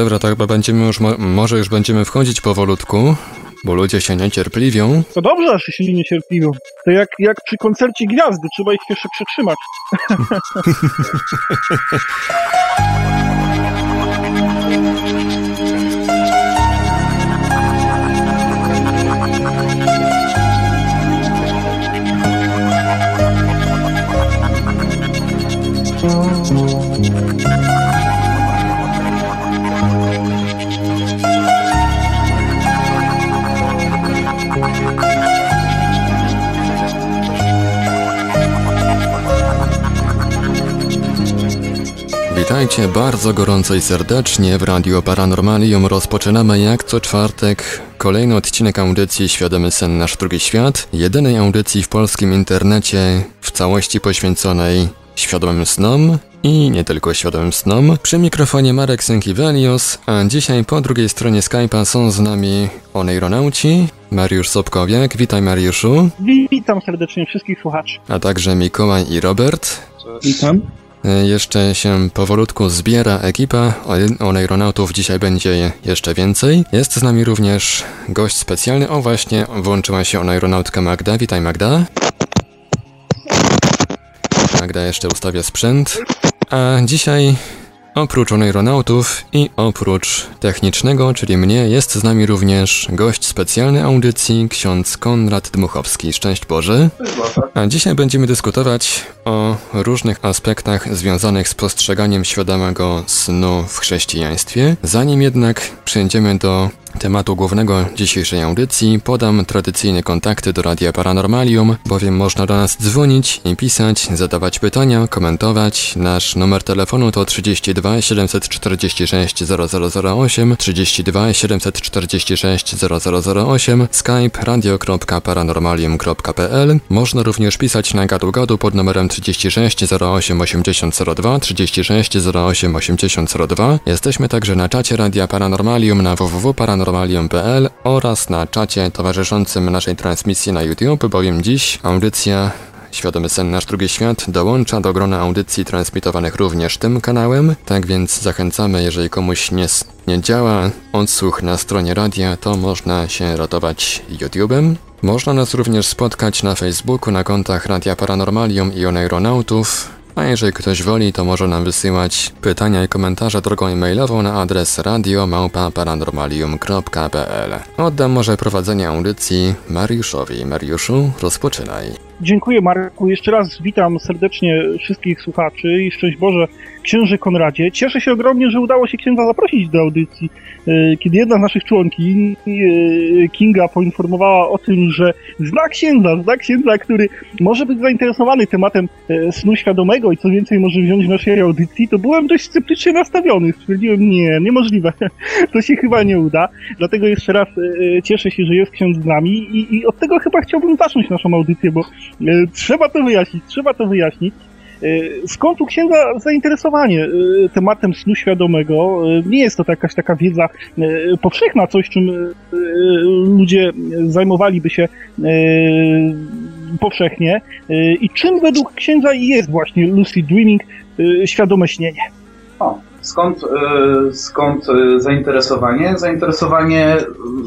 Dobra, to chyba będziemy już, mo może już będziemy wchodzić powolutku, bo ludzie się niecierpliwią. To dobrze, że się niecierpliwią. To jak, jak przy koncercie gwiazdy, trzeba ich jeszcze przetrzymać. Witajcie bardzo gorąco i serdecznie w Radio Paranormalium. Rozpoczynamy jak co czwartek kolejny odcinek audycji Świadomy Sen Nasz Drugi Świat, jedynej audycji w polskim internecie w całości poświęconej świadomym snom i nie tylko świadomym snom. Przy mikrofonie Marek Sękiewelios, a dzisiaj po drugiej stronie Skype'a są z nami oneironauci, Mariusz Sobkowiak. Witaj Mariuszu. Witam serdecznie wszystkich słuchaczy. A także Mikołaj i Robert. Witam. E, jeszcze się powolutku zbiera ekipa, oneironautów dzisiaj będzie jeszcze więcej. Jest z nami również gość specjalny, o właśnie, włączyła się oneironautka Magda. Witaj Magda. Magda jeszcze ustawia sprzęt. A dzisiaj Oprócz oneironautów i oprócz technicznego, czyli mnie, jest z nami również gość specjalny audycji, ksiądz Konrad Dmuchowski. Szczęść Boże. A dzisiaj będziemy dyskutować o różnych aspektach związanych z postrzeganiem świadomego snu w chrześcijaństwie. Zanim jednak przejdziemy do tematu głównego dzisiejszej audycji podam tradycyjne kontakty do Radia Paranormalium, bowiem można do nas dzwonić i pisać, zadawać pytania, komentować. Nasz numer telefonu to 32 746 0008, 32 746 0008, skype radio.paranormalium.pl. Można również pisać na gadu-gadu pod numerem 36 08 8002, 36 08 8002. Jesteśmy także na czacie Radia Paranormalium na www.paranormalium paranormalium.pl oraz na czacie towarzyszącym naszej transmisji na YouTube, bowiem dziś audycja Świadomy Sen Nasz Drugi Świat dołącza do grona audycji transmitowanych również tym kanałem, tak więc zachęcamy, jeżeli komuś nie, nie działa odsłuch na stronie radia, to można się ratować YouTube'em. Można nas również spotkać na Facebooku na kontach Radia Paranormalium i Oneironautów, a jeżeli ktoś woli, to może nam wysyłać pytania i komentarze drogą e-mailową na adres radiomałpa-paranormalium.pl. Oddam może prowadzenie audycji Mariuszowi. Mariuszu, rozpoczynaj. Dziękuję Marku. Jeszcze raz witam serdecznie wszystkich słuchaczy i szczęść Boże księży Konradzie. Cieszę się ogromnie, że udało się księdza zaprosić do audycji. E, kiedy jedna z naszych członki, e, Kinga, poinformowała o tym, że zna księdza, zna księdza, który może być zainteresowany tematem e, snu świadomego i co więcej może wziąć w naszej audycji, to byłem dość sceptycznie nastawiony. Stwierdziłem, nie, niemożliwe, to się chyba nie uda. Dlatego jeszcze raz cieszę się, że jest ksiądz z nami i, i od tego chyba chciałbym zacząć naszą audycję, bo trzeba to wyjaśnić, trzeba to wyjaśnić. E, skąd u księdza zainteresowanie e, tematem snu świadomego? E, nie jest to jakaś taka wiedza powszechna, coś czym ludzie zajmowaliby się powszechnie. I czym według księdza jest właśnie lucid dreaming, świadome śnienie? O, skąd, skąd zainteresowanie? Zainteresowanie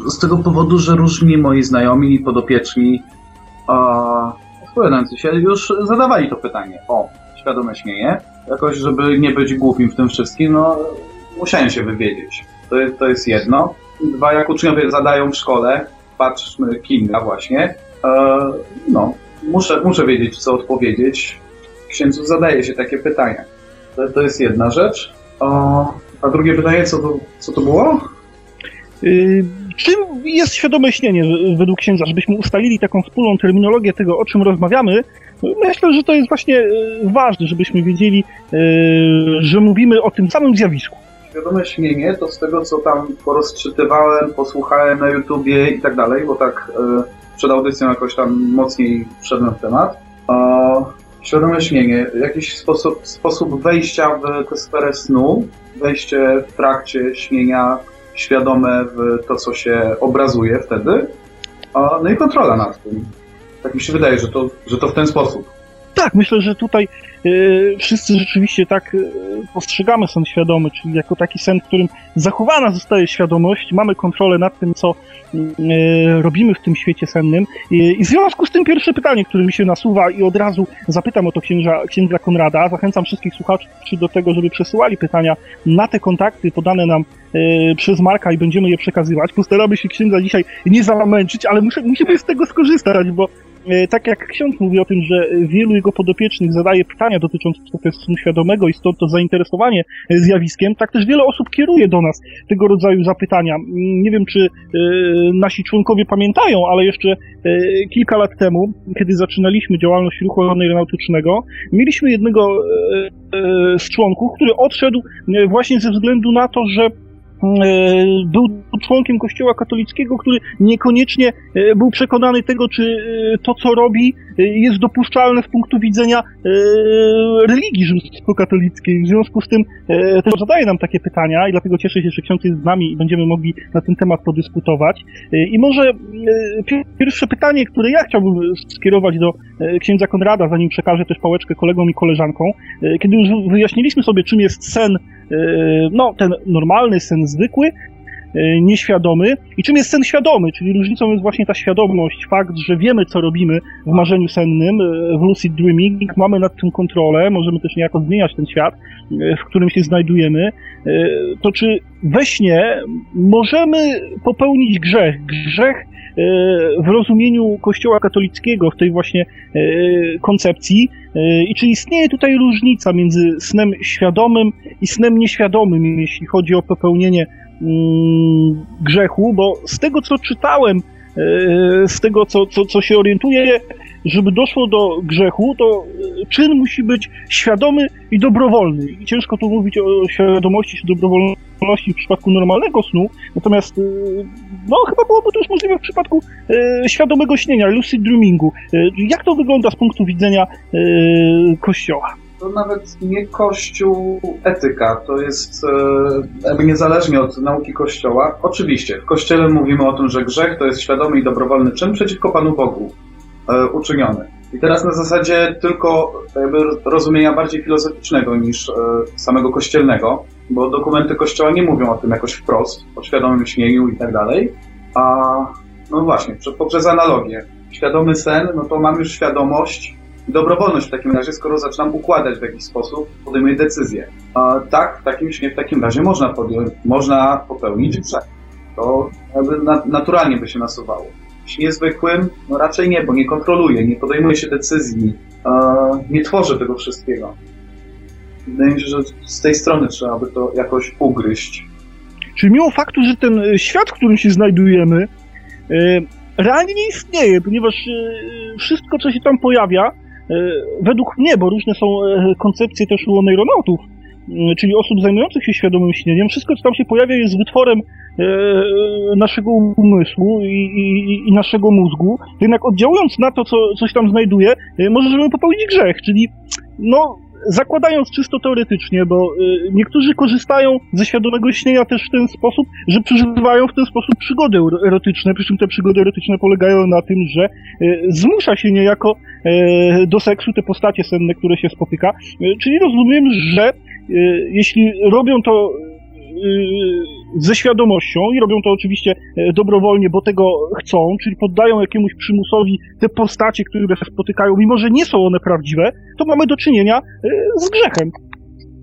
z tego powodu, że różni moi znajomi i podopieczni odpowiadający się już zadawali to pytanie. O, świadome śmieję. Jakoś, żeby nie być głupim w tym wszystkim, no musiałem się wywiedzieć. To, to jest jedno. Dwa, jak uczniowie zadają w szkole, patrzmy Kinga właśnie, e, no, muszę, muszę wiedzieć, co odpowiedzieć. Księdzu zadaje się takie pytania. To, to jest jedna rzecz. O, a drugie pytanie, co to, co to było? Czym jest świadome śnienie według księdza? Żebyśmy ustalili taką wspólną terminologię tego, o czym rozmawiamy, Myślę, że to jest właśnie e, ważne, żebyśmy wiedzieli, e, że mówimy o tym samym zjawisku. Świadome śnienie to z tego, co tam porozczytywałem, posłuchałem na YouTubie i tak dalej, bo tak e, przed audycją jakoś tam mocniej wszedłem w temat. Świadome śnienie, jakiś sposób, sposób wejścia w tę sferę snu, wejście w trakcie śnienia świadome w to, co się obrazuje wtedy, no i kontrola nad tym. Tak mi się wydaje, że to, że to w ten sposób. Tak, myślę, że tutaj y, wszyscy rzeczywiście tak y, postrzegamy sen świadomy, czyli jako taki sen, w którym zachowana zostaje świadomość, mamy kontrolę nad tym, co y, robimy w tym świecie sennym. I w związku z tym pierwsze pytanie, które mi się nasuwa i od razu zapytam o to księża, księdza Konrada, zachęcam wszystkich słuchaczy do tego, żeby przesyłali pytania na te kontakty podane nam przez Marka i będziemy je przekazywać. Postaramy się księdza dzisiaj nie zamęczyć, ale muszę, musimy z tego skorzystać, bo E, tak jak ksiądz mówi o tym, że wielu jego podopiecznych zadaje pytania dotyczące snu świadomego i stąd to zainteresowanie e, zjawiskiem, tak też wiele osób kieruje do nas tego rodzaju zapytania. Nie wiem, czy e, nasi członkowie pamiętają, ale jeszcze kilka lat temu, kiedy zaczynaliśmy działalność ruchu aeronautycznego, mieliśmy jednego z członków, który odszedł właśnie ze względu na to, że E, był członkiem Kościoła katolickiego, który niekoniecznie e, był przekonany tego, czy e, to, co robi, jest dopuszczalne z punktu widzenia religii rzymskokatolickiej. W związku z tym też zadaje nam takie pytania i dlatego cieszę się, że ksiądz jest z nami i będziemy mogli na ten temat podyskutować. I może pierwsze pytanie, które ja chciałbym skierować do księdza Konrada, zanim przekażę też pałeczkę kolegom i koleżankom. Kiedy już wyjaśniliśmy sobie, czym jest sen no, ten normalny sen zwykły, nieświadomy. I czym jest sen świadomy? Czyli różnicą jest właśnie ta świadomość, fakt, że wiemy, co robimy w marzeniu sennym, e, w lucid dreaming, mamy nad tym kontrolę, możemy też niejako zmieniać ten świat, w którym się znajdujemy. To czy we śnie możemy popełnić grzech? Grzech w rozumieniu Kościoła katolickiego, w tej właśnie koncepcji, i czy istnieje tutaj różnica między snem świadomym i snem nieświadomym, jeśli chodzi o popełnienie grzechu? Bo z tego, co czytałem, e, z tego, co, co, co się orientuję, żeby doszło do grzechu, to e, czyn musi być świadomy i dobrowolny. I ciężko tu mówić o świadomości czy dobrowolności w przypadku normalnego snu, natomiast e, no chyba byłoby to już możliwe w przypadku świadomego śnienia, lucid dreamingu. Jak to wygląda z punktu widzenia Kościoła? To nawet nie Kościół etyka, to jest jakby niezależnie od nauki Kościoła. Oczywiście, w Kościele mówimy o tym, że grzech to jest świadomy i dobrowolny czyn przeciwko Panu Bogu. E, uczyniony. I teraz na zasadzie tylko jakby rozumienia bardziej filozoficznego niż e, samego kościelnego, bo dokumenty kościoła nie mówią o tym jakoś wprost, o świadomym śnieniu i tak dalej, a no właśnie, poprzez analogię. Świadomy sen, no to mam już świadomość dobrowolność w takim razie, skoro zaczynam układać w jakiś sposób, podejmuję decyzję. A tak, w takim w takim razie można, podjąć, można popełnić grzech. To naturalnie by się nasuwało śnie zwykłym? No raczej nie, bo nie kontroluje, nie podejmuje się decyzji, nie tworzy tego wszystkiego. Wydaje mi się, że z tej strony trzeba by to jakoś ugryźć. Czyli mimo faktu, że ten e, świat, w którym się znajdujemy, e, realnie nie istnieje, ponieważ e, wszystko, co się tam pojawia, według mnie, bo różne są koncepcje też u oneironautów, czyli osób zajmujących się świadomym śnieniem, wszystko, co tam się pojawia, jest wytworem E, naszego umysłu i, i, i, naszego mózgu, jednak oddziałując na to, co coś tam znajduje, e, możemy popełnić grzech, czyli no, zakładając czysto teoretycznie, bo e, niektórzy korzystają ze świadomego śnienia też w ten sposób, że przeżywają w ten sposób przygody erotyczne, przy czym te przygody erotyczne polegają na tym, że zmusza się niejako do seksu te postacie senne, które się spotyka. Czyli rozumiem, że jeśli robią to ze świadomością i robią to oczywiście e, dobrowolnie, bo tego chcą, czyli poddają jakiemuś przymusowi te postacie, które się spotykają, mimo że nie są one prawdziwe, to mamy do czynienia e, z grzechem.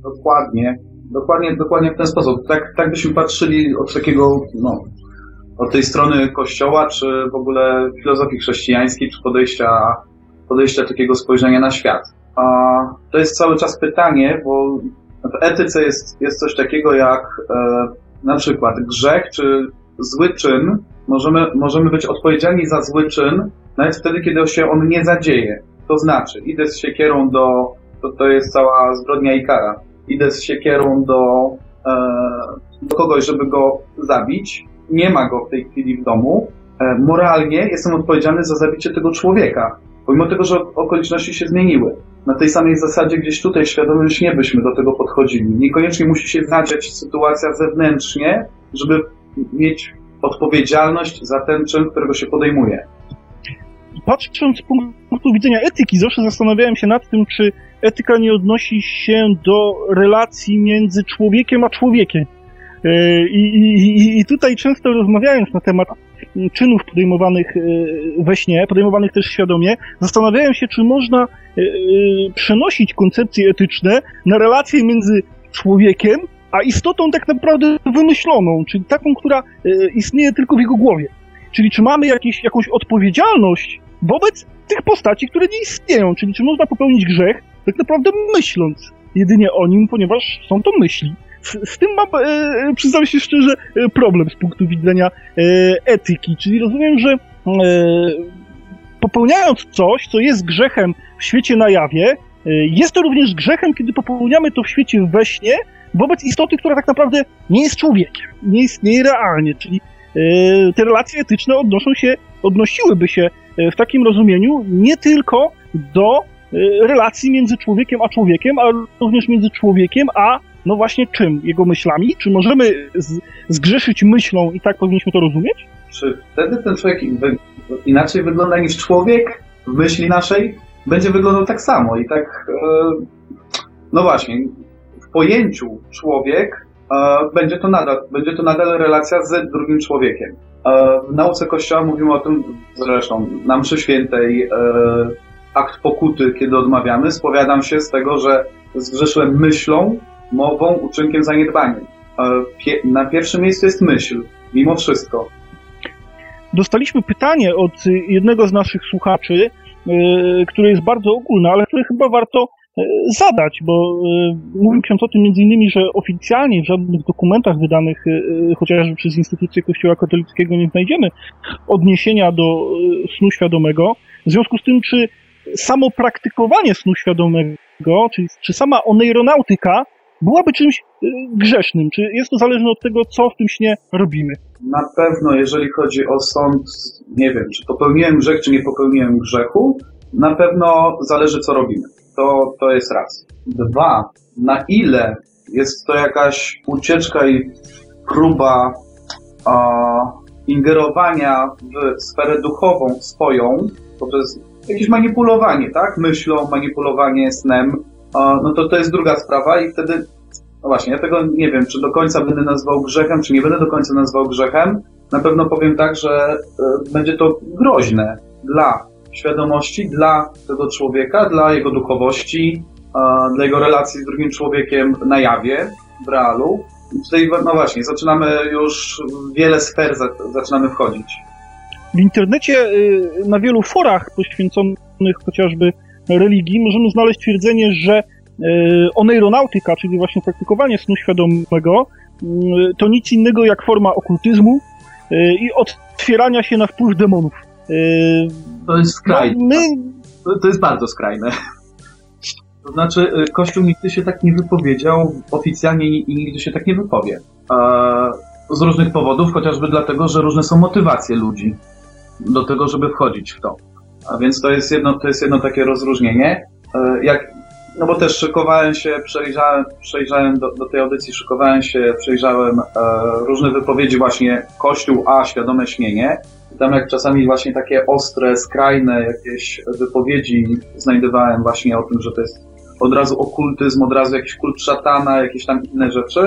Dokładnie. Dokładnie, dokładnie w ten sposób. Tak, tak byśmy patrzyli od takiego, no, od tej strony kościoła, czy w ogóle filozofii chrześcijańskiej, czy podejścia, podejścia takiego spojrzenia na świat. A to jest cały czas pytanie, bo w etyce jest, jest coś takiego jak e, na przykład grzech czy zły czyn. Możemy, możemy być odpowiedzialni za zły czyn nawet wtedy, kiedy się on nie zadzieje. To znaczy, idę z siekierą do, to, to jest cała zbrodnia i kara, idę z siekierą do, e, do kogoś, żeby go zabić, nie ma go w tej chwili w domu, e, moralnie jestem odpowiedzialny za zabicie tego człowieka, pomimo tego, że okoliczności się zmieniły na tej samej zasadzie gdzieś tutaj świadomym nie byśmy do tego podchodzili. Niekoniecznie musi się zadziać sytuacja zewnętrznie, żeby mieć odpowiedzialność za ten czyn, którego się podejmuje. patrząc z punktu widzenia etyki, zawsze zastanawiałem się nad tym, czy etyka nie odnosi się do relacji między człowiekiem a człowiekiem. E, I, i, I tutaj często rozmawiając na temat czynów podejmowanych e, we śnie, podejmowanych też świadomie, zastanawiałem się, czy można e, przenosić koncepcje etyczne na relacje między człowiekiem a istotą tak naprawdę wymyśloną, czyli taką, która istnieje tylko w jego głowie. Czyli czy mamy jakieś, jakąś odpowiedzialność wobec tych postaci, które nie istnieją, czyli czy można popełnić grzech tak naprawdę myśląc jedynie o nim, ponieważ są to myśli. Z, z tym mam, e, przyznam się szczerze, e, problem z punktu widzenia e, etyki, czyli rozumiem, że e, popełniając coś, co jest grzechem w świecie na jawie, e, jest to również grzechem, kiedy popełniamy to w świecie we śnie, wobec istoty, która tak naprawdę nie jest człowiekiem, nie istnieje realnie, czyli e, te relacje etyczne odnoszą się, odnosiłyby się w takim rozumieniu nie tylko do relacji między człowiekiem a człowiekiem, ale również między człowiekiem a no właśnie czym? Jego myślami? Czy możemy z, zgrzeszyć myślą i tak powinniśmy to rozumieć? Czy wtedy ten człowiek inaczej wygląda niż człowiek w myśli naszej? Będzie wyglądał tak samo i tak, e, no właśnie, w pojęciu człowiek e, będzie, to nadal, będzie to nadal relacja z drugim człowiekiem. E, w nauce Kościoła mówimy o tym zresztą, na mszy świętej akt pokuty, kiedy odmawiamy, spowiadam się z tego, że zgrzeszyłem myślą, mową, uczynkiem, zaniedbaniem. Na pierwszym miejscu jest myśl, mimo wszystko. Dostaliśmy pytanie od jednego z naszych słuchaczy, e, które jest bardzo ogólne, ale które chyba warto e, zadać, bo mówił ksiądz o tym między innymi, że oficjalnie w żadnych dokumentach wydanych chociażby przez instytucje Kościoła katolickiego nie znajdziemy odniesienia do snu świadomego. W związku z tym, czy samo praktykowanie snu świadomego, czyli czy sama oneironautyka byłaby czymś y, grzesznym? Czy jest to zależne od tego, co w tym śnie robimy? Na pewno, jeżeli chodzi o sąd, nie wiem, czy popełniłem grzech, czy nie popełniłem grzechu, na pewno zależy, co robimy. To, to jest raz. Dwa, na ile jest to jakaś ucieczka i próba ingerowania w sferę duchową swoją poprzez jakieś manipulowanie, tak? Myślą, manipulowanie snem, no to to jest druga sprawa i wtedy, no właśnie, ja tego nie wiem, czy do końca będę nazwał grzechem, czy nie będę do końca nazwał grzechem. Na pewno powiem tak, że y, będzie to groźne dla świadomości, dla tego człowieka, dla jego duchowości, dla jego relacji z drugim człowiekiem na jawie, w realu. I tutaj, no właśnie, zaczynamy już wiele sfer zaczynamy wchodzić. W internecie y, na wielu forach poświęconych chociażby religii możemy znaleźć twierdzenie, że e, oneironautyka, czyli właśnie praktykowanie snu świadomego, mm, to nic innego jak forma okultyzmu e, i otwierania się na wpływ demonów. E, to jest skrajne. No, my... To jest bardzo skrajne. To znaczy, Kościół nigdy się tak nie wypowiedział oficjalnie i nigdy się tak nie wypowie. Z różnych powodów, chociażby dlatego, że różne są motywacje ludzi do tego, żeby wchodzić w to. A więc to jest jedno, to jest jedno takie rozróżnienie. E, jak, no bo też szykowałem się, przejrzałem, przejrzałem do, do tej audycji, szykowałem się, przejrzałem e, różne wypowiedzi właśnie Kościół, a świadome śnienie. I tam jak czasami właśnie takie ostre, skrajne jakieś wypowiedzi znajdowałem właśnie o tym, że to jest od razu okultyzm, od razu jakiś kult szatana, jakieś tam inne rzeczy.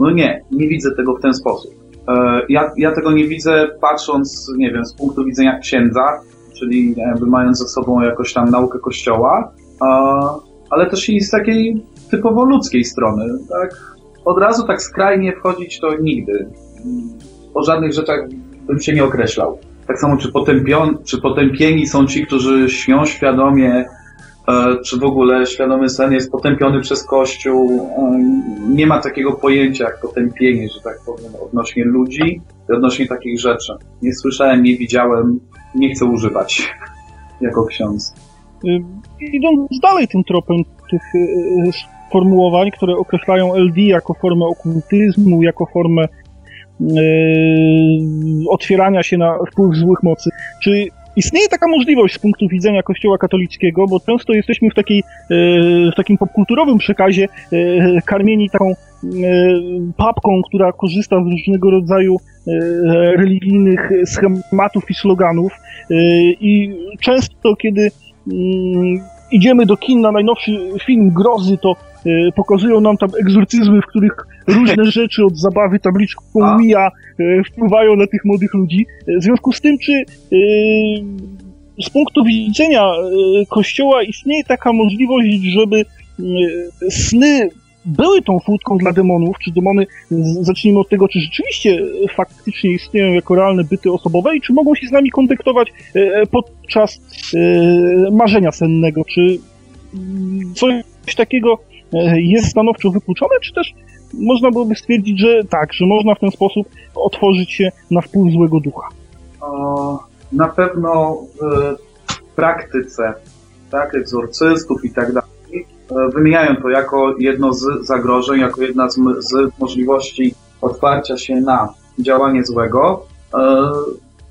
No nie, nie widzę tego w ten sposób. E, ja, ja tego nie widzę patrząc, nie wiem, z punktu widzenia księdza, czyli jakby mając ze sobą jakoś tam naukę kościoła, ale też i z takiej typowo ludzkiej strony. Tak? Od razu tak skrajnie wchodzić to nigdy. O żadnych rzeczach bym się nie określał. Tak samo, czy, potępion, czy potępieni są ci, którzy śnią świadomie, czy w ogóle świadomy sen jest potępiony przez Kościół. E, nie ma takiego pojęcia jak potępienie, że tak powiem, odnośnie ludzi i odnośnie takich rzeczy. Nie słyszałem, nie widziałem, nie chcę używać jako ksiądz. Y, idąc dalej tym tropem tych y, y, sformułowań, które określają LD jako formę okultyzmu, jako formę otwierania się na wpływ złych mocy, czy istnieje taka możliwość z punktu widzenia Kościoła katolickiego, bo często jesteśmy w, takiej, w takim popkulturowym przekazie karmieni taką papką, która korzysta z różnego rodzaju religijnych schematów i sloganów i często kiedy mm, idziemy do kin na najnowszy film grozy, to e, pokazują nam tam egzorcyzmy, w których różne rzeczy od zabawy tabliczką mija e, wpływają na tych młodych ludzi. E, w związku z tym, czy z punktu widzenia Kościoła istnieje taka możliwość, żeby sny były tą furtką dla demonów, czy demony, zacznijmy od tego, czy rzeczywiście faktycznie istnieją jako realne byty osobowe i czy mogą się z nami kontaktować podczas marzenia sennego, czy mm, coś takiego jest stanowczo wykluczone, czy też można byłoby stwierdzić, że tak, że można w ten sposób otworzyć się na wpływ złego ducha? Na pewno w praktyce, tak, egzorcystów i tak dalej, E, wymieniają to jako jedno z zagrożeń, jako jedna z, z możliwości otwarcia się na działanie złego. E,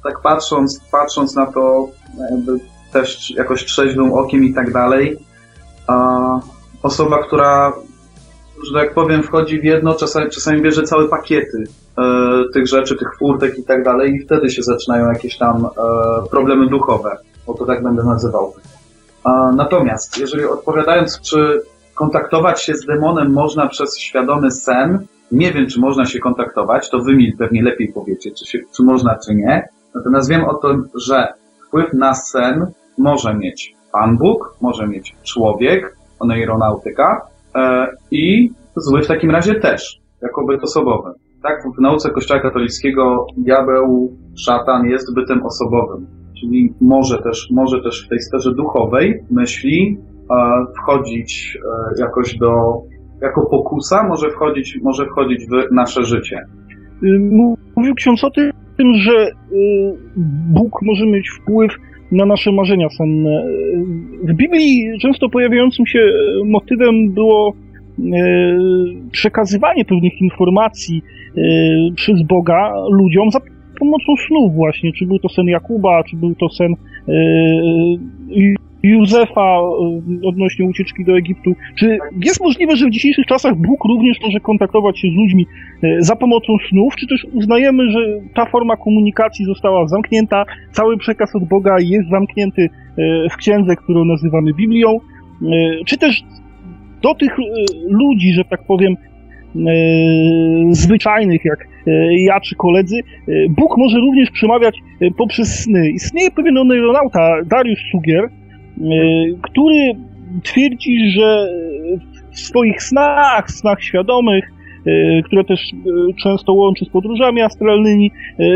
tak patrząc, patrząc na to też jakoś trzeźwym okiem i tak dalej, osoba, która, że tak powiem, wchodzi w jedno, czasami, czasami bierze całe pakiety e, tych rzeczy, tych furtek i tak dalej i wtedy się zaczynają jakieś tam problemy duchowe, bo to tak będę nazywał. Natomiast, jeżeli odpowiadając, czy kontaktować się z demonem można przez świadomy sen, nie wiem, czy można się kontaktować, to wy mi pewnie lepiej powiecie, czy, się, czy można, czy nie. Natomiast wiem o tym, że wpływ na sen może mieć Pan Bóg, może mieć człowiek, oneironautyka e, i zły w takim razie też, jako byt osobowy. Tak, w nauce Kościoła katolickiego diabeł, szatan jest bytem osobowym czyli może też, może też w tej sferze duchowej myśli e, wchodzić e, jakoś do, jako pokusa, może wchodzić, może wchodzić w nasze życie. Mówił ksiądz o tym, że y, Bóg może mieć wpływ na nasze marzenia senne. W Biblii często pojawiającym się motywem było y, przekazywanie pewnych informacji przez Boga ludziom za pomocą snów właśnie, czy był to sen Jakuba, czy był to sen Józefa yy, odnośnie ucieczki do Egiptu. Czy jest możliwe, że w dzisiejszych czasach Bóg również może kontaktować się z ludźmi yy, za pomocą snów, czy też uznajemy, że ta forma komunikacji została zamknięta, cały przekaz od Boga jest zamknięty w księdze, którą nazywamy Biblią, czy też do tych ludzi, że tak powiem, zwyczajnych, jak ja czy koledzy, Bóg może również przemawiać poprzez sny. Istnieje pewien neuronauta, Dariusz Sugier, który twierdzi, że w swoich snach, snach świadomych, które też często łączy z podróżami astralnymi,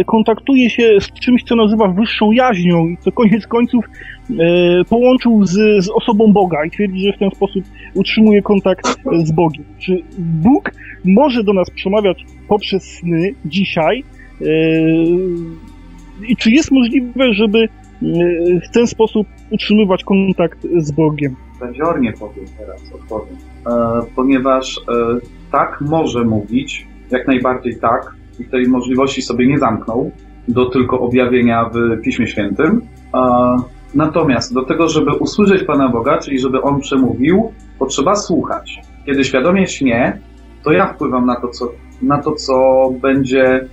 kontaktuje się z czymś, co nazywa wyższą jaźnią i co koniec końców połączył z, z osobą Boga i twierdzi, że w ten sposób utrzymuje kontakt z Bogiem. Czy Bóg może do nas przemawiać poprzez sny dzisiaj. E, I czy jest możliwe, żeby e, w ten sposób utrzymywać kontakt z Bogiem? Zaziornie powiem teraz, odpowiem. E, ponieważ tak może mówić, jak najbardziej tak, i tej możliwości sobie nie zamknął do tylko objawienia w Piśmie Świętym. Natomiast do tego, żeby usłyszeć Pana Boga, czyli żeby On przemówił, potrzeba słuchać. Kiedy świadomie śnie, to ja wpływam na to, co, na to, co będzie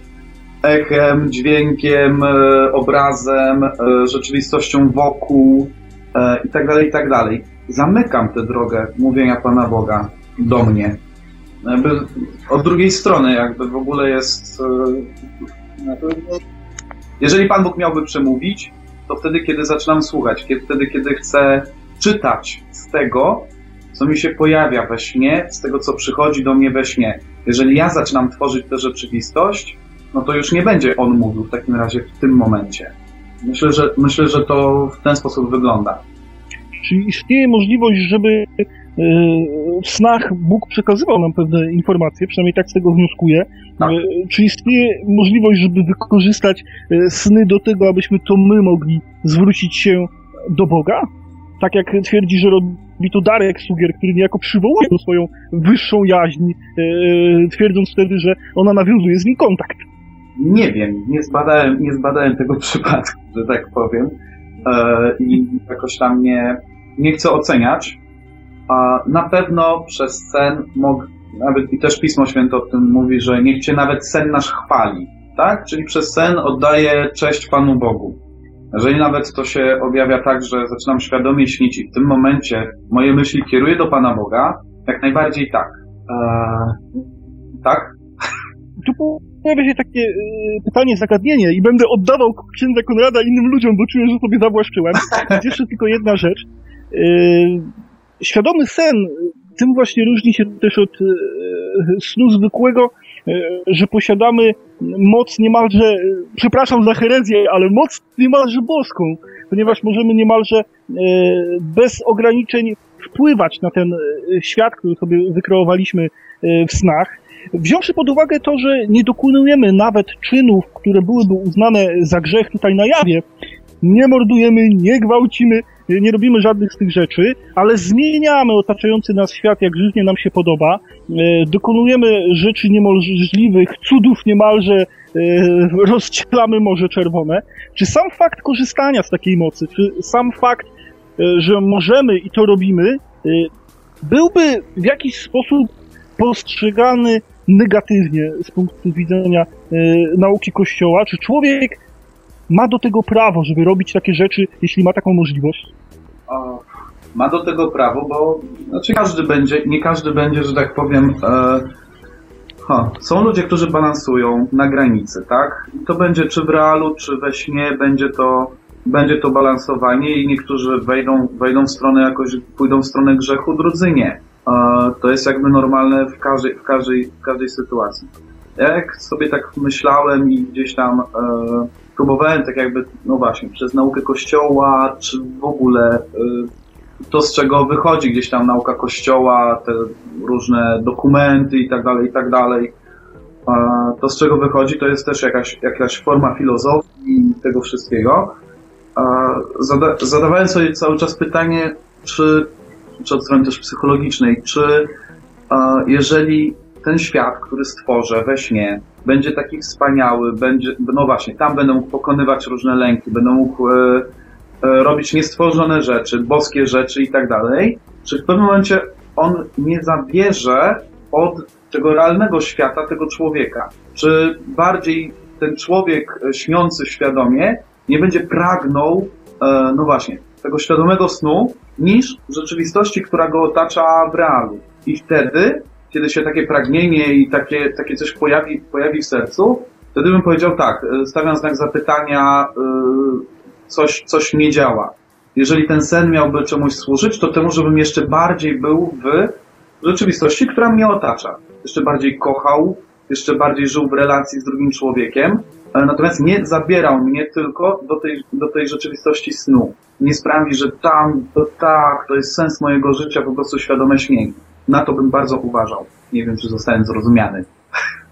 echem, dźwiękiem, e, obrazem, e, rzeczywistością wokół e, i tak dalej, i tak dalej. Zamykam tę drogę mówienia Pana Boga do mnie. Jakby od drugiej strony jakby w ogóle jest... Jeżeli Pan Bóg miałby przemówić, to wtedy, kiedy zaczynam słuchać, kiedy, wtedy, kiedy chcę czytać z tego, co mi się pojawia we śnie, z tego, co przychodzi do mnie we śnie. Jeżeli ja zaczynam tworzyć tę rzeczywistość, no to już nie będzie on mówił w takim razie w tym momencie. Myślę, że, myślę, że to w ten sposób wygląda. Czy istnieje możliwość, żeby e, w snach Bóg przekazywał nam pewne informacje, przynajmniej tak z tego wnioskuję. Tak. E, czy istnieje możliwość, żeby wykorzystać e, sny do tego, abyśmy to my mogli zwrócić się do Boga? Tak jak twierdzi, że robi to Darek Sugier, który niejako przywołuje do swoją wyższą jaźń, twierdząc wtedy, że ona nawiązuje z nim kontakt. Nie wiem, nie zbadałem, nie zbadałem tego przypadku, że tak powiem. e, i jakoś tam nie, nie chcę oceniać. A na pewno przez sen, mog, nawet i też Pismo Święte o tym mówi, że niech Cię nawet sen nasz chwali, tak? Czyli przez sen oddaję cześć Panu Bogu. Jeżeli nawet to się objawia tak, że zaczynam świadomie śnić i w tym momencie moje myśli kieruję do Pana Boga, jak najbardziej tak. Eee, tak? Pojawia się takie y, pytanie, zagadnienie i będę oddawał księdza Konrada innym ludziom, bo czuję, że sobie zawłaszczyłem. Jeszcze tylko jedna rzecz. Y, świadomy sen, tym właśnie różni się też od y, snu zwykłego, że posiadamy moc niemalże, przepraszam za herezję, ale moc niemalże boską, ponieważ możemy niemalże bez ograniczeń wpływać na ten świat, który sobie wykreowaliśmy w snach. Wziąwszy pod uwagę to, że nie dokonujemy nawet czynów, które byłyby uznane za grzech tutaj na jawie, nie mordujemy, nie gwałcimy, nie robimy żadnych z tych rzeczy, ale zmieniamy otaczający nas świat, jak życznie nam się podoba, e, dokonujemy rzeczy niemożliwych, cudów niemalże, e, rozcielamy Morze Czerwone. Czy sam fakt korzystania z takiej mocy, czy sam fakt, e, że możemy i to robimy, byłby w jakiś sposób postrzegany negatywnie z punktu widzenia y, nauki Kościoła? Czy człowiek ma do tego prawo, żeby robić takie rzeczy, jeśli ma taką możliwość? Ma do tego prawo, bo znaczy każdy będzie, nie każdy będzie, że tak powiem. E, ha, są ludzie, którzy balansują na granicy, tak? I to będzie czy w realu, czy we śnie, będzie to, będzie to balansowanie i niektórzy wejdą, wejdą w stronę jakoś, pójdą w stronę grzechu, drudzy nie to jest jakby normalne w każdej, w każdej, w każdej sytuacji. Jak sobie tak myślałem i gdzieś tam e, próbowałem tak jakby, no właśnie, przez naukę Kościoła, czy w ogóle e, to, z czego wychodzi gdzieś tam nauka Kościoła, te różne dokumenty i tak dalej, i tak dalej, e, to z czego wychodzi, to jest też jakaś, jakaś forma filozofii tego wszystkiego. Zada, zadawałem sobie cały czas pytanie, czy czy od strony też psychologicznej, czy jeżeli ten świat, który stworzę we śnie, będzie taki wspaniały, będzie, no właśnie, tam będę mógł pokonywać różne lęki, będę mógł e, e, robić niestworzone rzeczy, boskie rzeczy i tak dalej, czy w pewnym momencie on nie zabierze od tego realnego świata tego człowieka? Czy bardziej ten człowiek e, śniący świadomie nie będzie pragnął, e, no właśnie, tego świadomego snu, niż rzeczywistości, która go otacza w realu. I wtedy, kiedy się takie pragnienie i takie, takie coś pojawi, pojawi w sercu, wtedy bym powiedział tak, e, stawiam znak zapytania, yy, coś, coś nie działa. Jeżeli ten sen miałby czemuś służyć, to temu, żebym jeszcze bardziej był w rzeczywistości, która mnie otacza. Jeszcze bardziej kochał, jeszcze bardziej żył w relacji z drugim człowiekiem, natomiast nie zabierał mnie tylko do tej, do tej rzeczywistości snu. Nie sprawi, że tam, to tak, to jest sens mojego życia, po prostu świadome śnienie. Na to bym bardzo uważał. Nie wiem, czy zostałem zrozumiany.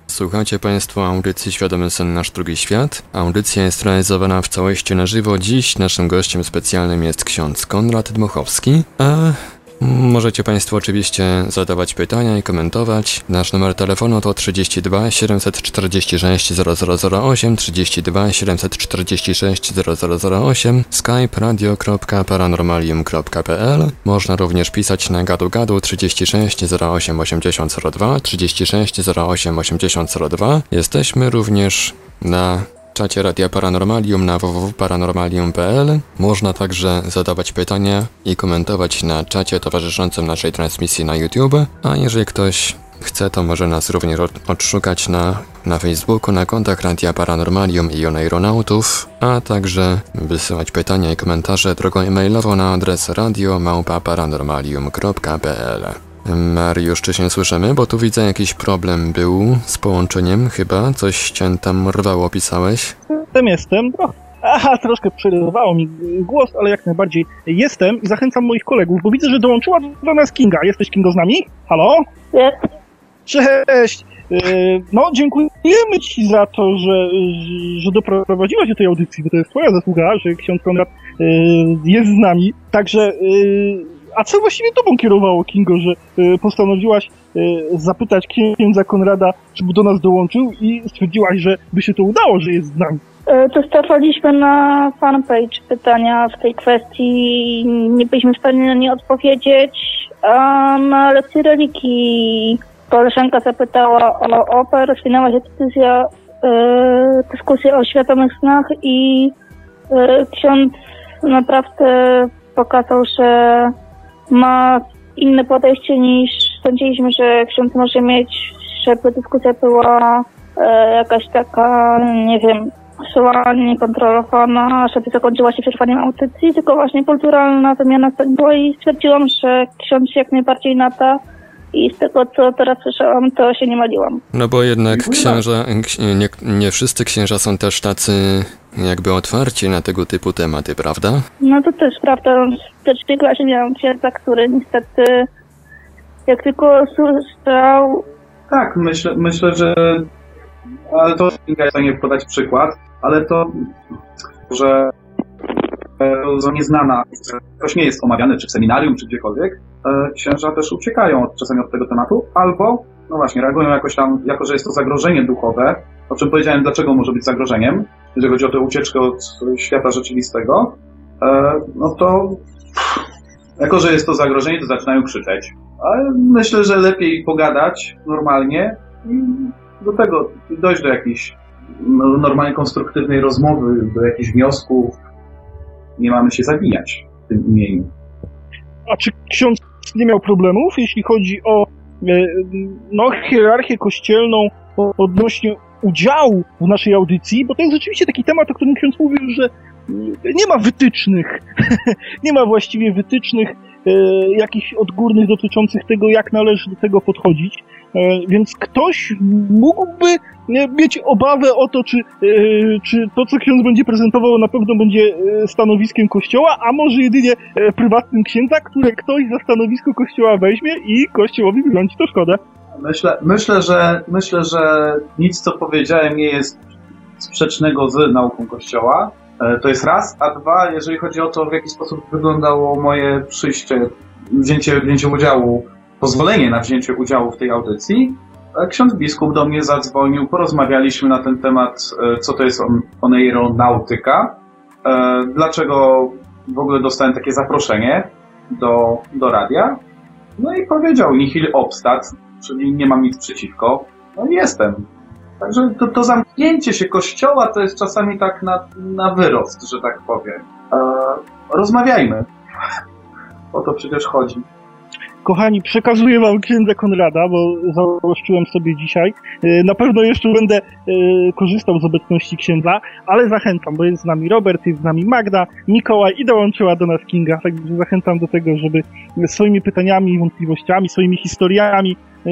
Słuchacie Państwo audycji Świadomy Sen Nasz Drugi Świat. Audycja jest realizowana w całości na żywo. Dziś naszym gościem specjalnym jest ksiądz Konrad Dmochowski, a Możecie Państwo oczywiście zadawać pytania i komentować. Nasz numer telefonu to 32 746 0008, 32 746 0008, skype radio.paranormalium.pl. Można również pisać na gadu gadu 36 08 8002, 36 08 8002. Jesteśmy również na czacie Radia Paranormalium na www.paranormalium.pl. Można także zadawać pytania i komentować na czacie towarzyszącym naszej transmisji na YouTube, a jeżeli ktoś chce, to może nas również odszukać na, na Facebooku, na kontach Radia Paranormalium i Oneironautów, a także wysyłać pytania i komentarze drogą e-mailową na adres radio.paranormalium.pl. Mariusz, czy się słyszymy? Bo tu widzę jakiś problem był z połączeniem chyba. Coś cię tam rwało, pisałeś? Jestem, jestem. Aha, troszkę przerywało mi głos, ale jak najbardziej jestem i zachęcam moich kolegów, bo widzę, że dołączyła do nas Kinga. Jesteś Kingo z nami? Halo? Jest. Cześć! E, no, dziękujemy Ci za to, że, że doprowadziłaś do tej audycji, bo to jest Twoja zasługa, że ksiądz Konrad e, jest z nami. Także e, a co właściwie tobą kierowało, Kingo, że e, postanowiłaś e, zapytać księdza Konrada, czy do nas dołączył i stwierdziłaś, że by się to udało, że jest z nami? Dostawaliśmy na fanpage pytania w tej kwestii. Nie byliśmy w stanie na nie odpowiedzieć. A na lekcji religii koleżanka zapytała o OPE, rozwinęła się e, dyskusja o świadomych snach i e, ksiądz naprawdę pokazał, że ma inne podejście niż sądziliśmy, że ksiądz może mieć, żeby dyskusja była e, jakaś taka, nie wiem, szła niekontrolowana, żeby zakończyła się przerwaniem audycji, tylko właśnie kulturalna wymiana była i stwierdziłam, że ksiądz jak najbardziej na to i z tego, co teraz słyszałam, to się nie myliłam. No bo jednak księża, nie, nie wszyscy księża są też tacy jakby otwarci na tego typu tematy, prawda? No to też prawda. W pierwszej klasie miałam księdza, który niestety jak tylko słyszał... Tak, myślę, myślę że ale to ja nie podać przykład, ale to, że to nieznana, że ktoś nie jest omawiany czy w seminarium, czy gdziekolwiek, księża też uciekają czasami od tego tematu, albo, no właśnie, reagują jakoś tam, jako że jest to zagrożenie duchowe, o czym powiedziałem, dlaczego może być zagrożeniem, jeżeli chodzi o tę ucieczkę od świata rzeczywistego, e, no to jako, że jest to zagrożenie, to zaczynają krzyczeć. Ale myślę, że lepiej pogadać normalnie i do tego dojść do jakiejś no, normalnej, konstruktywnej rozmowy, do jakichś wniosków. Nie mamy się zabijać w tym imieniu. A czy ksiądz nie miał problemów, jeśli chodzi o e, no, hierarchię kościelną odnośnie udziału w naszej audycji? Bo to jest rzeczywiście taki temat, o którym ksiądz mówił, że nie ma wytycznych. nie ma właściwie wytycznych e, jakichś odgórnych dotyczących tego, jak należy do tego podchodzić. E, więc ktoś mógłby mieć obawę o to, czy, e, czy to, co ksiądz będzie prezentował, na pewno będzie e, stanowiskiem kościoła, a może jedynie prywatnym księdza, które ktoś za stanowisko kościoła weźmie i kościołowi wyrządzi to szkodę. Myślę, myślę, że, myślę, że nic, co powiedziałem, nie jest sprzecznego z nauką kościoła. To jest raz, a dwa, jeżeli chodzi o to, w jaki sposób wyglądało moje przyjście, wzięcie, wzięcie udziału pozwolenie na wzięcie udziału w tej audycji, ksiądz biskup do mnie zadzwonił, porozmawialiśmy na ten temat, e, co to jest oneironautyka, e, dlaczego w ogóle dostałem takie zaproszenie do, do radia. No i powiedział nihil obstat, czyli nie mam nic przeciwko. No i jestem. Także to, to zamknięcie się kościoła to jest czasami tak na, na wyrost, że tak powiem. E, rozmawiajmy. O to przecież chodzi. Kochani, przekazuję wam księdza Konrada, bo założyłem sobie dzisiaj. E, na pewno jeszcze będę e, korzystał z obecności księdza, ale zachęcam, bo jest z nami Robert, jest z nami Magda, Mikołaj i dołączyła do nas Kinga, także zachęcam do tego, żeby swoimi pytaniami, wątpliwościami, swoimi historiami e,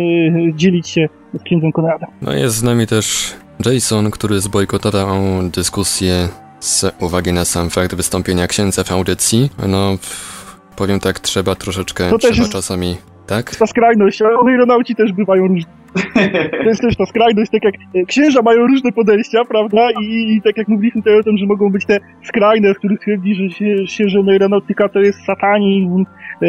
dzielić się z księdzem Konradem. No jest z nami też Jason, który zbojkotował dyskusję z uwagi na sam fakt wystąpienia księdza w audycji. No, Powiem tak, trzeba troszeczkę, to trzeba czasami, tak? Ta skrajność, ale aeronauci też bywają różni. To jest też ta skrajność, tak jak e, księża mają różne podejścia, prawda? I, i tak jak mówiliśmy tutaj o tym, że mogą być te skrajne, w których twierdzi, że się, się że aeronautyka to jest satanizm, e,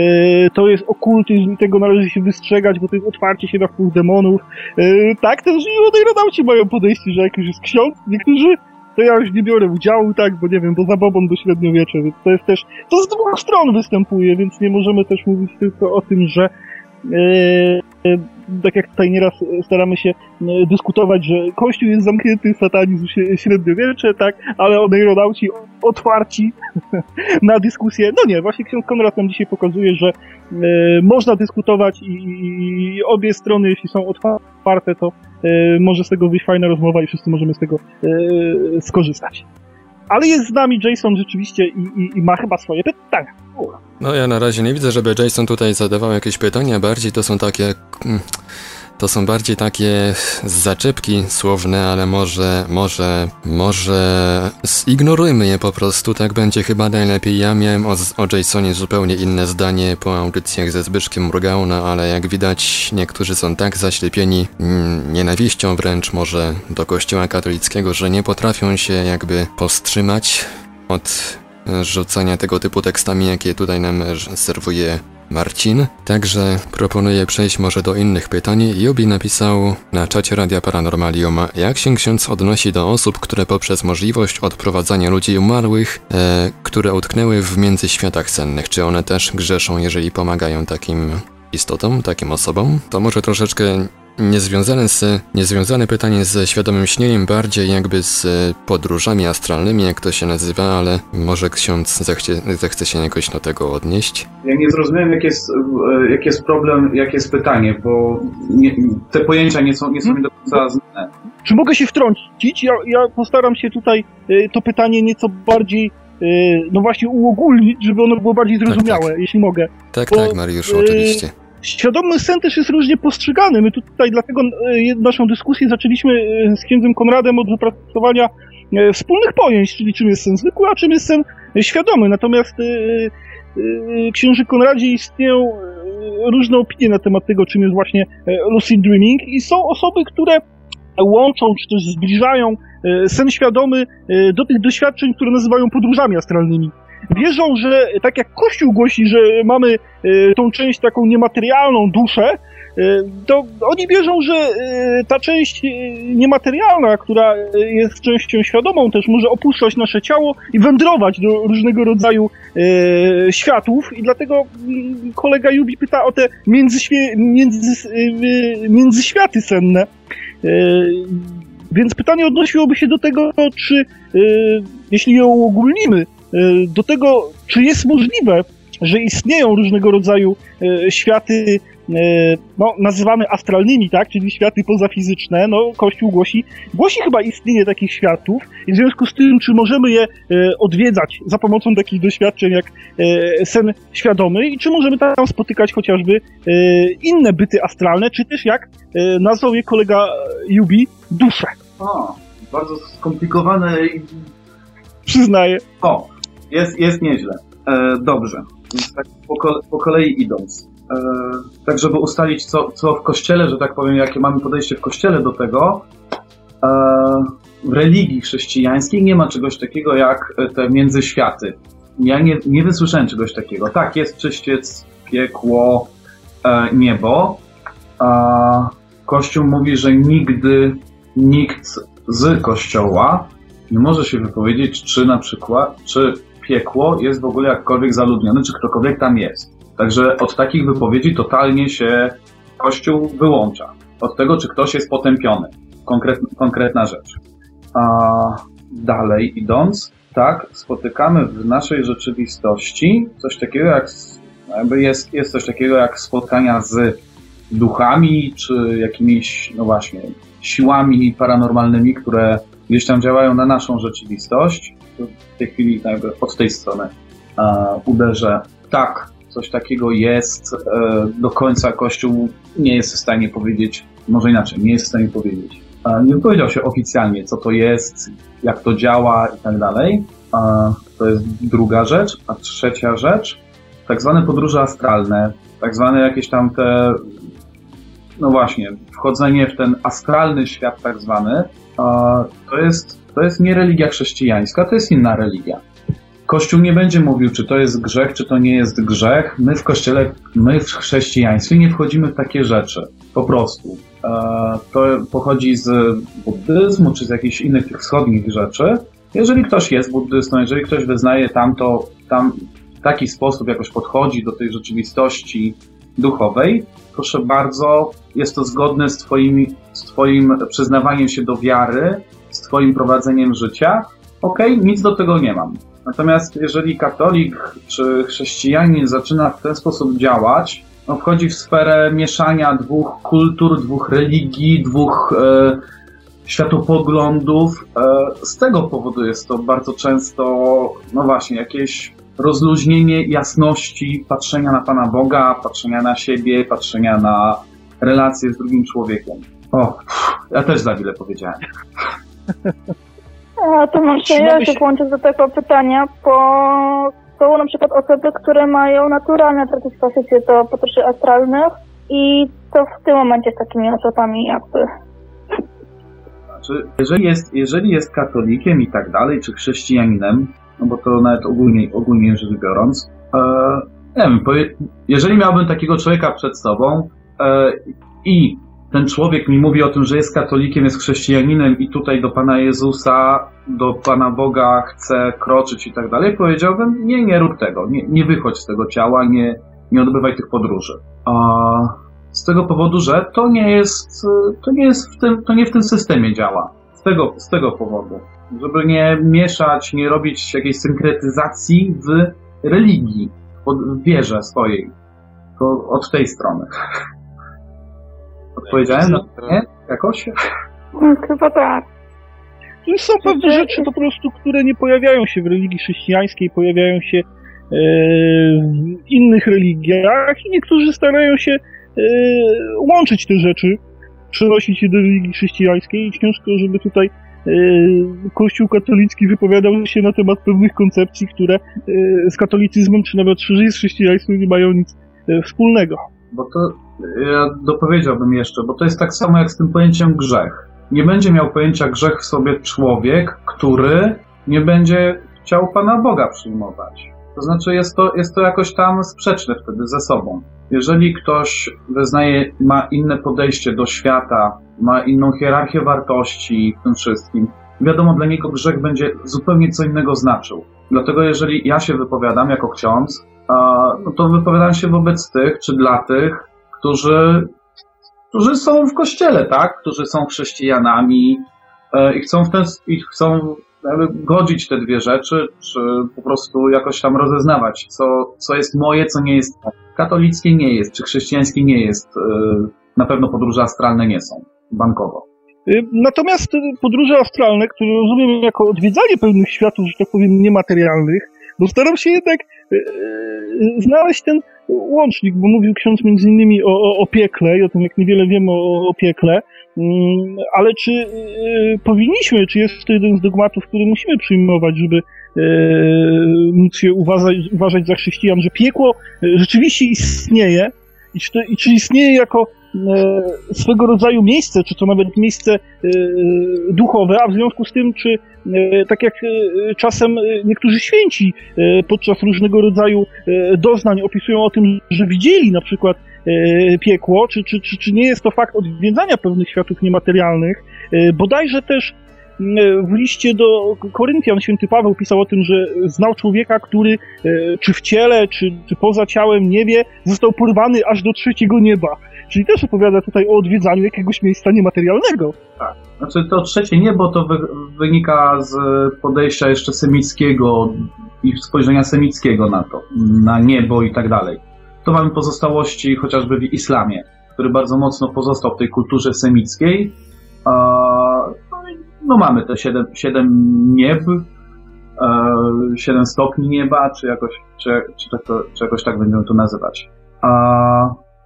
to jest okultyzm i tego należy się wystrzegać, bo to jest otwarcie się na wpływ demonów. E, tak też i aeronauci mają podejście, że jak już jest ksiądz, niektórzy to ja już nie biorę udziału, tak, bo nie wiem, bo zabobon do średniowiecza, więc to jest też, to z dwóch stron występuje, więc nie możemy też mówić tylko o tym, że e, tak jak tutaj nieraz staramy się e, dyskutować, że Kościół jest zamknięty, satanizm średniowiecze, tak, ale oneironauci otwarci na dyskusję. No nie, właśnie ksiądz Konrad nam dzisiaj pokazuje, że e, można dyskutować i, obie strony, jeśli są otwarte, to e, może z tego wyjść fajna rozmowa i wszyscy możemy z tego e, skorzystać. Ale jest z nami Jason rzeczywiście i, i, i ma chyba swoje pytania. No ja na razie nie widzę, żeby Jason tutaj zadawał jakieś pytania, bardziej to są takie... To są bardziej takie zaczepki słowne, ale może, może, może zignorujmy je po prostu, tak będzie chyba najlepiej. Ja miałem o, o Jasonie zupełnie inne zdanie po audycjach ze Zbyszkiem Murgauna, ale jak widać niektórzy są tak zaślepieni mm, nienawiścią wręcz może do kościoła katolickiego, że nie potrafią się jakby powstrzymać od rzucania tego typu tekstami, jakie tutaj nam serwuje Marcin. Także proponuję przejść może do innych pytań. Jubi napisał na czacie Radia Paranormalium, jak się ksiądz odnosi do osób, które poprzez możliwość odprowadzania ludzi umarłych, e, które utknęły w międzyświatach sennych, czy one też grzeszą, jeżeli pomagają takim istotom, takim osobom? To może troszeczkę niezwiązane, z, niezwiązane pytanie ze świadomym śnieniem, bardziej jakby z podróżami astralnymi, jak to się nazywa, ale może ksiądz zechcie, zechce się jakoś do tego odnieść? Ja nie zrozumiałem, jak jest, e, jak jest problem, jakie jest pytanie, bo nie, te pojęcia nie są, nie są mi do końca znane. Czy mogę się wtrącić? Ja, ja postaram się tutaj y, to pytanie nieco bardziej no właśnie uogólnić, żeby ono było bardziej zrozumiałe, tak, tak. jeśli mogę. Tak, Bo, tak, Mariuszu, y, oczywiście. Świadomy sen też jest różnie postrzegany. My tutaj dlatego e, naszą dyskusję zaczęliśmy e, z księdzem Konradem od wypracowania e, wspólnych pojęć, czyli czym jest sen zwykły, a czym jest sen świadomy. Natomiast księży Konradzie istnieją różne opinie na temat tego, czym jest właśnie lucid dreaming i są osoby, które łączą czy też zbliżają sen świadomy do tych doświadczeń, które nazywają podróżami astralnymi wierzą, że tak jak Kościół głosi, że mamy e, tą część taką niematerialną duszę, e, to oni wierzą, że e, ta część niematerialna, która jest częścią świadomą, też może opuszczać nasze ciało i wędrować do różnego rodzaju światów. I dlatego mm, kolega Jubi pyta o te międzyświe, między, międzyświaty senne. Więc pytanie odnosiłoby się do tego, czy jeśli ją uogólnimy, E, do tego, czy jest możliwe, że istnieją różnego rodzaju e, światy, e, no, nazywamy astralnymi, tak, czyli światy pozafizyczne, no, Kościół głosi, głosi chyba istnienie takich światów i w związku z tym, czy możemy je odwiedzać za pomocą takich doświadczeń jak sen świadomy i czy możemy tam spotykać chociażby inne byty astralne, czy też jak nazwał je kolega Jubi, dusze. O, bardzo skomplikowane i... Przyznaję. O, jest, jest nieźle. E, dobrze. Więc tak po, kole, po kolei idąc. E, tak, żeby ustalić, co, co w kościele, że tak powiem, jakie mamy podejście w kościele do tego, e, w religii chrześcijańskiej nie ma czegoś takiego jak te międzyświaty. Ja nie, nie wysłyszałem czegoś takiego. Tak, jest czyściec, piekło, e, niebo. Kościół mówi, że nigdy nikt z kościoła nie może się wypowiedzieć, czy na przykład, czy piekło jest w ogóle jakkolwiek zaludnione, czy ktokolwiek tam jest. Także od takich wypowiedzi totalnie się Kościół wyłącza. Od tego, czy ktoś jest potępiony. Konkret, konkretna rzecz. A dalej idąc, tak, spotykamy w naszej rzeczywistości coś takiego jak, jakby jest, jest coś takiego jak spotkania z duchami, czy jakimiś, no właśnie, siłami paranormalnymi, które gdzieś tam działają na naszą rzeczywistość w tej chwili od tej strony e, uderzę. Tak, coś takiego jest. E, do końca Kościół nie jest w stanie powiedzieć, może inaczej, nie jest w stanie powiedzieć. E, nie powiedział się oficjalnie, co to jest, jak to działa i tak dalej. To jest druga rzecz. A trzecia rzecz, tak zwane podróże astralne, tak zwane jakieś tam te, no właśnie, wchodzenie w ten astralny świat tak zwany, to jest to jest nie religia chrześcijańska, to jest inna religia. Kościół nie będzie mówił, czy to jest grzech, czy to nie jest grzech. My w kościele, my w chrześcijaństwie nie wchodzimy w takie rzeczy. Po prostu. E, to pochodzi z buddyzmu, czy z jakichś innych tych wschodnich rzeczy. Jeżeli ktoś jest buddystą, jeżeli ktoś wyznaje tamto, tam w taki sposób jakoś podchodzi do tej rzeczywistości duchowej, proszę bardzo, jest to zgodne z twoim, z twoim przyznawaniem się do wiary, z Twoim prowadzeniem życia, okej, okay, nic do tego nie mam. Natomiast jeżeli katolik czy chrześcijanin zaczyna w ten sposób działać, no wchodzi w sferę mieszania dwóch kultur, dwóch religii, dwóch e, światopoglądów. E, z tego powodu jest to bardzo często, no właśnie, jakieś rozluźnienie jasności patrzenia na Pana Boga, patrzenia na siebie, patrzenia na relacje z drugim człowiekiem. O, ja też za wiele powiedziałem. A to może ja się włączę do tego pytania, bo są na przykład osoby, które mają naturalne predyspozycje do podróży astralnych i to w tym momencie z takimi osobami jakby. Znaczy, jeżeli jest, jeżeli jest katolikiem i tak dalej, czy chrześcijaninem, no bo to nawet ogólnie, ogólnie rzecz biorąc, e, nie wiem, jeżeli miałbym takiego człowieka przed sobą e, i ten człowiek mi mówi o tym, że jest katolikiem, jest chrześcijaninem i tutaj do Pana Jezusa, do Pana Boga chce kroczyć i tak dalej, powiedziałbym, nie, nie rób tego, nie, nie wychodź z tego ciała, nie, nie odbywaj tych podróży. A z tego powodu, że to nie jest, to nie jest w tym, to nie w tym systemie działa. Z tego, z tego powodu. Żeby nie mieszać, nie robić jakiejś synkretyzacji w religii, w wierze swojej. To od tej strony. Odpowiedziałem na nie? Jakoś? No, chyba tak. Są pewne rzeczy po prostu, które nie pojawiają się w religii chrześcijańskiej, pojawiają się e, w innych religiach i niektórzy starają się e, łączyć te rzeczy, przenosić je do religii chrześcijańskiej i ciężko, żeby tutaj Kościół katolicki wypowiadał się na temat pewnych koncepcji, które z katolicyzmem, czy nawet z chrześcijaństwem nie mają nic wspólnego. Bo to ja dopowiedziałbym jeszcze, bo to jest tak samo jak z tym pojęciem grzech. Nie będzie miał pojęcia grzech w sobie człowiek, który nie będzie chciał Pana Boga przyjmować. To znaczy jest to, jest to jakoś tam sprzeczne wtedy ze sobą. Jeżeli ktoś wyznaje, ma inne podejście do świata, ma inną hierarchię wartości w tym wszystkim, wiadomo, dla niego grzech będzie zupełnie co innego znaczył. Dlatego jeżeli ja się wypowiadam jako ksiądz, no to wypowiadam się wobec tych, czy dla tych, którzy, którzy są w kościele, tak? Którzy są chrześcijanami e, i chcą w ten, i chcą godzić te dwie rzeczy, czy po prostu jakoś tam rozeznawać, co, co jest moje, co nie jest katolickie nie jest, czy chrześcijańskie nie jest. E, na pewno podróże astralne nie są, bankowo. Y, natomiast podróże astralne, które rozumiem jako odwiedzanie pewnych światów, że tak powiem, niematerialnych, bo staram się jednak y, y, znaleźć ten łącznik, bo mówił ksiądz między innymi o, o, o piekle i o tym, jak niewiele wiemy o, o piekle, ale czy y, powinniśmy, czy jest to jeden z dogmatów, który musimy przyjmować, żeby y, móc się uważać, uważać za chrześcijan, że piekło rzeczywiście istnieje i czy, to, i czy istnieje jako E, swego rodzaju miejsce, czy to nawet miejsce e, duchowe, a w związku z tym, czy e, tak jak czasem niektórzy święci podczas różnego rodzaju doznań opisują o tym, że widzieli na przykład piekło, czy, czy, czy, czy nie jest to fakt odwiedzania pewnych światów niematerialnych, bodajże też w liście do Koryntian święty Paweł pisał o tym, że znał człowieka, który czy w ciele, czy, czy poza ciałem nie wie, został porwany aż do trzeciego nieba. Czyli też opowiada tutaj o odwiedzaniu jakiegoś miejsca niematerialnego. Tak. Znaczy to trzecie niebo to wy, wynika z podejścia jeszcze semickiego i spojrzenia semickiego na to, na niebo i tak dalej. To mamy pozostałości chociażby w islamie, który bardzo mocno pozostał w tej kulturze semickiej. No mamy te siedem, siedem nieb, e, siedem stopni nieba, czy jakoś, czy, czy, tak to, czy jakoś tak będziemy to nazywać.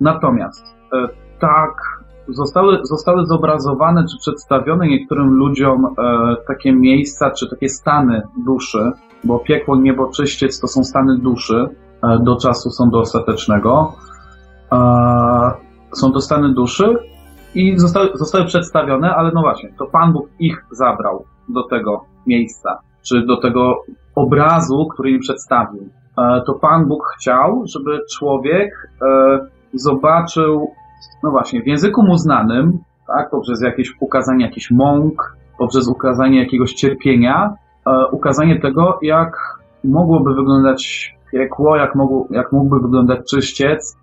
Natomiast E, tak zostały, zostały zobrazowane czy przedstawione niektórym ludziom e, takie miejsca czy takie stany duszy, bo piekło, niebo, czyściec to są stany duszy do czasu sądu ostatecznego. E, są to stany duszy i zostały, zostały przedstawione, ale no właśnie, to Pan Bóg ich zabrał do tego miejsca, czy do tego obrazu, który im przedstawił. E, to Pan Bóg chciał, żeby człowiek e, zobaczył no właśnie, w języku mu znanym, tak, poprzez jakieś ukazanie jakichś mąk, poprzez ukazanie jakiegoś cierpienia, e, ukazanie tego, jak mogłoby wyglądać piekło, jak, mogło, jak mógłby wyglądać czyściec.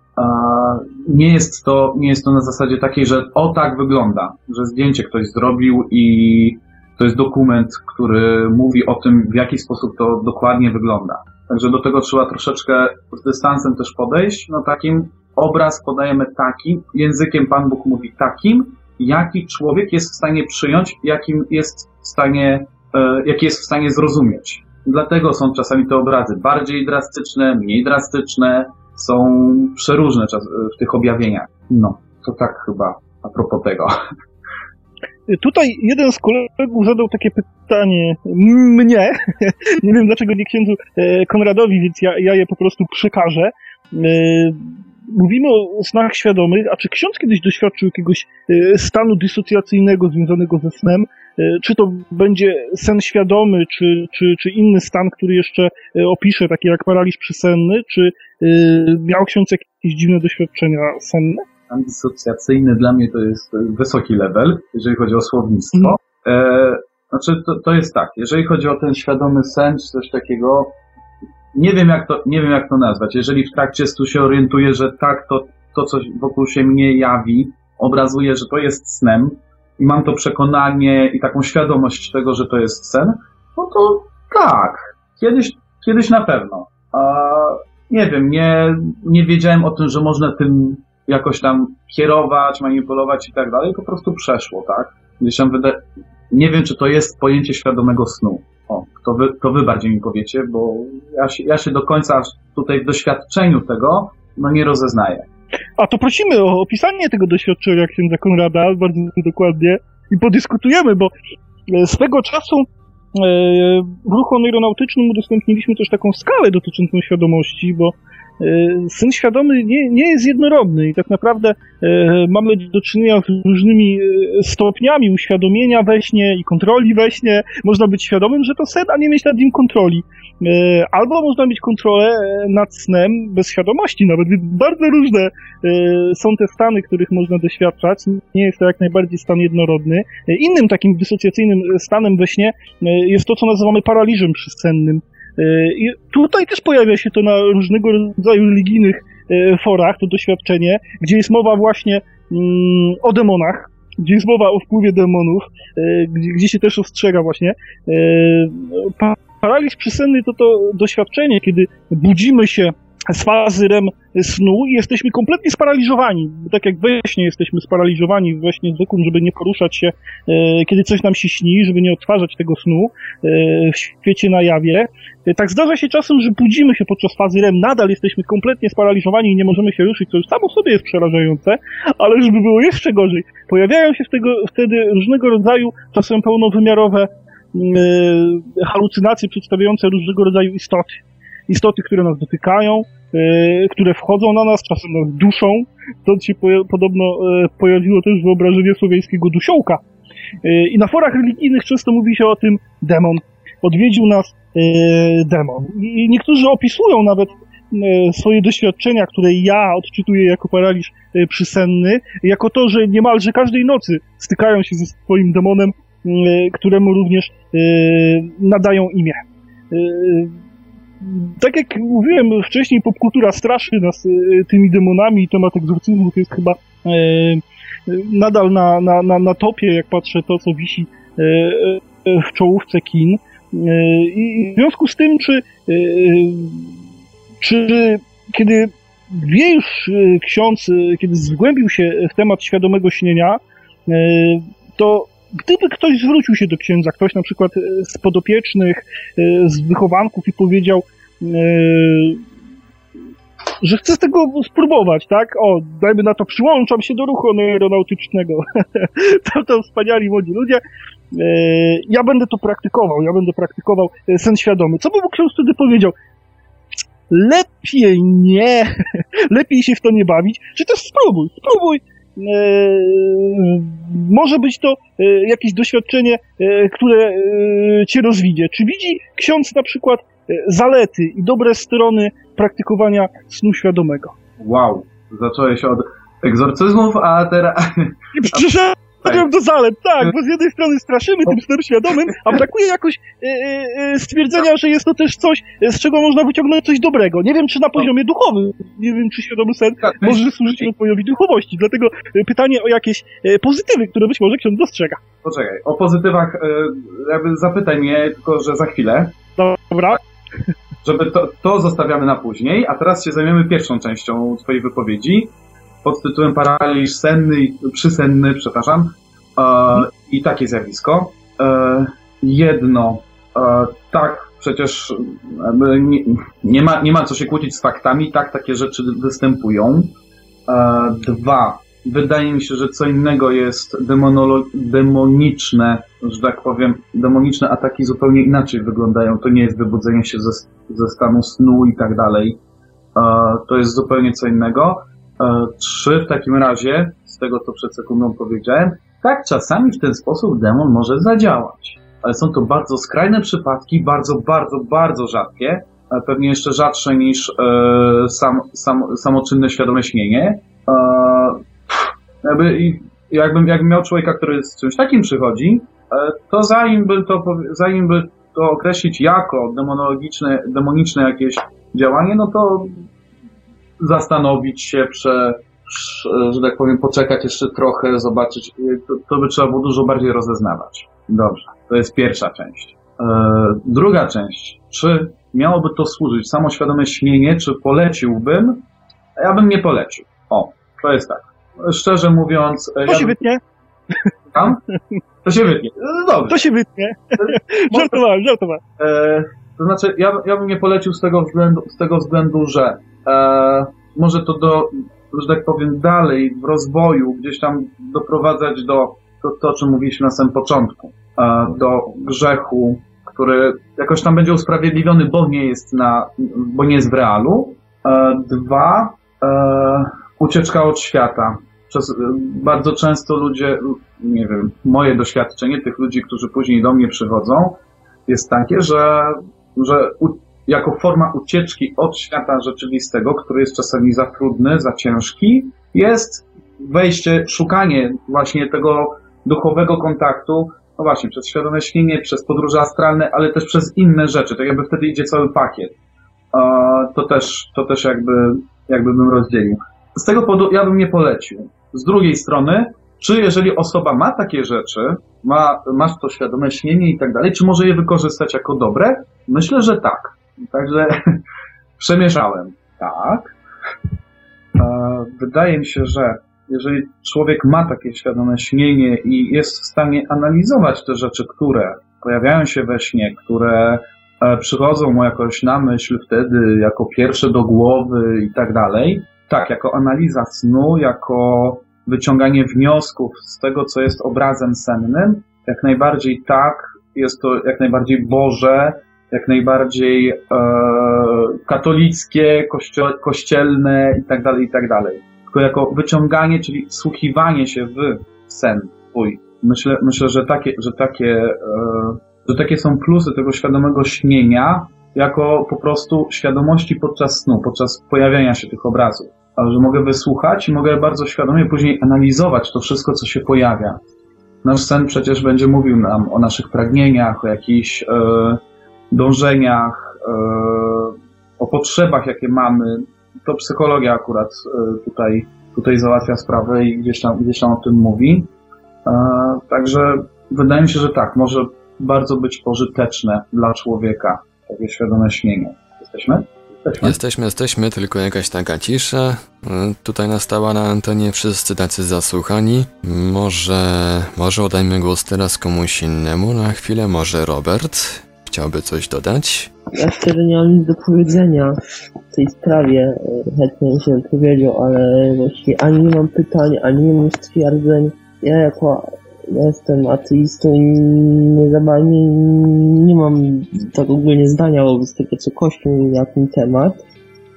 Nie jest, to, nie jest to na zasadzie takiej, że o tak wygląda, że zdjęcie ktoś zrobił i to jest dokument, który mówi o tym, w jaki sposób to dokładnie wygląda. Także do tego trzeba troszeczkę z dystansem też podejść, no takim obraz podajemy takim, językiem Pan Bóg mówi takim, jaki człowiek jest w stanie przyjąć, jakim jest w stanie, e, jaki jest w stanie zrozumieć. Dlatego są czasami te obrazy bardziej drastyczne, mniej drastyczne, są przeróżne w tych objawieniach. No, to tak chyba a propos tego. Tutaj jeden z kolegów zadał takie pytanie mnie. Nie wiem dlaczego nie księdzu e, Konradowi, więc ja, ja je po prostu przekażę. Mówimy o snach świadomych, a czy ksiądz kiedyś doświadczył jakiegoś e, stanu dysocjacyjnego związanego ze snem? E, czy to będzie sen świadomy, czy, czy, czy inny stan, który jeszcze e, opiszę, taki jak paraliż przysenny, czy miał ksiądz jakieś dziwne doświadczenia senne? Stan dysocjacyjny dla mnie to jest wysoki level, jeżeli chodzi o słownictwo. Hmm. E, znaczy, to, to jest tak, jeżeli chodzi o ten świadomy sen, czy coś takiego, nie wiem jak to, nie wiem jak to nazwać. Jeżeli w trakcie stu się orientuję, że tak, to, to coś wokół się mnie jawi, obrazuje, że to jest snem i mam to przekonanie i taką świadomość tego, że to jest sen, no to tak, kiedyś, kiedyś na pewno. A, nie wiem, nie, nie wiedziałem o tym, że można tym jakoś tam kierować, manipulować i tak dalej, po prostu przeszło, tak? Gdzieś tam wyda... Nie wiem, czy to jest pojęcie świadomego snu. O, to wy, to wy bardziej mi powiecie, bo ja się, ja się do końca tutaj w doświadczeniu tego no nie rozeznaję. A to prosimy o opisanie tego doświadczenia księdza Konrada bardzo dokładnie i podyskutujemy, bo e, swego czasu e, w ruchu aeronautycznym udostępniliśmy też taką skalę dotyczącą świadomości, bo syn świadomy nie, nie jest jednorodny i tak naprawdę e, mamy do czynienia z różnymi e, stopniami uświadomienia we śnie i kontroli we śnie. Można być świadomym, że to sen, a nie mieć nad nim kontroli. Albo można mieć kontrolę nad snem bez świadomości nawet, bardzo różne są te stany, których można doświadczać. Nie jest to jak najbardziej stan jednorodny. Innym takim dysocjacyjnym stanem we śnie jest to, co nazywamy paraliżem przysennym. E, I tutaj też pojawia się to na różnego rodzaju religijnych e, forach, to doświadczenie, gdzie jest mowa właśnie mm, o demonach, gdzie jest mowa o wpływie demonów, e, gdzie, gdzie się też ostrzega właśnie. Paraliż przysenny to to doświadczenie, kiedy budzimy się z fazy REM snu i jesteśmy kompletnie sparaliżowani. Tak jak we śnie jesteśmy sparaliżowani we śnie zwykłym, żeby nie poruszać się, e, kiedy coś nam się śni, żeby nie odtwarzać tego snu e, w świecie na jawie. E, tak zdarza się czasem, że budzimy się podczas fazy REM, nadal jesteśmy kompletnie sparaliżowani i nie możemy się ruszyć, co już samo sobie jest przerażające, ale żeby było jeszcze gorzej, pojawiają się wtedy, wtedy różnego rodzaju, czasem pełnowymiarowe halucynacje przedstawiające różnego rodzaju istoty istoty, które nas dotykają, e, które wchodzą na nas, czasem nas duszą. Stąd się podobno e, pojawiło też wyobrażenie słowiańskiego dusiołka. E, I na forach religijnych często mówi się o tym demon. Odwiedził nas demon. I niektórzy opisują nawet swoje doświadczenia, które ja odczytuję jako paraliż przysenny, jako to, że niemalże każdej nocy stykają się ze swoim demonem, któremu również nadają imię tak jak mówiłem wcześniej, popkultura straszy nas e, tymi demonami i temat egzorcyzmu to jest chyba e, nadal na, na, na, na topie, jak patrzę to, co wisi e, w czołówce kin. I w związku z tym, czy, czy kiedy wie już ksiądz, kiedy zgłębił się w temat świadomego śnienia, to gdyby ktoś zwrócił się do księdza, ktoś na przykład e, z podopiecznych, e, z wychowanków i powiedział, e, że chce z tego spróbować, tak? O, dajmy na to, przyłączam się do ruchu aeronautycznego. to, to wspaniali młodzi ludzie. Ja będę to praktykował, ja będę praktykował sen świadomy. Co by ksiądz wtedy powiedział? Lepiej nie, lepiej się w to nie bawić, czy też spróbuj, spróbuj, może być to e, jakieś doświadczenie, e, które cię rozwidzie. Czy widzi ksiądz na przykład zalety i dobre strony praktykowania snu świadomego? Wow, zacząłeś od egzorcyzmów, a teraz... Przecież Trafiam do zalet, tak, bo z jednej strony straszymy tym snem świadomym, a brakuje jakoś e, e, stwierdzenia, że jest to też coś, z czego można wyciągnąć coś dobrego. Nie wiem, czy na poziomie duchowym, nie wiem, czy świadomy sen tak, może służyć rozwojowi duchowości. Dlatego pytanie o jakieś pozytywy, które być może ksiądz dostrzega. Poczekaj, o pozytywach jakby zapytaj mnie, tylko że za chwilę. Dobra. Żeby to, to zostawiamy na później, a teraz się zajmiemy pierwszą częścią twojej wypowiedzi, pod tytułem paraliż senny, przysenny, przepraszam, e, i takie zjawisko. E, jedno, e, tak, przecież nie, nie, ma, nie ma co się kłócić z faktami, tak, takie rzeczy występują. E, dwa, wydaje mi się, że co innego jest demoniczne, że tak powiem, demoniczne ataki zupełnie inaczej wyglądają. To nie jest wybudzenie się ze, ze stanu snu i tak dalej. E, to jest zupełnie co innego. E, trzy w takim razie, z tego co przed sekundą powiedziałem, tak, czasami w ten sposób demon może zadziałać. Ale są to bardzo skrajne przypadki, bardzo, bardzo, bardzo rzadkie. E, pewnie jeszcze rzadsze niż e, sam, sam, samoczynne świadome śnienie. E, jakby, jakbym, jakbym miał człowieka, który z czymś takim przychodzi, e, to zanim by to, zanim by to określić jako demonologiczne, demoniczne jakieś działanie, no to zastanowić się, prze, że tak powiem, poczekać jeszcze trochę, zobaczyć, to, to by trzeba było dużo bardziej rozeznawać. Dobrze, to jest pierwsza część. E, druga część, czy miałoby to służyć samoświadome śnienie, czy poleciłbym? Ja bym nie polecił. O, to jest tak. Szczerze mówiąc... To ja się wytnie. Tam? To się wytnie. Dobrze. To się wytnie. żartowałem, żartowałem. E, to znaczy, ja, ja bym nie polecił z tego względu, z tego względu że e, może to do, że tak powiem, dalej w rozwoju gdzieś tam doprowadzać do to, to o czym mówiliśmy na samym początku, e, do grzechu, który jakoś tam będzie usprawiedliwiony, bo nie jest na, bo nie jest w realu. E, dwa, e, ucieczka od świata. Przez, bardzo często ludzie, nie wiem, moje doświadczenie tych ludzi, którzy później do mnie przychodzą, jest takie, że, że u, jako forma ucieczki od świata rzeczywistego, który jest czasami za trudny, za ciężki, jest wejście, szukanie właśnie tego duchowego kontaktu, no właśnie, przez świadome śnienie, przez podróże astralne, ale też przez inne rzeczy, tak jakby wtedy idzie cały pakiet. To też, to też jakby, jakby bym rozdzielił. Z tego powodu ja bym nie polecił. Z drugiej strony, czy jeżeli osoba ma takie rzeczy, ma, masz to świadome śnienie i tak dalej, czy może je wykorzystać jako dobre? Myślę, że tak. Także przemieszałem. Tak. Wydaje mi się, że jeżeli człowiek ma takie świadome śnienie i jest w stanie analizować te rzeczy, które pojawiają się we śnie, które e, przychodzą mu jakoś na myśl wtedy, jako pierwsze do głowy i tak dalej, tak, jako analiza snu, jako wyciąganie wniosków z tego, co jest obrazem sennym, jak najbardziej tak, jest to jak najbardziej Boże, jak najbardziej e, katolickie, kościo kościelne tak tak dalej. Tylko jako wyciąganie, czyli wsłuchiwanie się w sen twój. Myślę, myślę że takie, że takie, e, że takie są plusy tego świadomego śnienia, jako po prostu świadomości podczas snu, podczas pojawiania się tych obrazów. Ale że mogę wysłuchać i mogę bardzo świadomie później analizować to wszystko, co się pojawia. Nasz sen przecież będzie mówił nam o naszych pragnieniach, o jakichś e, dążeniach, e, o potrzebach, jakie mamy. To psychologia akurat e, tutaj, tutaj załatwia sprawę i gdzieś tam, gdzieś tam o tym mówi. E, także wydaje mi się, że tak, może bardzo być pożyteczne dla człowieka takie świadome śnienie. Jesteśmy? Jesteśmy. Jesteśmy, jesteśmy, tylko jakaś taka cisza. Tutaj nastała na antenie, wszyscy tacy zasłuchani. Może, może oddajmy głos teraz komuś innemu na chwilę, może Robert? Chciałby coś dodać? Ja szczerze nie mam nic do powiedzenia w tej sprawie. Chętnie się odpowiedział, ale właściwie ani nie mam pytań, ani nie mam stwierdzeń. Ja jako jestem ateistą i nie, nie, nie mam tak ogólnie zdania wobec tego, co Kościół mówi na ten temat.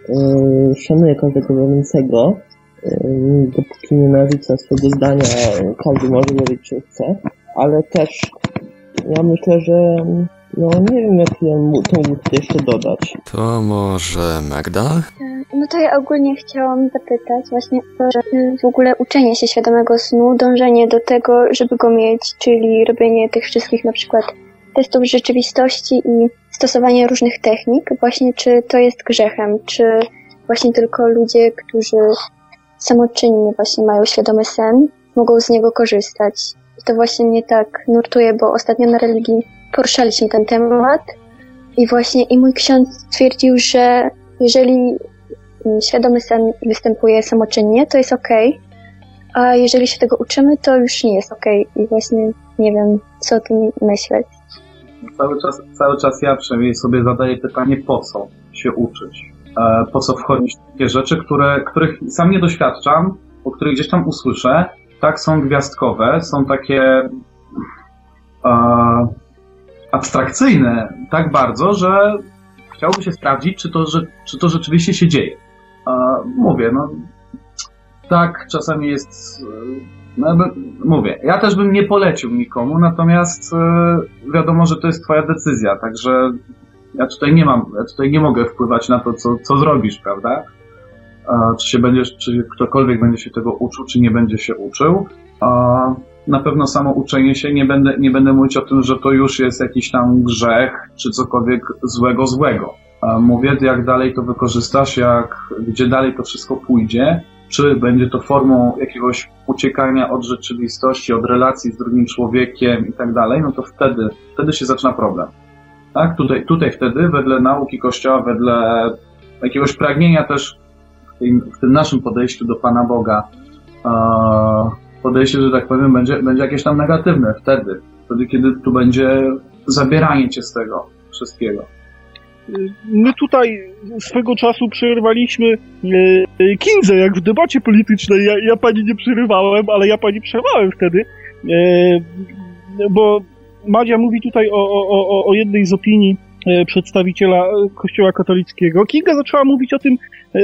Yy, szanuję każdego wierzącego. Yy, dopóki nie narzuca swojego zdania, każdy może mówić, co chce. Ale też ja myślę, że no nie wiem, jak ja to mógł jeszcze dodać. To może Magda? No to ja ogólnie chciałam zapytać właśnie w ogóle uczenie się świadomego snu, dążenie do tego, żeby go mieć, czyli robienie tych wszystkich na przykład testów rzeczywistości i stosowanie różnych technik, właśnie czy to jest grzechem, czy właśnie tylko ludzie, którzy samoczynnie właśnie mają świadomy sen, mogą z niego korzystać. I to właśnie mnie tak nurtuje, bo ostatnio na religii poruszaliśmy ten temat i właśnie i mój ksiądz stwierdził, że jeżeli świadomy sen występuje samoczynnie, to jest ok, a jeżeli się tego uczymy, to już nie jest ok i właśnie nie wiem, co o tym myśleć. Cały czas, cały czas ja przynajmniej sobie zadaję pytanie, po co się uczyć? E, po co wchodzić w takie rzeczy, które, których sam nie doświadczam, o których gdzieś tam usłyszę, tak są gwiazdkowe, są takie abstrakcyjne tak bardzo, że chciałoby się sprawdzić, czy to, że, czy to rzeczywiście się dzieje. mówię, no, tak, czasami jest. No, jakby, mówię, ja też bym nie polecił nikomu, natomiast e, wiadomo, że to jest Twoja decyzja, także ja tutaj nie mam, ja tutaj nie mogę wpływać na to, co, co zrobisz, prawda? E, czy się będziesz, czy ktokolwiek będzie się tego uczył, czy nie będzie się uczył. E, na pewno samo uczenie się, nie będę, nie będę mówić o tym, że to już jest jakiś tam grzech, czy cokolwiek złego, złego. E, mówię, jak dalej to wykorzystasz, jak, gdzie dalej to wszystko pójdzie, czy będzie to formą jakiegoś uciekania od rzeczywistości, od relacji z drugim człowiekiem i tak dalej, no to wtedy, wtedy się zaczyna problem. Tak? Tutaj, tutaj wtedy, wedle nauki Kościoła, wedle jakiegoś pragnienia też w tym, w tym naszym podejściu do Pana Boga, podejście, że tak powiem, będzie, będzie jakieś tam negatywne wtedy. Wtedy, kiedy tu będzie zabieranie cię z tego wszystkiego. My tutaj swego czasu przerwaliśmy e, Kindze, jak w debacie politycznej. Ja, ja pani nie przerywałem, ale ja pani przerwałem wtedy, e, bo Madzia mówi tutaj o, o, o, jednej z opinii e, przedstawiciela Kościoła katolickiego. Kinga zaczęła mówić o tym, e,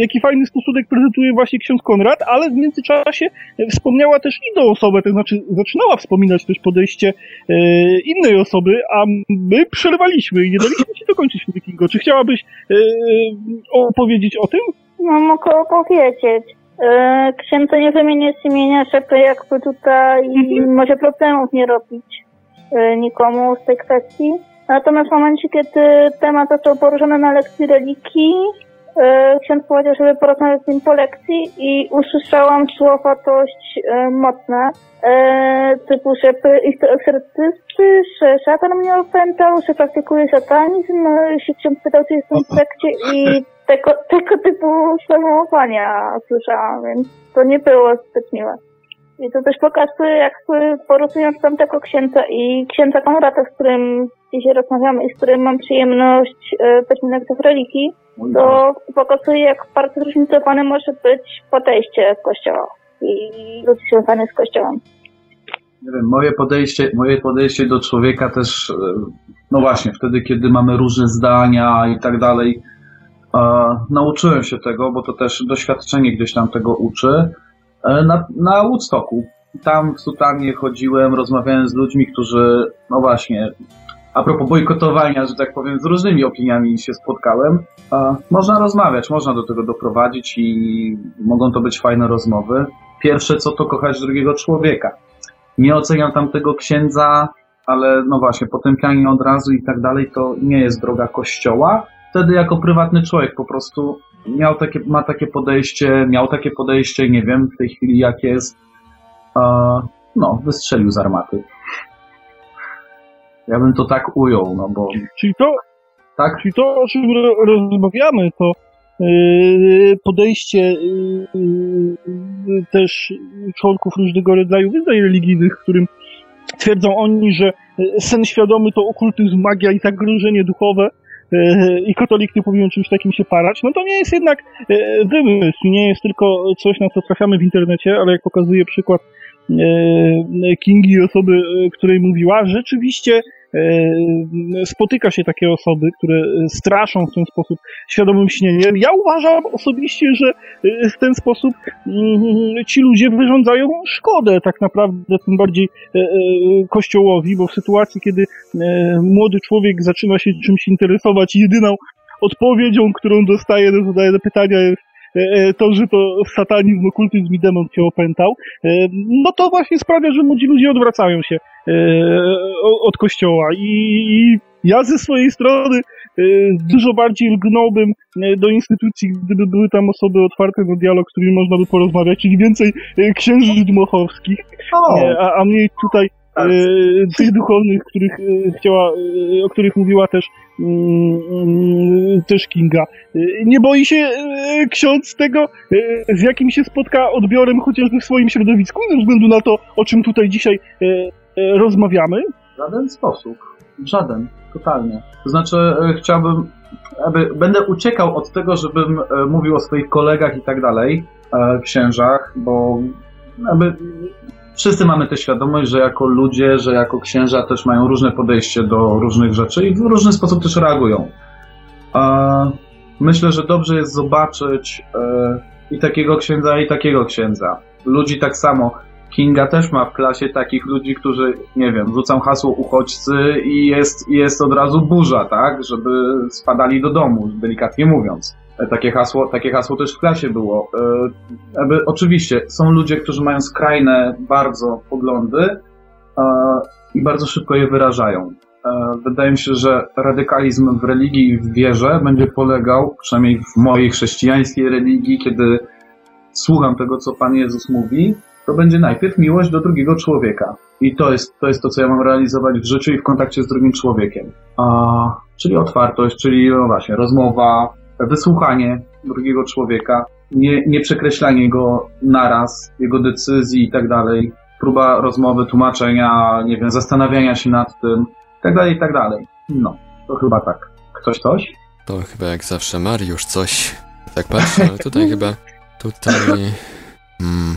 jaki fajny stosunek prezentuje właśnie ksiądz Konrad, ale w międzyczasie wspomniała też inną osobę, to znaczy zaczynała wspominać też podejście e, innej osoby, a my przerwaliśmy i nie daliśmy ci dokończyć, Kingo. Czy chciałabyś opowiedzieć o tym? No, mogę opowiedzieć. Księdza nie wymienię z imienia, żeby jakby tutaj mhm. może problemów nie robić. Nikomu z tej kwestii. Natomiast w momencie, kiedy temat został poruszony na lekcji religii, y, ksiądz powiedział, żeby porozmawiać z nim po lekcji i usłyszałam słowa dość y, mocne, typu, że ich to eksorcysty, że szatan mnie opętał, że praktykuje satanizm, się ksiądz pytał, czy jestem w sekcie i tego, tego typu sformułowania słyszałam, więc to nie było zbyt miłe. I to też pokazuje, jak porównując tamtego księdza i księdza Konrada, z którym dzisiaj rozmawiamy i z którym mam przyjemność e, być w religii, to pokazuje, jak bardzo zróżnicowane może być podejście Kościoła i ludzi związanych z Kościołem. Nie wiem, moje podejście, moje podejście do człowieka też, e, no właśnie, wtedy, kiedy mamy różne zdania i tak dalej, e, nauczyłem się tego, bo to też doświadczenie gdzieś tam tego uczy. E, na, na Woodstocku. Tam w sutannie chodziłem, rozmawiałem z ludźmi, którzy, no właśnie, a propos bojkotowania, że tak powiem, z różnymi opiniami się spotkałem. Można rozmawiać, można do tego doprowadzić i mogą to być fajne rozmowy. Pierwsze co to kochać drugiego człowieka. Nie oceniam tamtego księdza, ale no właśnie, potępianie od razu i tak dalej to nie jest droga kościoła. Wtedy jako prywatny człowiek po prostu miał takie, ma takie podejście, miał takie podejście, nie wiem w tej chwili jak jest. no, wystrzelił z armaty. Ja bym to tak ujął, no bo... Czyli to, tak? czyli to o czym rozmawiamy, to yy, podejście yy, też członków różnego rodzaju wyznań religijnych, którym twierdzą oni, że sen świadomy to okultyzm, magia i zagrożenie duchowe, E, i katolik nie powinien czymś takim się parać, no to nie jest jednak wymysł, nie jest tylko coś, na co trafiamy w internecie, ale jak pokazuje przykład e, Kingi, osoby, której mówiła, rzeczywiście E, spotyka się takie osoby, które straszą w ten sposób świadomym śnieniem. Ja uważam osobiście, że e, w ten sposób mm, ci ludzie wyrządzają szkodę tak naprawdę tym bardziej e, kościołowi, bo w sytuacji, kiedy młody człowiek zaczyna się czymś interesować, jedyną odpowiedzią, którą dostaje na zadane pytania jest to, że to satanizm, okultyzm i demon cię opętał, no to właśnie sprawia, że młodzi ludzie odwracają się E, od kościoła. I ja ze swojej strony e, dużo bardziej lgnąłbym e, do instytucji, gdyby były tam osoby otwarte na dialog, z którymi można by porozmawiać, czyli więcej księży dmochowskich, a, a mniej tutaj. Tych duchownych, których chciała, o których mówiła też, mm, mm, też Kinga. Nie boi się ksiądz tego, z jakim się spotka odbiorem chociażby w swoim środowisku, ze względu na to, o czym tutaj dzisiaj E, rozmawiamy? W żaden sposób. Żaden. Totalnie. To znaczy, e, chciałbym, aby, będę uciekał od tego, żebym e, mówił o swoich kolegach i tak dalej, księżach, bo aby, wszyscy mamy tę świadomość, że jako ludzie, że jako księża też mają różne podejście do różnych rzeczy i w różny sposób też reagują. Myślę, że dobrze jest zobaczyć, i takiego księdza, i takiego księdza. Ludzi tak samo. Kinga też ma w klasie takich ludzi, którzy, nie wiem, rzucam hasło uchodźcy i jest, jest od razu burza, tak? Żeby spadali do domu, delikatnie mówiąc. E, Takie hasło, takie hasło też w klasie było. E, Jakby, oczywiście, są ludzie, którzy mają skrajne bardzo poglądy e, i bardzo szybko je wyrażają. Wydaje mi się, że radykalizm w religii i w wierze będzie polegał, przynajmniej w mojej chrześcijańskiej religii, kiedy słucham tego, co Pan Jezus mówi, to będzie najpierw miłość do drugiego człowieka. I to jest to, jest to co ja mam realizować w życiu i w kontakcie z drugim człowiekiem. A, czyli otwartość, czyli no właśnie rozmowa, wysłuchanie drugiego człowieka, nie, nie przekreślanie go naraz, jego decyzji i tak dalej, próba rozmowy, tłumaczenia, nie wiem, zastanawiania się nad tym, tak dalej, tak dalej. No, to chyba tak. Ktoś coś? To chyba jak zawsze Mariusz coś. Tak patrzę, ale tutaj chyba. Tutaj. Hmm,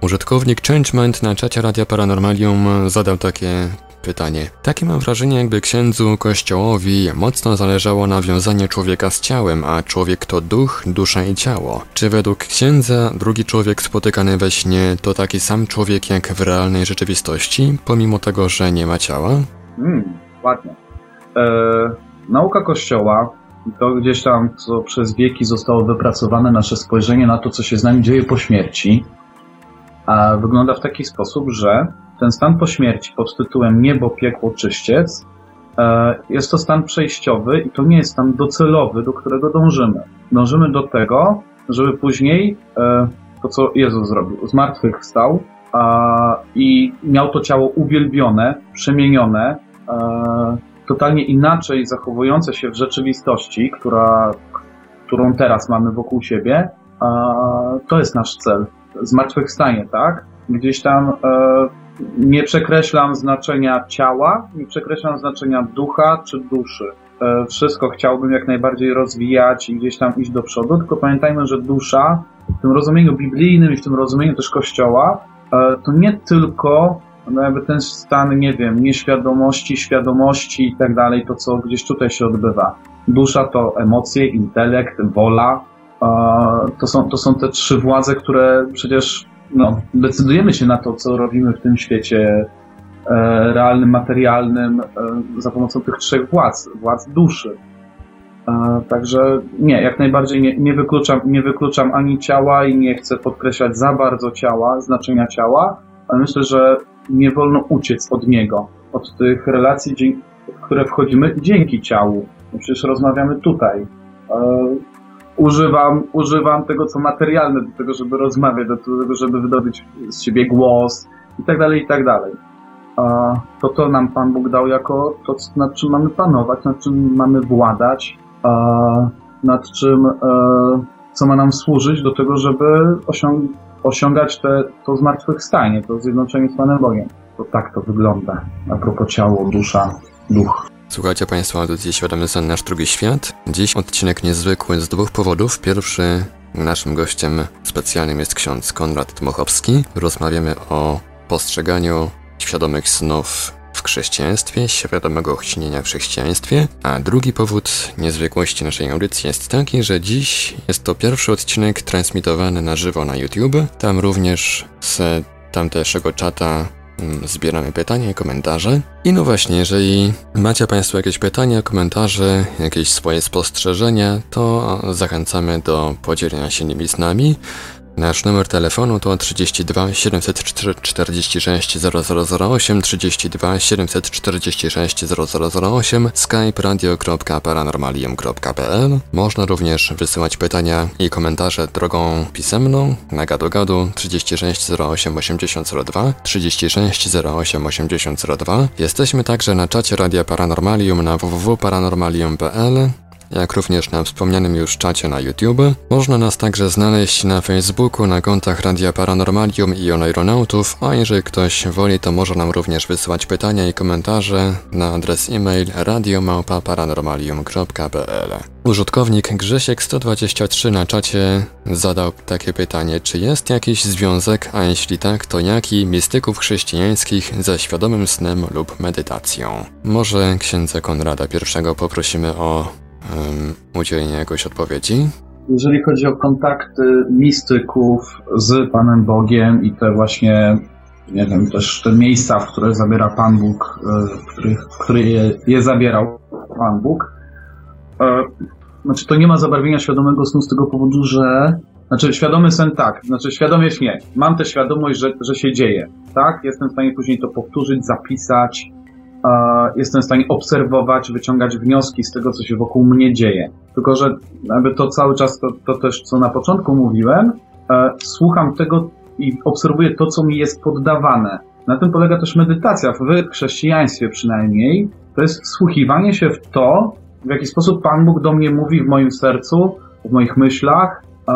użytkownik Changement na czacie Radia Paranormalium zadał takie pytanie. Takie mam wrażenie, jakby księdzu kościołowi mocno zależało na wiązaniu człowieka z ciałem, a człowiek to duch, dusza i ciało. Czy według księdza drugi człowiek spotykany we śnie to taki sam człowiek jak w realnej rzeczywistości, pomimo tego, że nie ma ciała? Mm, ładnie. E, nauka Kościoła, to gdzieś tam, co przez wieki zostało wypracowane, nasze spojrzenie na to, co się z nami dzieje po śmierci, a wygląda w taki sposób, że ten stan po śmierci pod tytułem niebo, piekło, czyściec e, jest to stan przejściowy i to nie jest stan docelowy, do którego dążymy. Dążymy do tego, żeby później e, to, co Jezus zrobił, zmartwychwstał a, i miał to ciało uwielbione, przemienione, e, totalnie inaczej zachowujące się w rzeczywistości, która, którą teraz mamy wokół siebie, to jest nasz cel. Zmartwychwstanie, tak? Gdzieś tam nie przekreślam znaczenia ciała, nie przekreślam znaczenia ducha czy duszy. E, wszystko chciałbym jak najbardziej rozwijać i gdzieś tam iść do przodu, tylko pamiętajmy, że dusza w tym rozumieniu biblijnym i w tym rozumieniu też Kościoła e, to nie tylko no jakby ten stan, nie wiem, nieświadomości, świadomości i tak dalej, to co gdzieś tutaj się odbywa. Dusza to emocje, intelekt, wola. E, To są, to są te trzy władze, które przecież no, decydujemy się na to, co robimy w tym świecie e, realnym, materialnym, e, za pomocą tych trzech władz, władz duszy. E, Także nie, jak najbardziej nie, nie, wykluczam, nie wykluczam ani ciała i nie chcę podkreślać za bardzo ciała, znaczenia ciała, ale myślę, że nie wolno uciec od niego, od tych relacji, w które wchodzimy dzięki ciału. No Przecież rozmawiamy tutaj. Używam, używam tego, co materialne do tego, żeby rozmawiać, do tego, żeby wydobyć z siebie głos i tak dalej, i tak dalej. A to to nam Pan Bóg dał jako to, nad czym mamy panować, nad czym mamy władać, nad czym, e, co ma nam służyć do tego, żeby osiąg osiągać te, to zmartwychwstanie, to zjednoczenie z Panem Bogiem. To tak to wygląda. A propos ciało, dusza, duch. Słuchajcie Państwo audycji Świadomy Sen Nasz Drugi Świat. Dziś odcinek niezwykły z dwóch powodów. Pierwszy, naszym gościem specjalnym jest ksiądz Konrad Dmochowski. Rozmawiamy o postrzeganiu świadomych snów w chrześcijaństwie, świadomego śnienia w chrześcijaństwie. A drugi powód niezwykłości naszej audycji jest taki, że dziś jest to pierwszy odcinek transmitowany na żywo na YouTube. Tam również z tamtejszego czata zbieramy pytania komentarze. I no właśnie, jeżeli macie Państwo jakieś pytania, komentarze, jakieś swoje spostrzeżenia, to zachęcamy do podzielenia się nimi z nami. Nasz numer telefonu to 32 746 0008, 32 746 0008, skype radio.paranormalium.pl. Można również wysyłać pytania i komentarze drogą pisemną na gadu-gadu 36 08 8002, 36 08 8002. Jesteśmy także na czacie Radia Paranormalium na www.paranormalium.pl jak również na wspomnianym już czacie na YouTube. Można nas także znaleźć na Facebooku, na kontach Radia Paranormalium i Oneironautów, a jeżeli ktoś woli, to może nam również wysyłać pytania i komentarze na adres e-mail radiomałpa-paranormalium.pl Użytkownik Grzesiek123 na czacie zadał takie pytanie, czy jest jakiś związek, a jeśli tak, to jaki mistyków chrześcijańskich ze świadomym snem lub medytacją? Może księdza Konrada I poprosimy o um, udzielenie jakiejś odpowiedzi. jeżeli chodzi o kontakty mistyków z Panem Bogiem i te właśnie, nie wiem, też te miejsca, w które zabiera Pan Bóg, e, w których, w je, je zabierał Pan Bóg, e, znaczy to nie ma zabarwienia świadomego snu z tego powodu, że znaczy świadomy sen tak, znaczy świadomie śnie. Mam tę świadomość, że, że się dzieje, tak? Jestem w stanie później to powtórzyć, zapisać, jestem w stanie obserwować, wyciągać wnioski z tego, co się wokół mnie dzieje. Tylko, że jakby to cały czas, to, to też co na początku mówiłem, e, słucham tego i obserwuję to, co mi jest poddawane. Na tym polega też medytacja, w chrześcijaństwie przynajmniej. To jest wsłuchiwanie się w to, w jaki sposób Pan Bóg do mnie mówi w moim sercu, w moich myślach, e,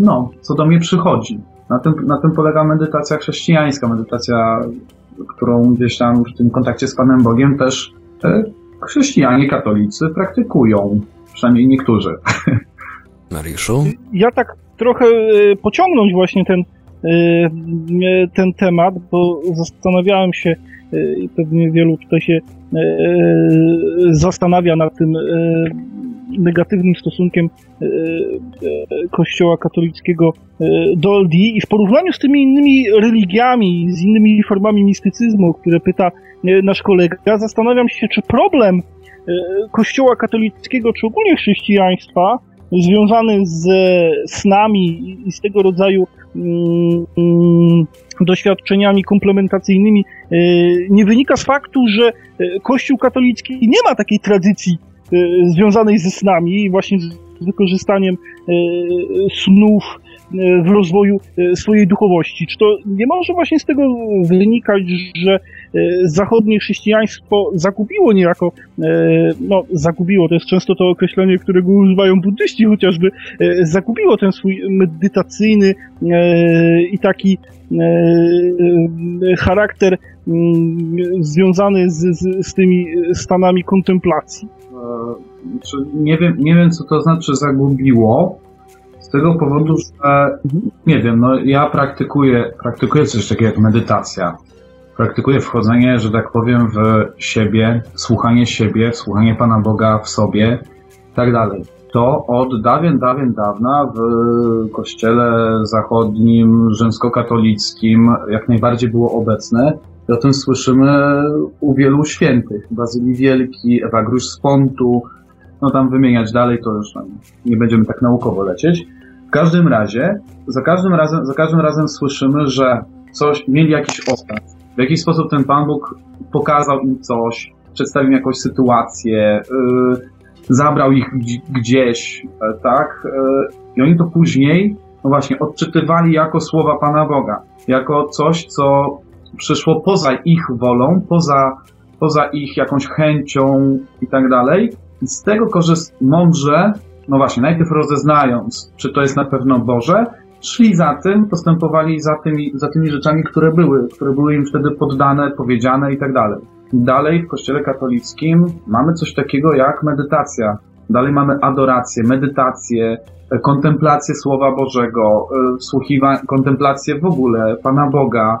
no, co do mnie przychodzi. Na tym, na tym polega medytacja chrześcijańska, medytacja, którą gdzieś tam w tym kontakcie z Panem Bogiem też e, chrześcijanie, katolicy praktykują. Przynajmniej niektórzy. Mariuszu? Ja tak trochę e, pociągnąć właśnie ten, e, ten temat, bo zastanawiałem się e, i pewnie wielu tutaj się zastanawia nad tym negatywnym stosunkiem Kościoła katolickiego do LD i w porównaniu z tymi innymi religiami, z innymi formami mistycyzmu, które pyta nasz kolega, zastanawiam się, czy problem Kościoła katolickiego, czy ogólnie chrześcijaństwa związany z snami i z tego rodzaju mm, mm, doświadczeniami komplementacyjnymi nie wynika z faktu, że Kościół katolicki nie ma takiej tradycji związanej ze snami i właśnie z wykorzystaniem snów w rozwoju swojej duchowości. Czy to nie może właśnie z tego wynikać, że zachodnie chrześcijaństwo zagubiło niejako, no zagubiło, to jest często to określenie, którego używają buddyści chociażby, zagubiło ten swój medytacyjny i taki charakter związany z, z, z tymi stanami kontemplacji? Nie wiem, nie wiem, co to znaczy zagubiło, z tego powodu, że nie wiem, no ja praktykuję, praktykuję coś takiego jak medytacja. Praktykuję wchodzenie, że tak powiem, w siebie, słuchanie siebie, słuchanie Pana Boga w sobie i tak dalej. To od dawien, dawien dawna w kościele zachodnim, rzymskokatolickim jak najbardziej było obecne. I o tym słyszymy u wielu świętych. Bazylii Wielki, Ewa Grusz z Pontu, no tam wymieniać dalej, to już nie będziemy tak naukowo lecieć. W każdym razie, za każdym razem, za każdym razem słyszymy, że coś, mieli jakiś obraz. W jakiś sposób ten Pan Bóg pokazał im coś, przedstawił jakąś sytuację, yy, zabrał ich gdzieś, yy, tak? Yy, I oni to później, no właśnie, odczytywali jako słowa Pana Boga. Jako coś, co przyszło poza ich wolą, poza, poza ich jakąś chęcią i tak dalej. I z tego korzyst mądrze, no właśnie, najpierw rozeznając, czy to jest na pewno Boże, szli za tym, postępowali za tymi, za tymi rzeczami, które były, które były im wtedy poddane, powiedziane i tak dalej. Dalej w Kościele katolickim mamy coś takiego jak medytacja. Dalej mamy adorację, medytację, kontemplację Słowa Bożego, wsłuchiwanie, kontemplację w ogóle Pana Boga.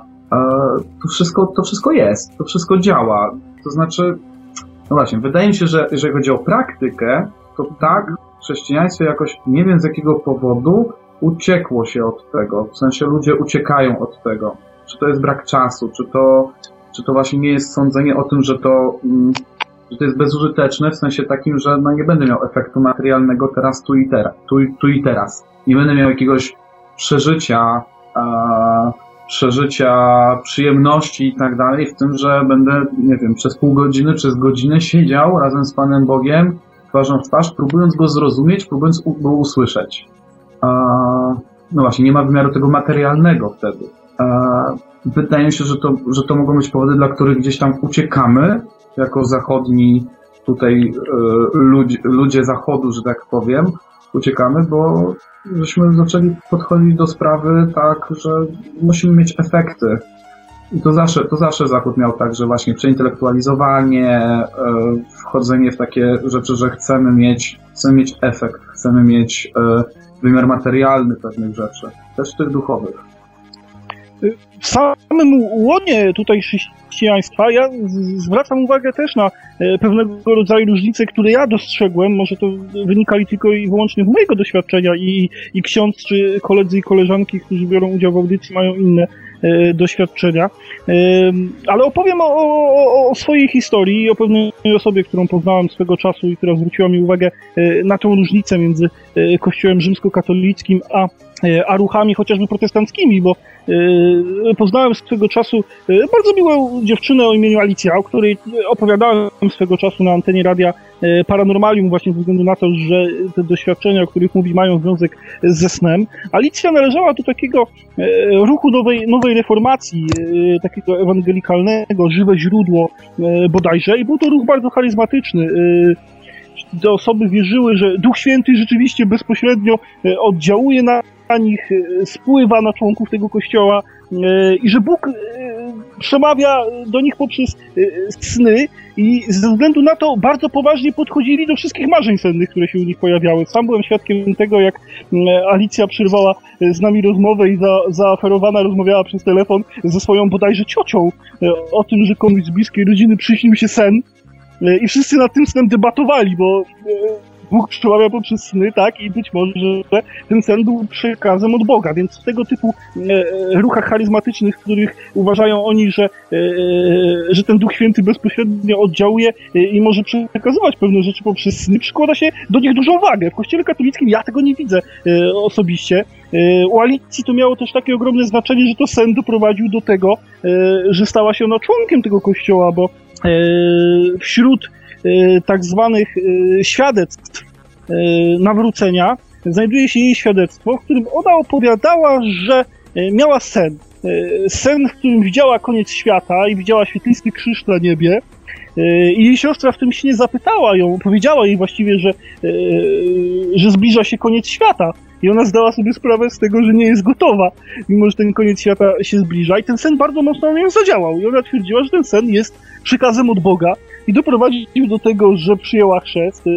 To wszystko, to wszystko jest, to wszystko działa. To znaczy, no właśnie, wydaje mi się, że jeżeli chodzi o praktykę, to tak, chrześcijaństwo jakoś, nie wiem z jakiego powodu, uciekło się od tego. W sensie ludzie uciekają od tego. Czy to jest brak czasu, czy to, czy to właśnie nie jest sądzenie o tym, że to, że to jest bezużyteczne, w sensie takim, że no nie będę miał efektu materialnego teraz, tu i teraz. Tu, tu i teraz. Nie będę miał jakiegoś przeżycia, e, przeżycia przyjemności i tak dalej, w tym, że będę, nie wiem, przez pół godziny, przez godzinę siedział razem z Panem Bogiem, twarzą w twarz, próbując go zrozumieć, próbując go usłyszeć. No właśnie, nie ma wymiaru tego materialnego wtedy. Wydaje mi się, że to, że to mogą być powody, dla których gdzieś tam uciekamy, jako zachodni tutaj ludzie, ludzie zachodu, że tak powiem, uciekamy, bo żeśmy zaczęli podchodzić do sprawy tak, że musimy mieć efekty. I to zawsze, to zawsze Zachód miał tak, że właśnie przeintelektualizowanie, wchodzenie w takie rzeczy, że chcemy mieć, chcemy mieć efekt, chcemy mieć wymiar materialny pewnych rzeczy, też tych duchowych. W samym łonie tutaj chrześcijaństwa ja zwracam uwagę też na e, pewnego rodzaju różnice, które ja dostrzegłem, może to wynikali tylko i wyłącznie z mojego doświadczenia i, i ksiądz, czy koledzy i koleżanki, którzy biorą udział w audycji mają inne e, doświadczenia. E, ale opowiem o, o, o, swojej historii i o pewnej osobie, którą poznałem swego czasu i która zwróciła mi uwagę na tą różnicę między kościołem rzymskokatolickim a E, a ruchami chociażby protestanckimi, bo e, poznałem swego czasu e, bardzo miłą dziewczynę o imieniu Alicja, o której opowiadałem swego czasu na antenie radia Paranormalium właśnie ze względu na to, że te doświadczenia, o których mówi, mają związek ze snem. Alicja należała do takiego ruchu nowej, nowej reformacji, takiego ewangelikalnego, żywe źródło bodajże i był to ruch bardzo charyzmatyczny te osoby wierzyły, że Duch Święty rzeczywiście bezpośrednio oddziałuje na na nich e, spływa na członków tego kościoła e, i że Bóg e, przemawia do nich poprzez sny i ze względu na to bardzo poważnie podchodzili do wszystkich marzeń sennych, które się u nich pojawiały. Sam byłem świadkiem tego, jak Alicja przerwała z nami rozmowę i za, zaoferowana rozmawiała przez telefon ze swoją bodajże ciocią o tym, że komuś z bliskiej rodziny przyśnił się sen i wszyscy nad tym snem debatowali, bo Bóg przemawia poprzez sny, tak? I być może, że ten sen był przekazem od Boga, więc w tego typu e, e, ruchach charyzmatycznych, w których uważają oni, że, e, że ten Duch Święty bezpośrednio oddziałuje i może przekazywać pewne rzeczy poprzez sny, przykłada się do nich dużą wagę. W Kościele katolickim ja tego nie widzę osobiście. U Alicji to miało też takie ogromne znaczenie, że to sen doprowadził do tego, że stała się ona członkiem tego kościoła, bo wśród tak zwanych y, świadectw y, nawrócenia znajduje się jej świadectwo, w którym ona opowiadała, że miała sen. Sen, w którym widziała koniec świata i widziała świetlisty krzyż na niebie. I jej siostra w tym śnie zapytała ją, powiedziała jej właściwie, że, że zbliża się koniec świata. I ona zdała sobie sprawę z tego, że nie jest gotowa, mimo że ten koniec świata się zbliża. I ten sen bardzo mocno na nią zadziałał. I ona twierdziła, że ten sen jest przykazem od Boga i doprowadził do tego, że przyjęła chrzest y,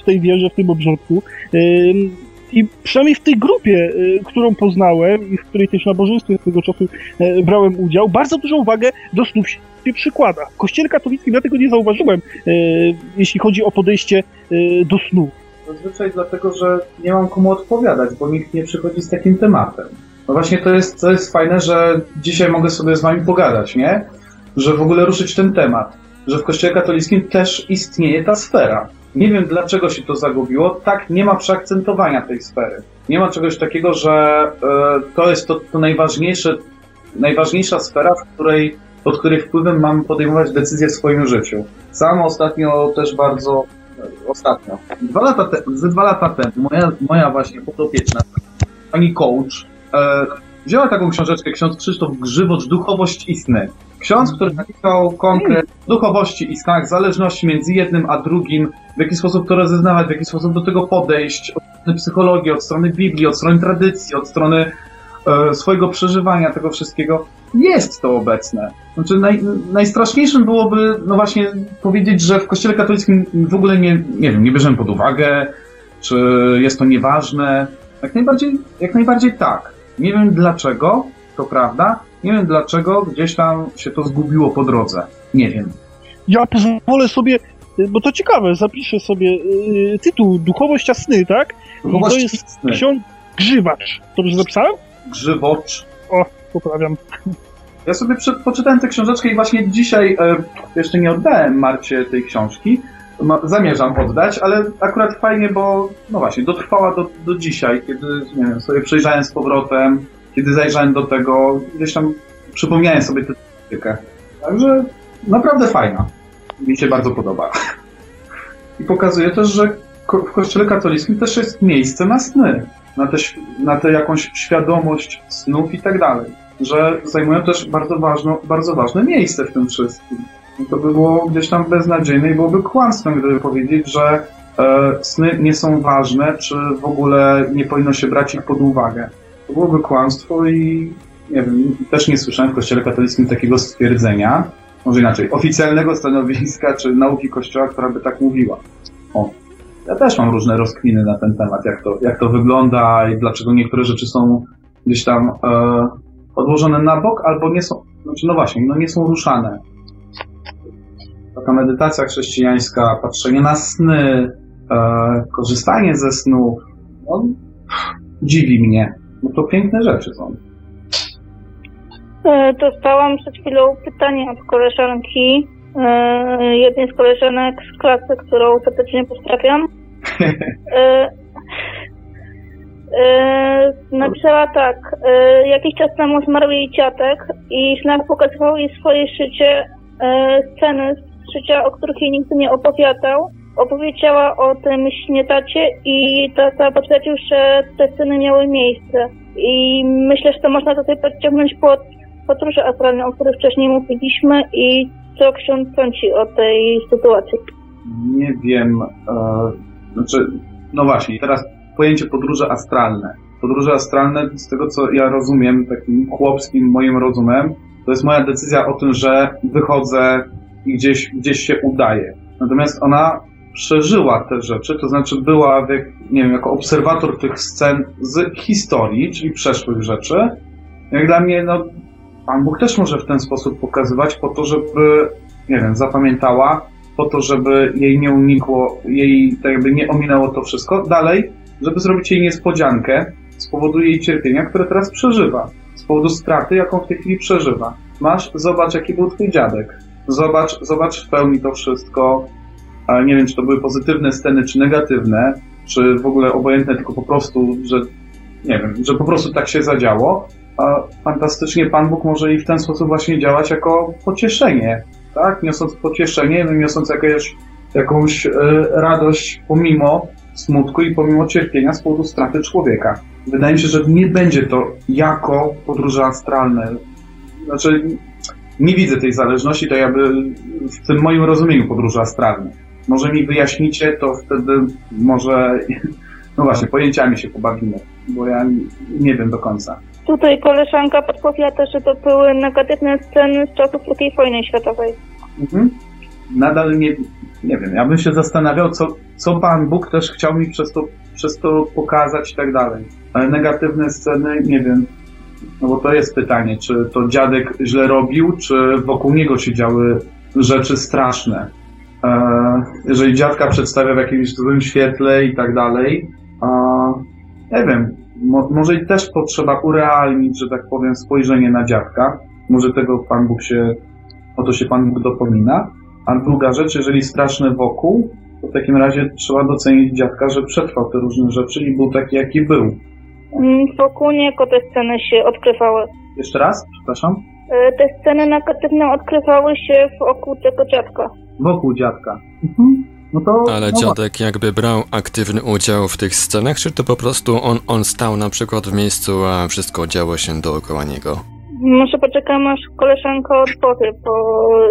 w tej wierze, w tym obrządku. Y, I przynajmniej w tej grupie, y, którą poznałem i w której też nabożeństwie tego czasu brałem udział, bardzo dużą wagę do snów się przykłada. W kościele katolickim ja tego nie zauważyłem, jeśli chodzi o podejście do snu. Zazwyczaj dlatego, że nie mam komu odpowiadać, bo nikt nie przychodzi z takim tematem. No właśnie to jest, to jest fajne, że dzisiaj mogę sobie z wami pogadać, nie? Że w ogóle ruszyć ten temat że w Kościele katolickim też istnieje ta sfera. Nie wiem, dlaczego się to zagubiło. Tak, nie ma przeakcentowania tej sfery. Nie ma czegoś takiego, że e, to jest to, to najważniejsze, najważniejsza sfera, w której, pod której wpływem mam podejmować decyzje w swoim życiu. Sam ostatnio też bardzo, e, ostatnio, dwa lata te, ze dwa lata temu, moja, moja właśnie podopieczna, pani coach, e, wzięła taką książeczkę, ksiądz Krzysztof Grzywocz, Duchowość i sny. Ksiądz, który napisał konkret duchowości i snach, zależności między jednym a drugim, w jaki sposób to rozeznawać, w jaki sposób do tego podejść, od strony psychologii, od strony Biblii, od strony tradycji, od strony e, swojego przeżywania tego wszystkiego, jest to obecne. Znaczy naj, najstraszniejszym byłoby, no właśnie, powiedzieć, że w kościele katolickim w ogóle nie, nie wiem, nie bierzemy pod uwagę, czy jest to nieważne. Jak najbardziej, jak najbardziej tak. Nie wiem dlaczego, to prawda, nie wiem dlaczego gdzieś tam się to zgubiło po drodze. Nie wiem. Ja pozwolę sobie, bo to ciekawe, zapiszę sobie y, tytuł Duchowość a sny, tak? Duchowość I to jest sny. ksiądz Grzywacz. Dobrze zapisałem? Grzywocz. O, poprawiam. Ja sobie przy, poczytałem tę książeczkę i właśnie dzisiaj e, jeszcze nie oddałem Marcie tej książki. No, zamierzam oddać, ale akurat fajnie, bo no właśnie, dotrwała do, do dzisiaj, kiedy nie wiem, sobie przejrzałem z powrotem, kiedy zajrzałem do tego, gdzieś tam przypomniałem sobie tę tematykę. Także naprawdę fajna. Mi się bardzo podoba. I pokazuje też, że w kościele katolickim też jest miejsce na sny, na tę na te jakąś świadomość snów i tak dalej. Że zajmują też bardzo, ważno, bardzo ważne miejsce w tym wszystkim. I to by było gdzieś tam beznadziejne i byłoby kłamstwem, gdyby powiedzieć, że e, sny nie są ważne, czy w ogóle nie powinno się brać ich pod uwagę. To byłoby kłamstwo i nie wiem, też nie słyszałem w Kościele katolickim takiego stwierdzenia, może inaczej, oficjalnego stanowiska czy nauki Kościoła, która by tak mówiła. O, ja też mam różne rozkminy na ten temat, jak to, jak to wygląda i dlaczego niektóre rzeczy są gdzieś tam e, odłożone na bok, albo nie są, znaczy no właśnie, no nie są ruszane. Taka medytacja chrześcijańska, patrzenie na sny, e, korzystanie ze snów, no, dziwi mnie. No to piękne rzeczy są. E, Dostałam przed chwilą pytanie od koleżanki, e, jednej z koleżanek z klasy, którą serdecznie pozdrawiam. E, Napisała tak, jakiś czas temu zmarł jej dziadek i znak pokazywał jej swoje życie, sceny z życia, o których jej nigdy nie opowiadał. Opowiedziała o tym śniadacie i tata potwierdził, że te sceny miały miejsce. I myślę, że to można tutaj podciągnąć pod podróże astralne, o których wcześniej mówiliśmy i co ksiądz sądzi o tej sytuacji. Nie wiem, e, znaczy, no właśnie, teraz pojęcie podróże astralne. Podróże astralne, z tego co ja rozumiem, takim chłopskim moim rozumem, to jest moja decyzja o tym, że wychodzę i gdzieś, gdzieś się udaję. Natomiast ona przeżyła te rzeczy, to znaczy była, nie wiem, jako obserwator tych scen z historii, czyli przeszłych rzeczy. Jak dla mnie, no, Pan Bóg też może w ten sposób pokazywać po to, żeby, nie wiem, zapamiętała, po to, żeby jej nie unikło, jej tak jakby nie ominęło to wszystko. Dalej, żeby zrobić jej niespodziankę z powodu jej cierpienia, które teraz przeżywa. Z powodu straty, jaką w tej chwili przeżywa. Masz, zobacz, jaki był twój dziadek. Zobacz, zobacz w pełni to wszystko. Ale nie wiem, czy to były pozytywne sceny, czy negatywne, czy w ogóle obojętne, tylko po prostu, że nie wiem, że po prostu tak się zadziało. A fantastycznie Pan Bóg może i w ten sposób właśnie działać jako pocieszenie, tak? Niosąc pocieszenie, no niosąc jakieś, jakąś e, radość pomimo smutku i pomimo cierpienia z powodu straty człowieka. Wydaje mi się, że nie będzie to jako podróże astralne. Znaczy, nie widzę tej zależności, to jakby w tym moim rozumieniu podróży astralnej. Może mi wyjaśnicie, to wtedy może, no właśnie, pojęciami się pobawimy, bo ja nie wiem do końca. Tutaj koleżanka podpowiada, że to były negatywne sceny z czasów II wojny światowej. Mhm. Nadal nie, nie wiem, ja bym się zastanawiał, co, co Pan Bóg też chciał mi przez to, przez to pokazać i tak dalej. Ale negatywne sceny, nie wiem, no bo to jest pytanie, czy to dziadek źle robił, czy wokół niego się działy rzeczy straszne. Jeżeli dziadka przedstawia w jakimś złym świetle i tak dalej, a, nie wiem, mo, może też potrzeba urealnić, że tak powiem, spojrzenie na dziadka. Może tego Pan Bóg się, o to się Pan Bóg dopomina. A druga rzecz, jeżeli straszne wokół, to w takim razie trzeba docenić dziadka, że przetrwał te różne rzeczy i był taki, jaki był. Mm, Wokół niego te sceny się odkrywały. Jeszcze raz, przepraszam. E, Te sceny negatywne odkrywały się wokół tego dziadka. Wokół dziadka. Mhm. No to. Ale no dziadek jakby brał aktywny udział w tych scenach, czy to po prostu on, on stał na przykład w miejscu, a wszystko działo się dookoła niego? Może poczekam, aż koleżanka odpowie, bo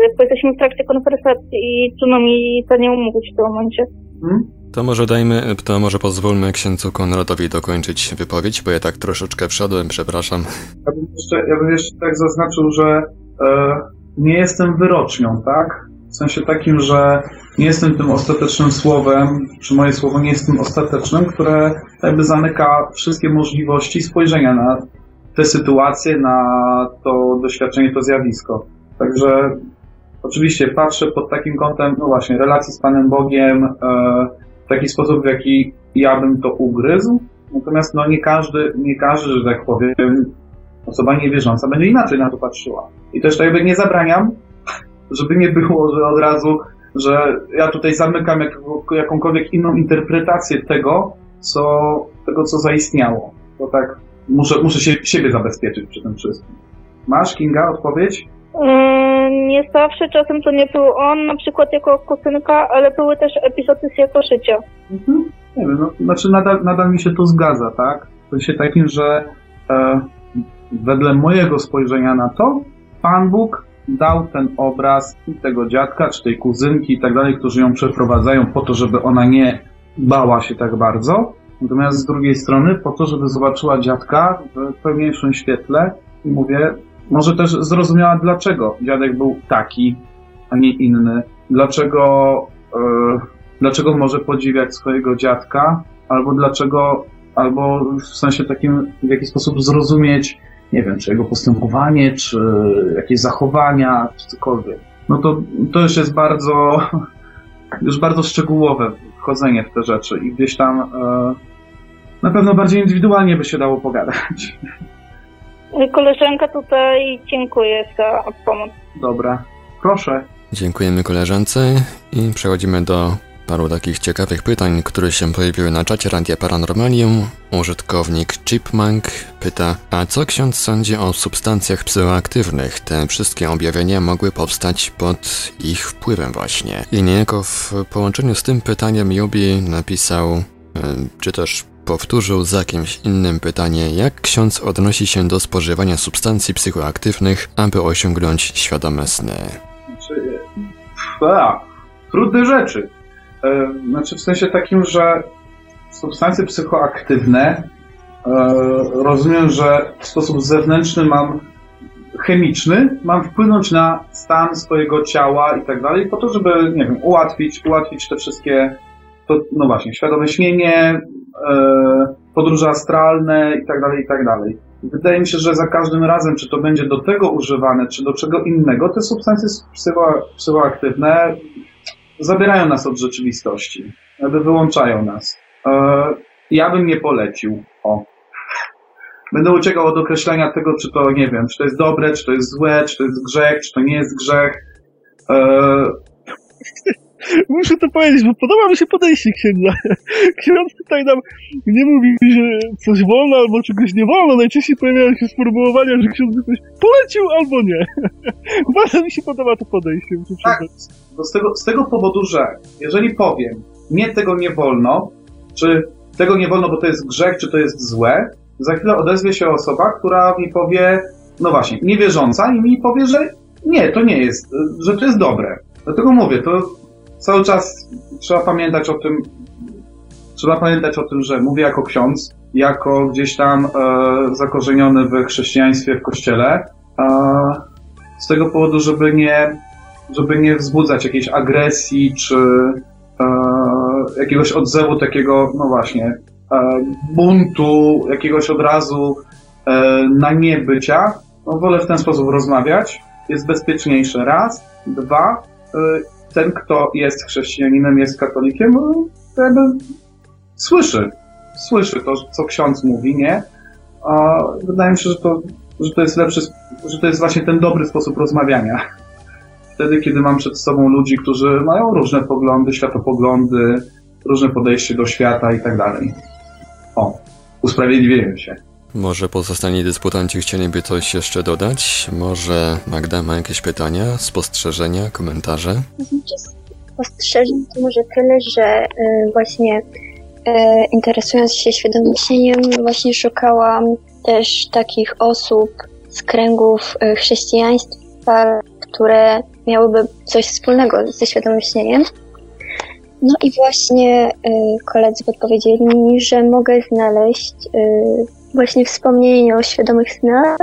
jakby jesteśmy w trakcie konwersacji i trudno mi za nią mówić w tym momencie. Mhm. To może dajmy, to może pozwólmy księdzu Konradowi dokończyć wypowiedź, bo ja tak troszeczkę wszedłem, przepraszam. Ja bym jeszcze, ja bym jeszcze tak zaznaczył, że e, nie jestem wyrocznią, tak? W sensie takim, że nie jestem tym ostatecznym słowem, czy moje słowo nie jest tym ostatecznym, które jakby zamyka wszystkie możliwości spojrzenia na tę sytuację, na to doświadczenie, to zjawisko. Także oczywiście patrzę pod takim kątem, no właśnie, relacji z Panem Bogiem, e, w taki sposób, w jaki ja bym to ugryzł. Natomiast no nie każdy, nie każdy, że tak powiem, osoba niewierząca będzie inaczej na to patrzyła. I też jakby nie zabraniam, żeby nie było, że od razu, że ja tutaj zamykam jak, jakąkolwiek inną interpretację tego, co, tego, co zaistniało. To tak muszę, muszę się, siebie zabezpieczyć przy tym wszystkim. Masz, Kinga, odpowiedź? Yy, Nie zawsze, czasem to nie był on, na przykład jako kuzynka, ale były też epizody z jego życia. Mhm. Nie wiem, no, znaczy nadal, nadal mi się to zgadza, tak? W sensie takim, że e, wedle mojego spojrzenia na to, Pan Bóg dał ten obraz i tego dziadka, czy tej kuzynki i tak dalej, którzy ją przeprowadzają po to, żeby ona nie bała się tak bardzo. Natomiast z drugiej strony po to, żeby zobaczyła dziadka w pełniejszym świetle i mówię, może też zrozumiała dlaczego dziadek był taki, a nie inny. Dlaczego e, dlaczego może podziwiać swojego dziadka, albo dlaczego, albo w sensie takim, w jaki sposób zrozumieć nie wiem, czy jego postępowanie, czy jakieś zachowania, czy cokolwiek. No to, to już jest bardzo, już bardzo szczegółowe wchodzenie w te rzeczy i gdzieś tam e, na pewno bardziej indywidualnie by się dało pogadać. Koleżanka tutaj dziękuję za pomoc. Dobra, proszę. Dziękujemy koleżance i przechodzimy do paru takich ciekawych pytań, które się pojawiły na czacie Radia Paranormalium. Użytkownik Chipmunk pyta, a co ksiądz sądzi o substancjach psychoaktywnych? Te wszystkie objawienia mogły powstać pod ich wpływem właśnie. I niejako w połączeniu z tym pytaniem Jubi napisał, e, czy też powtórzył za kimś innym pytanie, jak ksiądz odnosi się do spożywania substancji psychoaktywnych, aby osiągnąć świadome sny. Znaczy, trudne rzeczy. E, znaczy w sensie takim, że substancje psychoaktywne e, rozumiem, że w sposób zewnętrzny mam chemiczny, mam wpłynąć na stan swojego ciała i tak dalej, po to, żeby, nie wiem, ułatwić, ułatwić te wszystkie, to, no właśnie, świadome śnienie, e, podróże astralne i tak dalej, i tak dalej. Wydaje mi się, że za każdym razem, czy to będzie do tego używane, czy do czego innego, te substancje psycho, psychoaktywne zabierają nas od rzeczywistości, jakby wyłączają nas. E, ja bym nie polecił. O. Będę uciekał od określenia tego, czy to, nie wiem, czy to jest dobre, czy to jest złe, czy to jest grzech, czy to nie jest grzech. Muszę to powiedzieć, bo podoba mi się podejście księdza. Ksiądz tutaj nam nie mówi, że coś wolno albo czegoś nie wolno. Najczęściej pojawiają się sformułowania, że ksiądz by coś polecił albo nie. Bardzo mi się podoba to podejście. Tak, z tego, z tego powodu, że jeżeli powiem, nie tego nie wolno, czy tego nie wolno, bo to jest grzech, czy to jest złe, za chwilę odezwie się osoba, która mi powie, no właśnie, niewierząca i mi powie, że nie, to nie jest, że to jest dobre. Dlatego mówię, to cały czas trzeba pamiętać o tym, trzeba pamiętać o tym, że mówię jako ksiądz, jako gdzieś tam e, zakorzeniony w chrześcijaństwie, w kościele, e, z tego powodu, żeby nie, żeby nie wzbudzać jakiejś agresji, czy e, jakiegoś odzewu takiego, no właśnie, e, buntu, jakiegoś od razu e, na niebycia, no wolę w ten sposób rozmawiać, jest bezpieczniejsze, raz, dwa, e, ten, kto jest chrześcijaninem, jest katolikiem, jakby słyszy, słyszy to, co ksiądz mówi, nie? A wydaje mi się, że to, że to jest lepszy, że to jest właśnie ten dobry sposób rozmawiania. Wtedy, kiedy mam przed sobą ludzi, którzy mają różne poglądy, światopoglądy, różne podejście do świata i tak dalej. O, usprawiedliwiłem się. Może pozostani dysputanci chcieliby coś jeszcze dodać? Może Magda ma jakieś pytania, spostrzeżenia, komentarze? Spostrzeżeń to może tyle, że e, właśnie e, interesując się świadomym śnieniem, właśnie szukałam też takich osób z kręgów e, chrześcijaństwa, które miałyby coś wspólnego ze świadomym śnieniem. No i właśnie koledzy podpowiedzieli mi, że mogę znaleźć właśnie wspomnienie o świadomych snach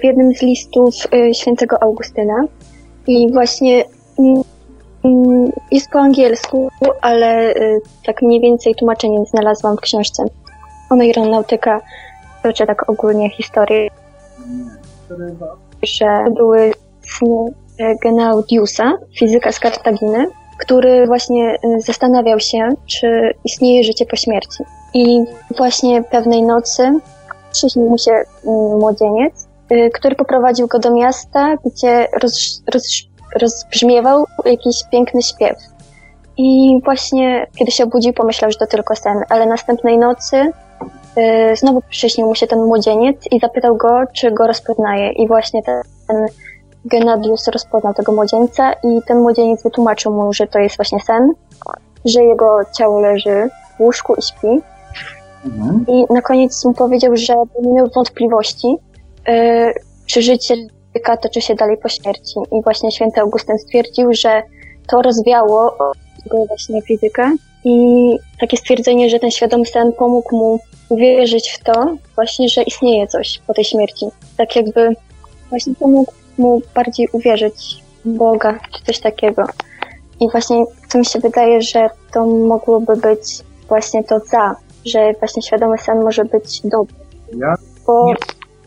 w jednym z listów świętego Augustyna. I właśnie jest po angielsku, ale tak mniej więcej tłumaczenie znalazłam w książce. Ono aeronautyka toczy tak ogólnie historię, że były sny Genaudiusa, fizyka z Kartaginy, który właśnie zastanawiał się, czy istnieje życie po śmierci. I właśnie pewnej nocy przyśnił mu się młodzieniec, który poprowadził go do miasta, gdzie roz, roz, rozbrzmiewał jakiś piękny śpiew. I właśnie kiedy się obudził, pomyślał, że to tylko sen, ale następnej nocy yy, znowu przyśnił mu się ten młodzieniec i zapytał go, czy go rozpoznaje. I właśnie ten, ten Genadius rozpoznał tego młodzieńca i ten młodzieniec wytłumaczył mu, że to jest właśnie sen, że jego ciało leży w łóżku i śpi. I na koniec mu powiedział, że miał wątpliwości, yy, czy życie człowieka toczy się dalej po śmierci. I właśnie święty Augustyn stwierdził, że to rozwiało jego właśnie fizykę i takie stwierdzenie, że ten świadomy sen pomógł mu uwierzyć w to właśnie, że istnieje coś po tej śmierci. Tak jakby właśnie pomógł mu bardziej uwierzyć w Boga, czy coś takiego. I właśnie to mi się wydaje, że to mogłoby być właśnie to za, że właśnie świadomy sen może być dobry. Ja Bo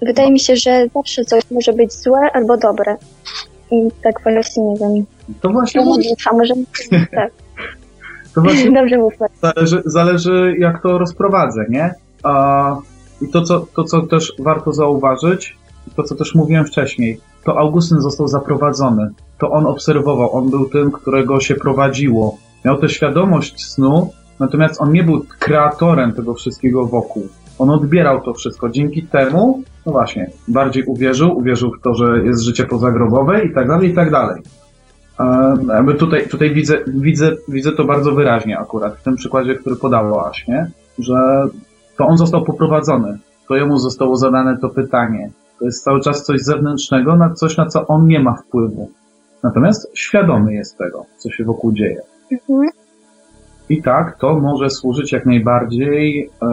wydaje mi się, że zawsze coś może być złe albo dobre. I tak właśnie nie wiem. To właśnie, No modlitwa może tak. to właśnie Dobrze mówmy. zależy, zależy jak to rozprowadzę, nie? A, I to co, to, co też warto zauważyć, to co też mówiłem wcześniej, to Augustyn został zaprowadzony. To on obserwował, on był tym, którego się prowadziło. Miał tę świadomość snu, natomiast on nie był kreatorem tego wszystkiego wokół. On odbierał to wszystko. Dzięki temu, no właśnie, bardziej uwierzył, uwierzył w to, że jest życie pozagrobowe i tak dalej, i tak dalej. E, Jakby tutaj, tutaj widzę, widzę, widzę to bardzo wyraźnie akurat w tym przykładzie, który podałaś, nie? Że to on został poprowadzony, to jemu zostało zadane to pytanie. To jest cały czas coś zewnętrznego, na coś, na co on nie ma wpływu. Natomiast świadomy jest tego, co się wokół dzieje. Mhm. I tak, to może służyć jak najbardziej e,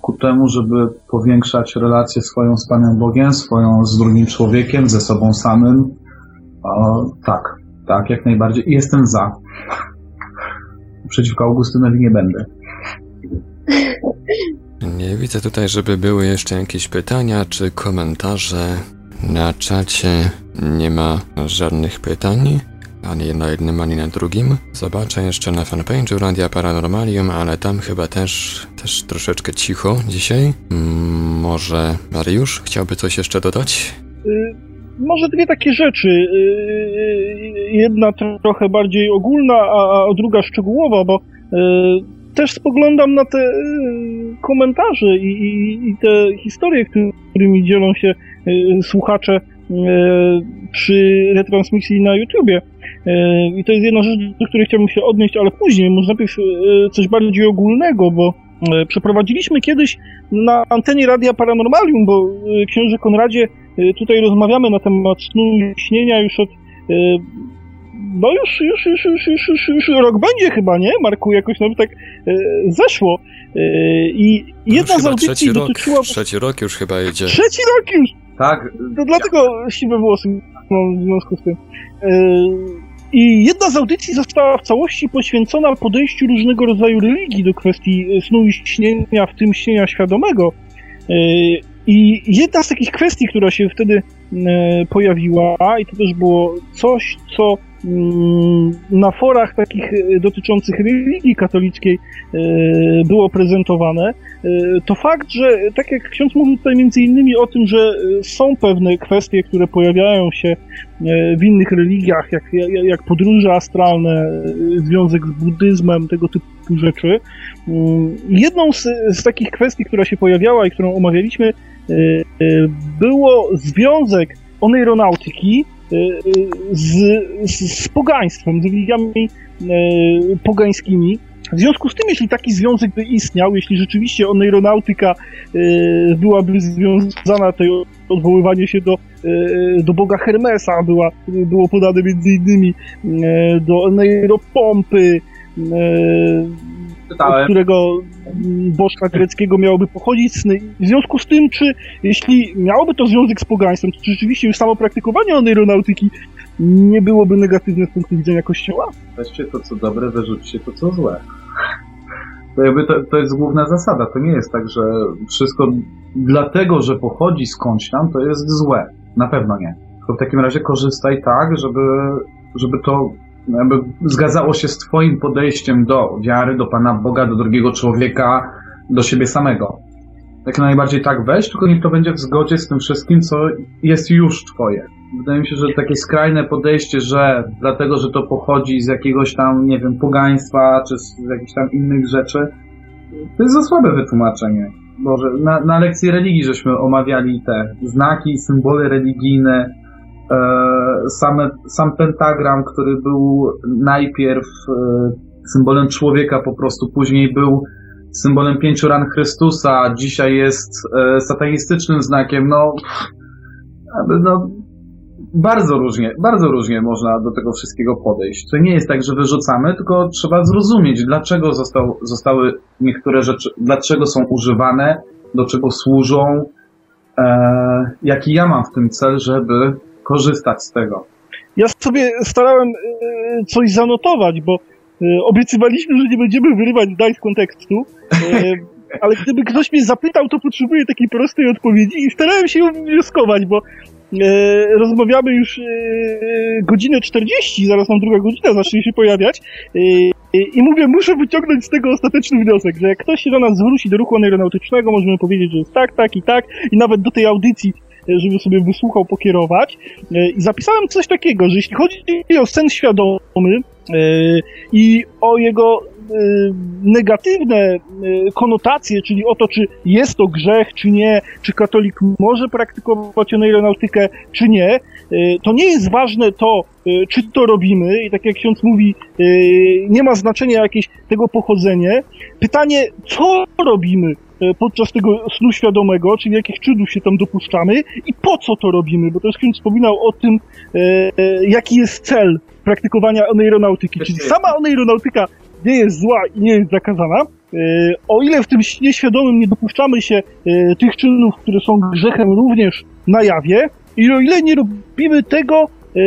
ku temu, żeby powiększać relację swoją z Panem Bogiem, swoją z drugim człowiekiem, ze sobą samym. E, tak, tak, jak najbardziej. I jestem za. Przeciwko Augustynowi nie będę. Nie widzę tutaj, żeby były jeszcze jakieś pytania czy komentarze. Na czacie nie ma żadnych pytań, ani jednym, ani na drugim. Zobaczę jeszcze na fanpage'u Radia Paranormalium, ale tam chyba też, też troszeczkę cicho dzisiaj. Mm, Może Mariusz chciałby coś jeszcze dodać? Y, Może dwie takie rzeczy. Y, Jedna trochę bardziej ogólna, a druga szczegółowa, bo y, też spoglądam na te y, komentarze i, i, i te historie, którymi dzielą się y, słuchacze y, przy retransmisji na YouTubie. Y, I to jest jedna rzecz, do której chciałbym się odnieść, ale później, może najpierw y, coś bardziej ogólnego, bo y, przeprowadziliśmy kiedyś na antenie Radia Paranormalium, bo księży Konradzie tutaj rozmawiamy na temat snu i śnienia już od no już, już, już, już, już, już, już rok będzie chyba, nie? Marku, jakoś nam tak zeszło. I jedna Już z audycji trzeci rok, dotyczyła... trzeci rok już chyba jedzie. Trzeci rok już! Tak, To dlatego siwe włosy mam w związku z tym. Yy, I jedna z audycji została w całości poświęcona podejściu różnego rodzaju religii do kwestii snu i śnienia, w tym śnienia świadomego. Yy, I jedna z takich kwestii, która się wtedy yy, pojawiła, i to też było coś, co na forach takich yy, dotyczących religii katolickiej yy, było prezentowane, Y, to fakt, że tak jak ksiądz mówił tutaj między innymi o tym, że są pewne kwestie, które pojawiają się w innych religiach, jak, jak, podróże astralne, związek z buddyzmem, tego typu rzeczy. Mm, Jedną z, z takich kwestii, która się pojawiała i którą omawialiśmy, było związek oneironautyki z, z, z pogaństwem, z religiami y, pogańskimi. W związku z tym, jeśli taki związek by istniał, jeśli rzeczywiście oneironautyka y, byłaby związana, to odwoływanie się do, y, do boga Hermesa była, było podane między innymi y, do oneiropompy, y, czytałem. którego bożka greckiego miałoby pochodzić. W związku z tym, czy jeśli miałoby to związek z pogaństwem, to czy rzeczywiście już samo praktykowanie oneironautyki nie byłoby negatywne z punktu widzenia Kościoła? Weźcie to, co dobre, wyrzućcie to, co złe. To, jakby to, to jest główna zasada. To nie jest tak, że wszystko dlatego, że pochodzi skądś tam, to jest złe. Na pewno nie. To w takim razie korzystaj tak, żeby, żeby to jakby zgadzało się z Twoim podejściem do wiary, do Pana Boga, do drugiego człowieka, do siebie samego. Jak najbardziej tak weź, tylko niech to będzie w zgodzie z tym wszystkim, co jest już Twoje. Wydaje mi się, że takie skrajne podejście, że dlatego, że to pochodzi z jakiegoś tam, nie wiem, pogaństwa, czy z jakichś tam innych rzeczy, to jest za słabe wytłumaczenie. Boże, na, na lekcji religii żeśmy omawiali te znaki, symbole religijne, same, sam pentagram, który był najpierw e, symbolem człowieka po prostu, później był symbolem pięciu ran Chrystusa, dzisiaj jest e, satanistycznym znakiem, no, no bardzo różnie, bardzo różnie można do tego wszystkiego podejść. To nie jest tak, że wyrzucamy, tylko trzeba zrozumieć, dlaczego został, zostały niektóre rzeczy, dlaczego są używane, do czego służą, e, jaki ja mam w tym cel, żeby korzystać z tego. Ja sobie starałem e, coś zanotować, bo e, obiecywaliśmy, że nie będziemy wyrywać zdań z kontekstu. E, ale gdyby ktoś mnie zapytał, to potrzebuję takiej prostej odpowiedzi i starałem się ją wnioskować, bo e, rozmawiamy już e, godzinę 40, zaraz nam druga godzina zacznie się pojawiać e, i mówię, muszę wyciągnąć z tego ostateczny wniosek, że jak ktoś się do nas zwróci do ruchu aeronautycznego, możemy powiedzieć, że jest tak, tak i tak i nawet do tej audycji e, żeby sobie wysłuchał, pokierować. E, I zapisałem coś takiego, że jeśli chodzi o sen świadomy e, i o jego e, negatywne konotacje, czyli o to, czy jest to grzech, czy nie, czy katolik może praktykować aeronautykę, czy nie, to nie jest ważne to, czy to robimy i tak jak ksiądz mówi, nie ma znaczenia jakieś tego pochodzenie. Pytanie, co robimy podczas tego snu świadomego, czyli jakich czynów się tam dopuszczamy i po co to robimy, bo też ksiądz wspominał o tym, e, e, jaki jest cel praktykowania aeronautyki, czyli sama aeronautyka nie jest zła i nie jest zakazana. E, O ile w tym śnie świadomym nie dopuszczamy się e, tych czynów, które są grzechem również na jawie, i o ile nie robimy tego e,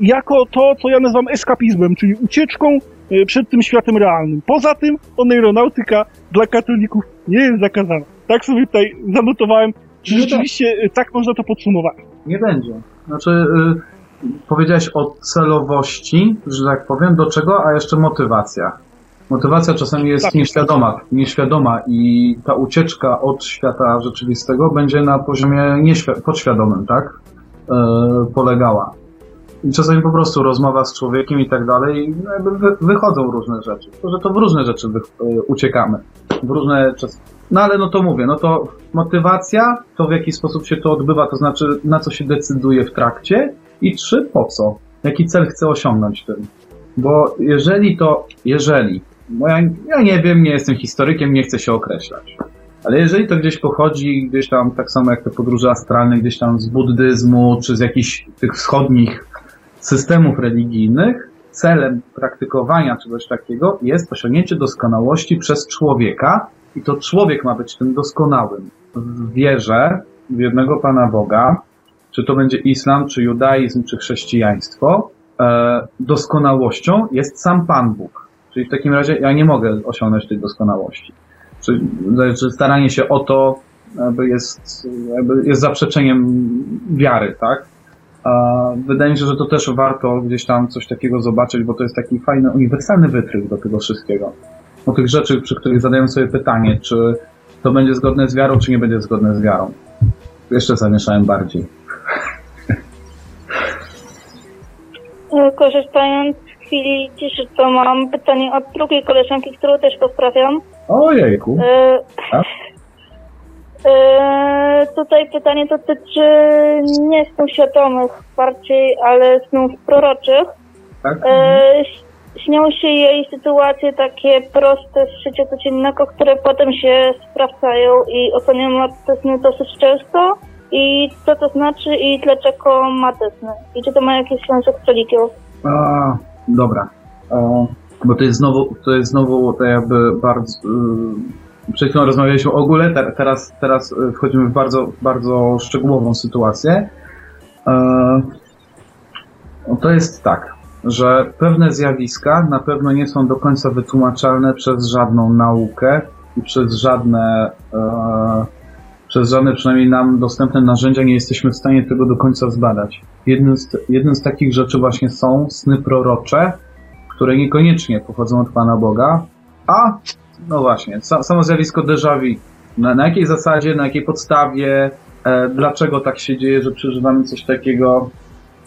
jako to, co ja nazywam eskapizmem, czyli ucieczką e, przed tym światem realnym. Poza tym aeronautyka dla katolików nie jest zakazana. Tak sobie tutaj zanotowałem, że tak. rzeczywiście e, tak można to podsumować. Nie będzie. Znaczy, y, powiedziałeś o celowości, że tak powiem, do czego, a jeszcze motywacja. Motywacja czasami jest Tak. nieświadoma, nieświadoma i ta ucieczka od świata rzeczywistego będzie na poziomie podświadomym, tak? Polegała. Czasami po prostu rozmowa z człowiekiem i tak dalej, no jakby wy, wychodzą różne rzeczy. To, że to w różne rzeczy y, uciekamy. W różne czasy. No ale no to mówię, no to motywacja, to w jaki sposób się to odbywa, to znaczy na co się decyduje w trakcie i trzy, po co? Jaki cel chcę osiągnąć tym? Bo jeżeli to, jeżeli, bo ja, ja nie wiem, nie jestem historykiem, nie chcę się określać, ale jeżeli to gdzieś pochodzi, gdzieś tam, tak samo jak te podróże astralne, gdzieś tam z buddyzmu, czy z jakichś tych wschodnich systemów religijnych, celem praktykowania czegoś takiego jest osiągnięcie doskonałości przez człowieka i to człowiek ma być tym doskonałym. W wierze w jednego Pana Boga, czy to będzie islam, czy judaizm, czy chrześcijaństwo, e, doskonałością jest sam Pan Bóg. Czyli w takim razie ja nie mogę osiągnąć tej doskonałości. Czyli, że staranie się o to jakby jest, jakby jest zaprzeczeniem wiary, tak? Wydaje mi się, że to też warto gdzieś tam coś takiego zobaczyć, bo to jest taki fajny, uniwersalny wytrych do tego wszystkiego. O tych rzeczy, przy których zadają sobie pytanie, czy to będzie zgodne z wiarą, czy nie będzie zgodne z wiarą. Jeszcze zamieszałem bardziej. E, Korzystając z chwili ciszy, to mam pytanie od drugiej koleżanki, którą też pozdrawiam. Ojejku. E, Tak? E, tutaj pytanie dotyczy nie snów świadomych bardziej, ale snów proroczych. Tak? E, ś- śnią się jej sytuacje takie proste z życia codziennego, które potem się sprawdzają i oceniam ma te sny dosyć często. I co to znaczy i dlaczego ma te sny? I czy to ma jakiś związek z religią? A, dobra. E, bo to jest znowu, to jest znowu to jakby bardzo. y, przed chwilą rozmawialiśmy o ogóle, te, teraz, teraz y, wchodzimy w bardzo, bardzo szczegółową sytuację. E, to jest tak, że pewne zjawiska na pewno nie są do końca wytłumaczalne przez żadną naukę i przez żadne, e, przez żadne przynajmniej nam dostępne narzędzia nie jesteśmy w stanie tego do końca zbadać. Jednym z, jednym z takich rzeczy właśnie są sny prorocze, które niekoniecznie pochodzą od Pana Boga, a no właśnie, sa, samo zjawisko déjà vu. Na, na jakiej zasadzie, na jakiej podstawie, e, dlaczego tak się dzieje, że przeżywamy coś takiego,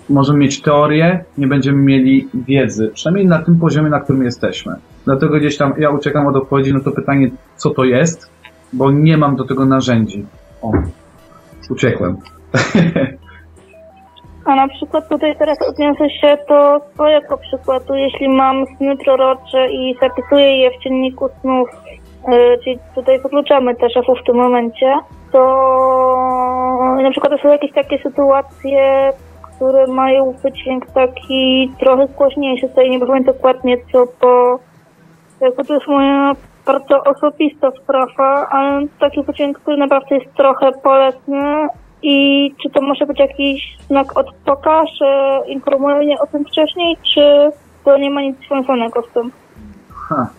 możemy mieć teorię, nie będziemy mieli wiedzy, przynajmniej na tym poziomie, na którym jesteśmy. Dlatego gdzieś tam ja uciekam od odpowiedzi na to pytanie, co to jest, bo nie mam do tego narzędzi. O, uciekłem. A na przykład tutaj teraz odniosę się do swojego przykładu. Jeśli mam sny prorocze i zapisuję je w dzienniku snów, yy, czyli tutaj wykluczamy też w tym momencie, to na przykład to są jakieś takie sytuacje, które mają wydźwięk taki trochę głośniejszy. Tutaj nie powiem dokładnie co, bo to jest moja bardzo osobista sprawa, ale taki wydźwięk, który naprawdę jest trochę bolesny i czy to może być jakiś znak od że informuje mnie o tym wcześniej, czy to nie ma nic związanego z tym? Ha,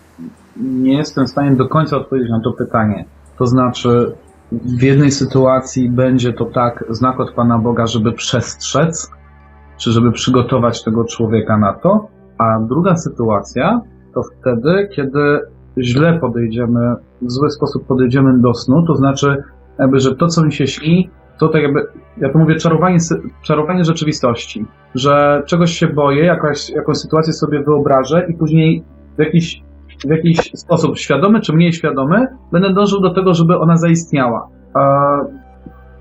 nie jestem w stanie do końca odpowiedzieć na to pytanie. To znaczy, w jednej sytuacji będzie to tak znak od Pana Boga, żeby przestrzec, czy żeby przygotować tego człowieka na to, a druga sytuacja to wtedy, kiedy źle podejdziemy, w zły sposób podejdziemy do snu, to znaczy, jakby, że to, co mi się śni, to tak jakby, ja to mówię, czarowanie, czarowanie rzeczywistości, że czegoś się boję, jakaś, jakąś sytuację sobie wyobrażę i później w jakiś, w jakiś sposób, świadomy czy mniej świadomy, będę dążył do tego, żeby ona zaistniała.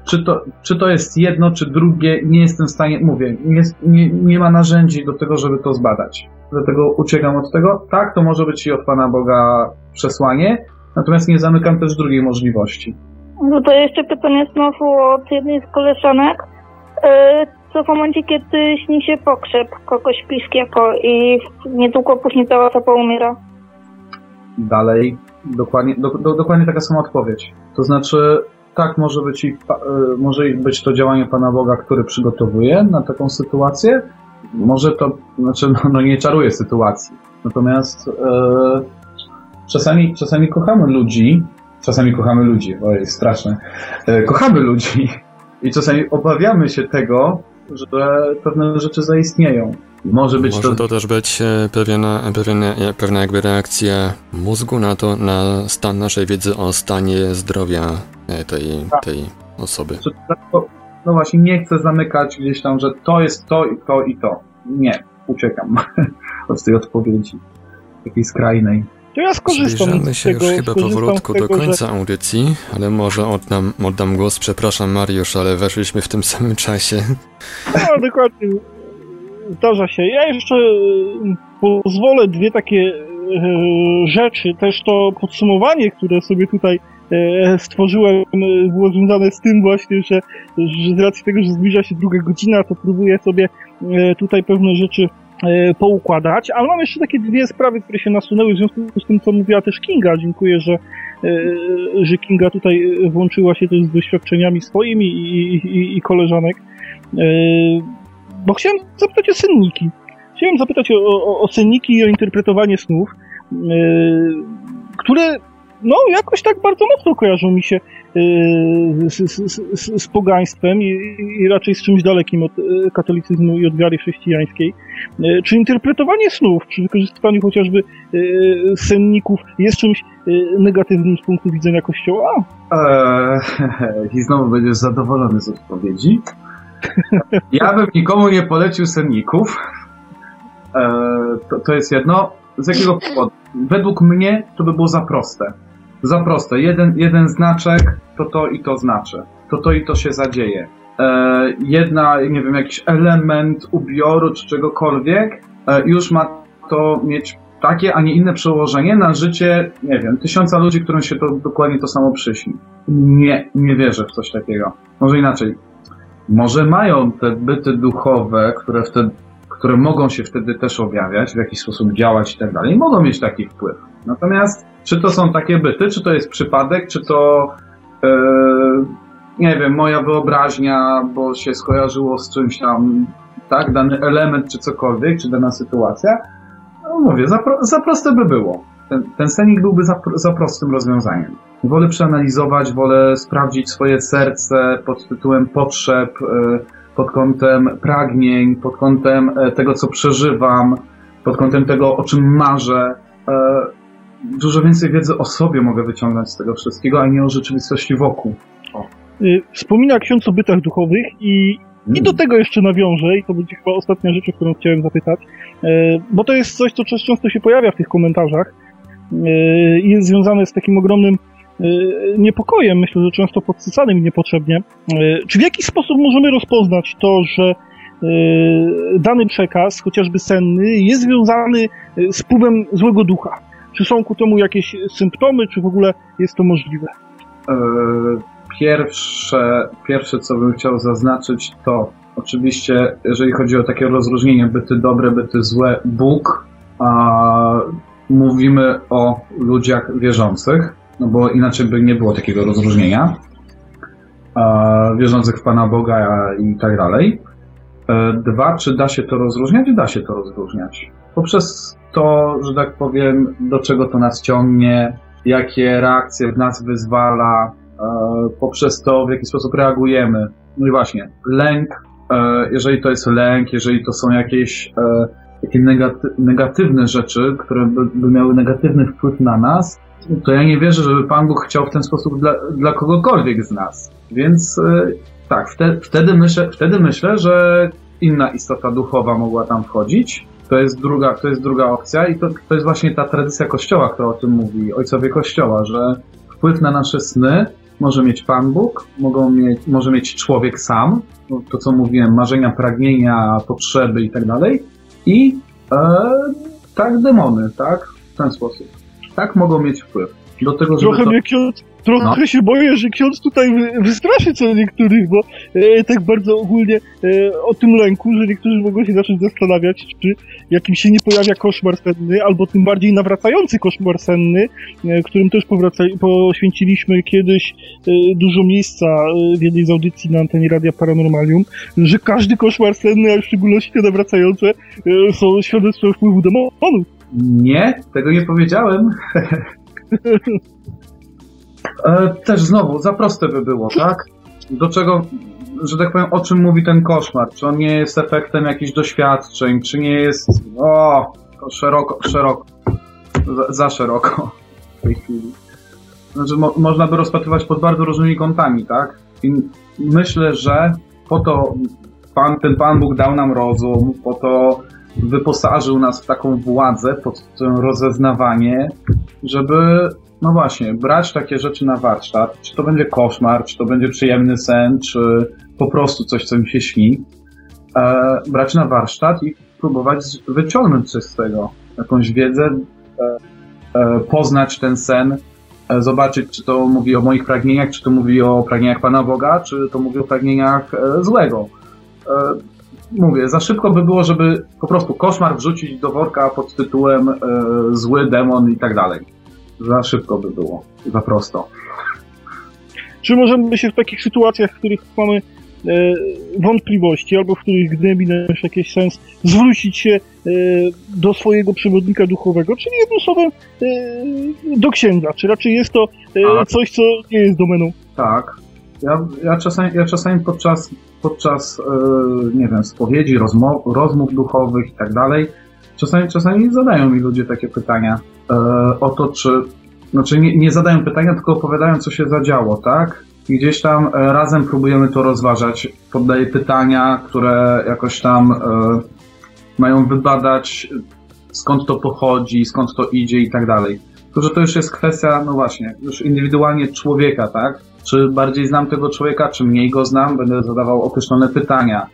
Czy to, czy to jest jedno, czy drugie, nie jestem w stanie, mówię, nie, nie, nie ma narzędzi do tego, żeby to zbadać. Dlatego uciekam od tego. Tak, to może być i od Pana Boga przesłanie, natomiast nie zamykam też drugiej możliwości. No to jeszcze pytanie znowu od jednej z koleżanek. E, co w momencie, kiedy śni się pokrzep kogoś bliskiego i niedługo później cała osoba umiera? Dalej, dokładnie, do, do, dokładnie taka sama odpowiedź. To znaczy, tak, może być, i, e, może być to działanie Pana Boga, który przygotowuje na taką sytuację. Może to, znaczy, no, no nie czaruje sytuacji. Natomiast e, czasami, czasami kochamy ludzi, czasami kochamy ludzi, jest straszne. E, kochamy ludzi i czasami obawiamy się tego, że pewne rzeczy zaistnieją. Może być Może to... to też być e, pewien, pewien, pewna jakby reakcja mózgu na to, na stan naszej wiedzy o stanie zdrowia e, tej, tak. tej osoby. No właśnie, nie chcę zamykać gdzieś tam, że to jest to i to i to. Nie, uciekam od tej odpowiedzi. Takiej skrajnej. To ja skorzystam Zbliżamy się już chyba powolutku tego, do końca że... audycji, ale może oddam, oddam głos, przepraszam Mariusz, ale weszliśmy w tym samym czasie. No, dokładnie. Zdarza się. Ja jeszcze e, pozwolę dwie takie e, rzeczy, też to podsumowanie, które sobie tutaj e, stworzyłem, było związane z tym właśnie, że, że z racji tego, że zbliża się druga godzina, to próbuję sobie tutaj pewne rzeczy poukładać, ale mam jeszcze takie dwie sprawy, które się nasunęły w związku z tym, co mówiła też Kinga. Dziękuję, że, że Kinga tutaj włączyła się też z doświadczeniami swoimi i, i, i koleżanek bo chciałem zapytać o senniki. Chciałem zapytać o, o, o senniki i o interpretowanie snów, które no jakoś tak bardzo mocno kojarzą mi się yy, z, z, z, z, pogaństwem i, i, raczej z czymś dalekim od yy, katolicyzmu i od wiary chrześcijańskiej. Yy, czy interpretowanie snów przy wykorzystywaniu chociażby senników jest czymś negatywnym z punktu widzenia Kościoła? Eee, I znowu będziesz zadowolony z odpowiedzi. Ja bym nikomu nie polecił senników. E, to, to jest jedno. Z jakiego powodu? Według mnie to by było za proste. Za proste. Jeden, jeden znaczek to to i to znaczy. To to i to się zadzieje. E, jedna, nie wiem, jakiś element ubioru czy czegokolwiek e, już ma to mieć takie, a nie inne przełożenie na życie, nie wiem, tysiąca ludzi, którym się to dokładnie to samo przyśni. Nie, nie wierzę w coś takiego. Może inaczej może mają te byty duchowe, które wtedy, które mogą się wtedy też objawiać, w jakiś sposób działać i tak dalej, mogą mieć taki wpływ. Natomiast czy to są takie byty, czy to jest przypadek, czy to yy, nie wiem, moja wyobraźnia, bo się skojarzyło z czymś tam, tak, dany element, czy cokolwiek, czy dana sytuacja, no mówię, za, za proste by było. Ten, ten scenik byłby za, za prostym rozwiązaniem. Wolę przeanalizować, wolę sprawdzić swoje serce pod tytułem potrzeb, e, pod kątem pragnień, pod kątem e, tego, co przeżywam, pod kątem tego, o czym marzę. Dużo więcej wiedzy o sobie mogę wyciągnąć z tego wszystkiego, a nie o rzeczywistości wokół. O. Y, wspomina ksiądz o bytach duchowych i, i do mm. tego jeszcze nawiążę, i to będzie chyba ostatnia rzecz, o którą chciałem zapytać, bo to jest coś, co często się pojawia w tych komentarzach i jest związane z takim ogromnym Y, niepokojem, myślę, że często podsycanym niepotrzebnie. Y, czy w jaki sposób możemy rozpoznać to, że y, dany przekaz, chociażby senny, jest związany z wpływem złego ducha? Czy są ku temu jakieś symptomy, czy w ogóle jest to możliwe? E, pierwsze, pierwsze co bym chciał zaznaczyć, to oczywiście, jeżeli chodzi o takie rozróżnienie byty dobre, byty złe, Bóg, a mówimy o ludziach wierzących, no bo inaczej by nie było takiego rozróżnienia wierzących w Pana Boga i tak dalej. E, dwa, czy da się to rozróżniać? Da się to rozróżniać. Poprzez to, że tak powiem, do czego to nas ciągnie, jakie reakcje w nas wyzwala, e, poprzez to, w jaki sposób reagujemy. No i właśnie, lęk, e, jeżeli to jest lęk, jeżeli to są jakieś e, takie negaty negatywne rzeczy, które by, miały negatywny wpływ na nas, to ja nie wierzę, żeby Pan Bóg chciał w ten sposób dla, dla kogokolwiek z nas. Więc tak, wtedy, myślę, wtedy myślę, że inna istota duchowa mogła tam wchodzić. To jest druga, to jest druga opcja i to, to jest właśnie ta tradycja Kościoła, która o tym mówi, ojcowie Kościoła, że wpływ na nasze sny może mieć Pan Bóg, mogą mieć, może mieć człowiek sam, no, to co mówiłem, marzenia, pragnienia, potrzeby i tak dalej, i e, tak demony, tak? W ten sposób. Tak mogą mieć wpływ. Do tego, żeby Trochę to... mnie trochę No. się boję, że ksiądz tutaj wy- wystraszy co niektórych, bo e, tak bardzo ogólnie e, o tym lęku, że niektórzy mogą się zacząć zastanawiać, czy jakim się nie pojawia koszmar senny, albo tym bardziej nawracający koszmar senny, e, którym też poświęciliśmy kiedyś e, dużo miejsca e, w jednej z audycji na antenie Radia Paranormalium, że każdy koszmar senny, a w szczególności te nawracające, e, są świadectwem wpływu demonów. Nie, tego nie powiedziałem. e, też znowu, za proste by było, tak? Do czego, że tak powiem, o czym mówi ten koszmar? Czy on nie jest efektem jakichś doświadczeń, czy nie jest, o, szeroko, szeroko, za, za szeroko w tej chwili. Znaczy, mo, można by rozpatrywać pod bardzo różnymi kątami, tak? I myślę, że po to pan, ten Pan Bóg dał nam rozum, po to wyposażył nas w taką władzę, pod to rozeznawanie, żeby, no właśnie, brać takie rzeczy na warsztat. Czy to będzie koszmar, czy to będzie przyjemny sen, czy po prostu coś, co mi się śni. E, brać na warsztat i próbować wyciągnąć coś z tego. Jakąś wiedzę, e, e, poznać ten sen, e, zobaczyć, czy to mówi o moich pragnieniach, czy to mówi o pragnieniach Pana Boga, czy to mówi o pragnieniach e, złego. Mówię, za szybko by było, żeby po prostu koszmar wrzucić do worka pod tytułem e, zły demon i tak dalej. Za szybko by było, za prosto. Czy możemy się w takich sytuacjach, w których mamy e, wątpliwości, albo w których gnębi nasz jakiś sens, zwrócić się e, do swojego przewodnika duchowego, czyli jednym słowem e, do księdza? Czy raczej jest to e, coś, co nie jest domeną? Tak. Ja, ja, czasami, ja czasami podczas, podczas e, nie wiem, spowiedzi, rozmow, rozmów duchowych i tak dalej, czasami, czasami zadają mi ludzie takie pytania e, o to, czy, znaczy nie, nie zadają pytania, tylko opowiadają, co się zadziało, tak? I gdzieś tam e, razem próbujemy to rozważać. Poddaję pytania, które jakoś tam mają wybadać, skąd to pochodzi, skąd to idzie i tak dalej. Tylko, że to już jest kwestia, no właśnie, już indywidualnie człowieka, tak? Czy bardziej znam tego człowieka, czy mniej go znam, będę zadawał określone pytania.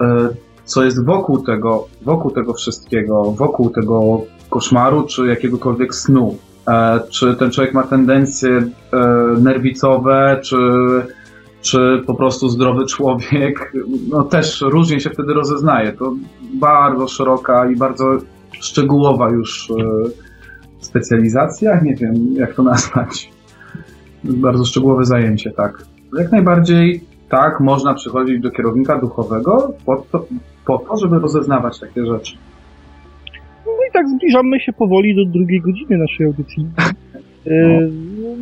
E, Co jest wokół tego, wokół tego wszystkiego, wokół tego koszmaru, czy jakiegokolwiek snu? E, Czy ten człowiek ma tendencje e, nerwicowe, czy, czy po prostu zdrowy człowiek? No też różnie się wtedy rozeznaje. To bardzo szeroka i bardzo szczegółowa już specjalizacja, nie wiem jak to nazwać. Bardzo szczegółowe zajęcie, tak. Jak najbardziej tak, można przychodzić do kierownika duchowego po to, po to żeby rozeznawać takie rzeczy. No i tak zbliżamy się powoli do drugiej godziny naszej audycji. E,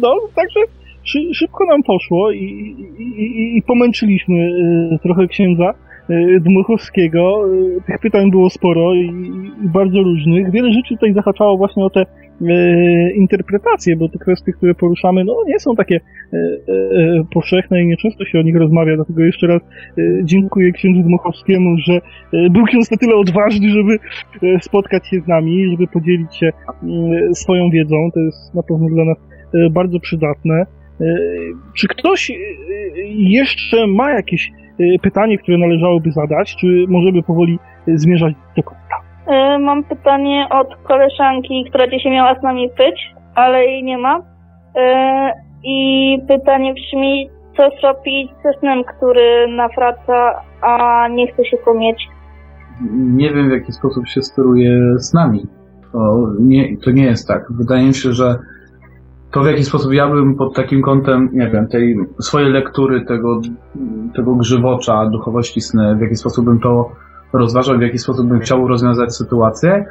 no, także szy, szybko nam poszło i, i, i, pomęczyliśmy e, trochę księdza e, Dmuchowskiego. Tych pytań było sporo i, bardzo różnych. Wiele rzeczy tutaj zahaczało właśnie o te interpretacje, bo te kwestie, które poruszamy, no nie są takie e, e, powszechne i nieczęsto się o nich rozmawia, dlatego jeszcze raz e, dziękuję księdzu Dmuchowskiemu, że e, był ksiądz na tyle odważny, żeby e, spotkać się z nami, żeby podzielić się mm, swoją wiedzą. To jest na pewno dla nas e, bardzo przydatne. E, Czy ktoś e, jeszcze ma jakieś e, pytanie, które należałoby zadać, czy możemy powoli e, zmierzać do końca? E, Mam pytanie od koleżanki, która dzisiaj miała z nami być, ale jej nie ma. E, I pytanie brzmi, co zrobić ze snem, który nawraca, a nie chce się pomieć? Nie wiem w jaki sposób się steruje z nami. To nie, to nie jest tak. Wydaje mi się, że to w jaki sposób ja bym pod takim kątem, nie wiem, tej swojej lektury tego, tego grzywocza duchowości sny, w jaki sposób bym to rozważał, w jaki sposób bym chciał rozwiązać sytuację,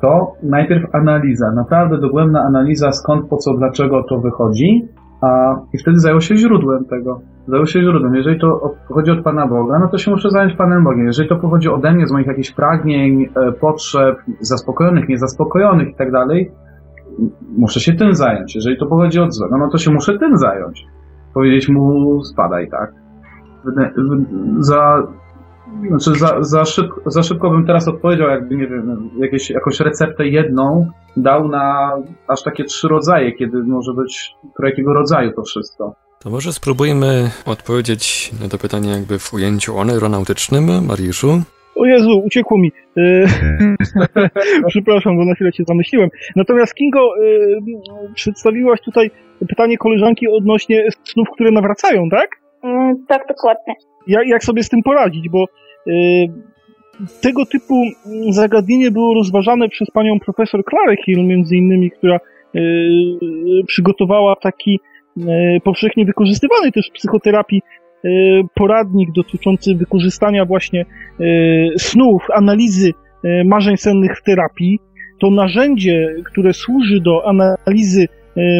to najpierw analiza, naprawdę dogłębna analiza skąd, po co, dlaczego to wychodzi, a, i wtedy zajął się źródłem tego. Zajął się źródłem. Jeżeli to od, pochodzi od Pana Boga, no to się muszę zająć Panem Bogiem. Jeżeli to pochodzi ode mnie, z moich jakichś pragnień, e, potrzeb, zaspokojonych, niezaspokojonych i tak dalej, muszę się tym zająć. Jeżeli to pochodzi od złego, no to się muszę tym zająć. Powiedzieć mu spadaj, tak? Za, znaczy za, za, szybko, za szybko bym teraz odpowiedział, jakby, nie wiem, jakieś, jakąś receptę jedną dał na aż takie trzy rodzaje, kiedy może być pro jakiego rodzaju to wszystko. To może spróbujmy odpowiedzieć na to pytanie jakby w ujęciu aeronautycznym, Mariuszu. O Jezu, uciekło mi. E, przepraszam, bo na chwilę cię zamyśliłem. Natomiast Kingo, e, przedstawiłaś tutaj pytanie koleżanki odnośnie snów, które nawracają, tak? Mm, tak, dokładnie. Jak, sobie z tym poradzić, bo e, tego typu zagadnienie było rozważane przez panią profesor Clarę Hill, między innymi, która przygotowała taki powszechnie wykorzystywany też w psychoterapii poradnik dotyczący wykorzystania właśnie snów, analizy marzeń sennych w terapii. To narzędzie, które służy do analizy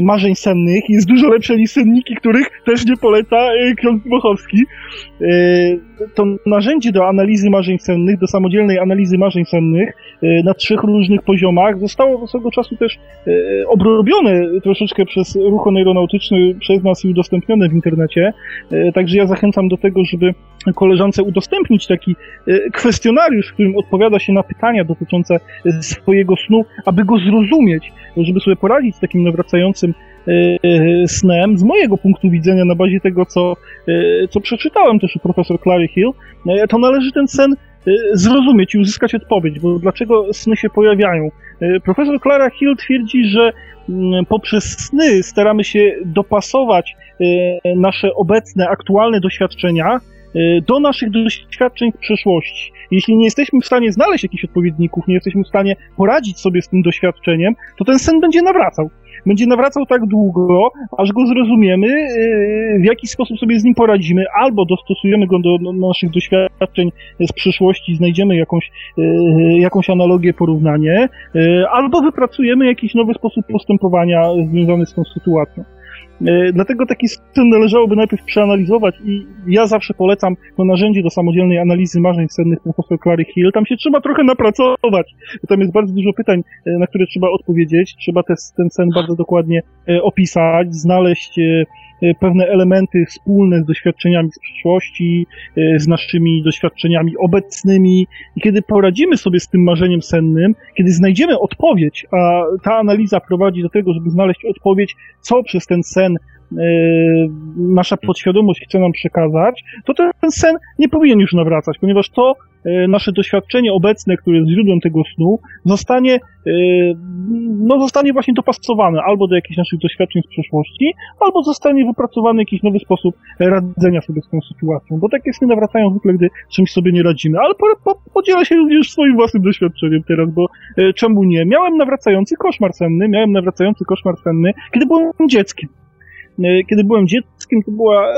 marzeń sennych jest dużo lepsze niż senniki, których też nie poleca ksiądz Mochowski. To narzędzie do analizy marzeń sennych, do samodzielnej analizy marzeń sennych na trzech różnych poziomach zostało do swego czasu też obrobione troszeczkę przez ruch aeronautyczny przez nas i udostępnione w internecie. Także ja zachęcam do tego, żeby koleżance udostępnić taki kwestionariusz, w którym odpowiada się na pytania dotyczące swojego snu, aby go zrozumieć, żeby sobie poradzić z takim nawracającym snem, z mojego punktu widzenia, na bazie tego, co, co przeczytałem też u profesor Clary Hill, to należy ten sen zrozumieć i uzyskać odpowiedź, bo dlaczego sny się pojawiają. Profesor Clara Hill twierdzi, że poprzez sny staramy się dopasować nasze obecne, aktualne doświadczenia do naszych doświadczeń w przeszłości. Jeśli nie jesteśmy w stanie znaleźć jakichś odpowiedników, nie jesteśmy w stanie poradzić sobie z tym doświadczeniem, to ten sen będzie nawracał będzie nawracał tak długo, aż go zrozumiemy, yy, w jaki sposób sobie z nim poradzimy, albo dostosujemy go do, naszych doświadczeń z przyszłości, znajdziemy jakąś, yy, jakąś analogię, porównanie, albo wypracujemy jakiś nowy sposób postępowania związany z tą sytuacją. E, dlatego taki system należałoby najpierw przeanalizować i ja zawsze polecam to narzędzie do samodzielnej analizy marzeń sennych profesor Clary Hill. Tam się trzeba trochę napracować, bo tam jest bardzo dużo pytań, e, na które trzeba odpowiedzieć. Trzeba te, ten sen bardzo dokładnie e, opisać, znaleźć pewne elementy wspólne z doświadczeniami z przeszłości, y, z naszymi doświadczeniami obecnymi. I kiedy poradzimy sobie z tym marzeniem sennym, kiedy znajdziemy odpowiedź, a ta analiza prowadzi do tego, żeby znaleźć odpowiedź, co przez ten sen y, nasza podświadomość chce nam przekazać, to ten sen nie powinien już nawracać, ponieważ to E, nasze doświadczenie obecne, które jest źródłem tego snu, zostanie, e, no, zostanie właśnie dopasowane albo do jakichś naszych doświadczeń z przeszłości, albo zostanie wypracowany jakiś nowy sposób radzenia sobie z tą sytuacją. Bo takie sny nawracają zwykle, gdy czymś sobie nie radzimy. Ale po, po, podzielę się również swoim własnym doświadczeniem teraz, bo czemu nie? Miałem nawracający koszmar senny, miałem nawracający koszmar senny, kiedy byłem dzieckiem. Kiedy byłem dzieckiem, to była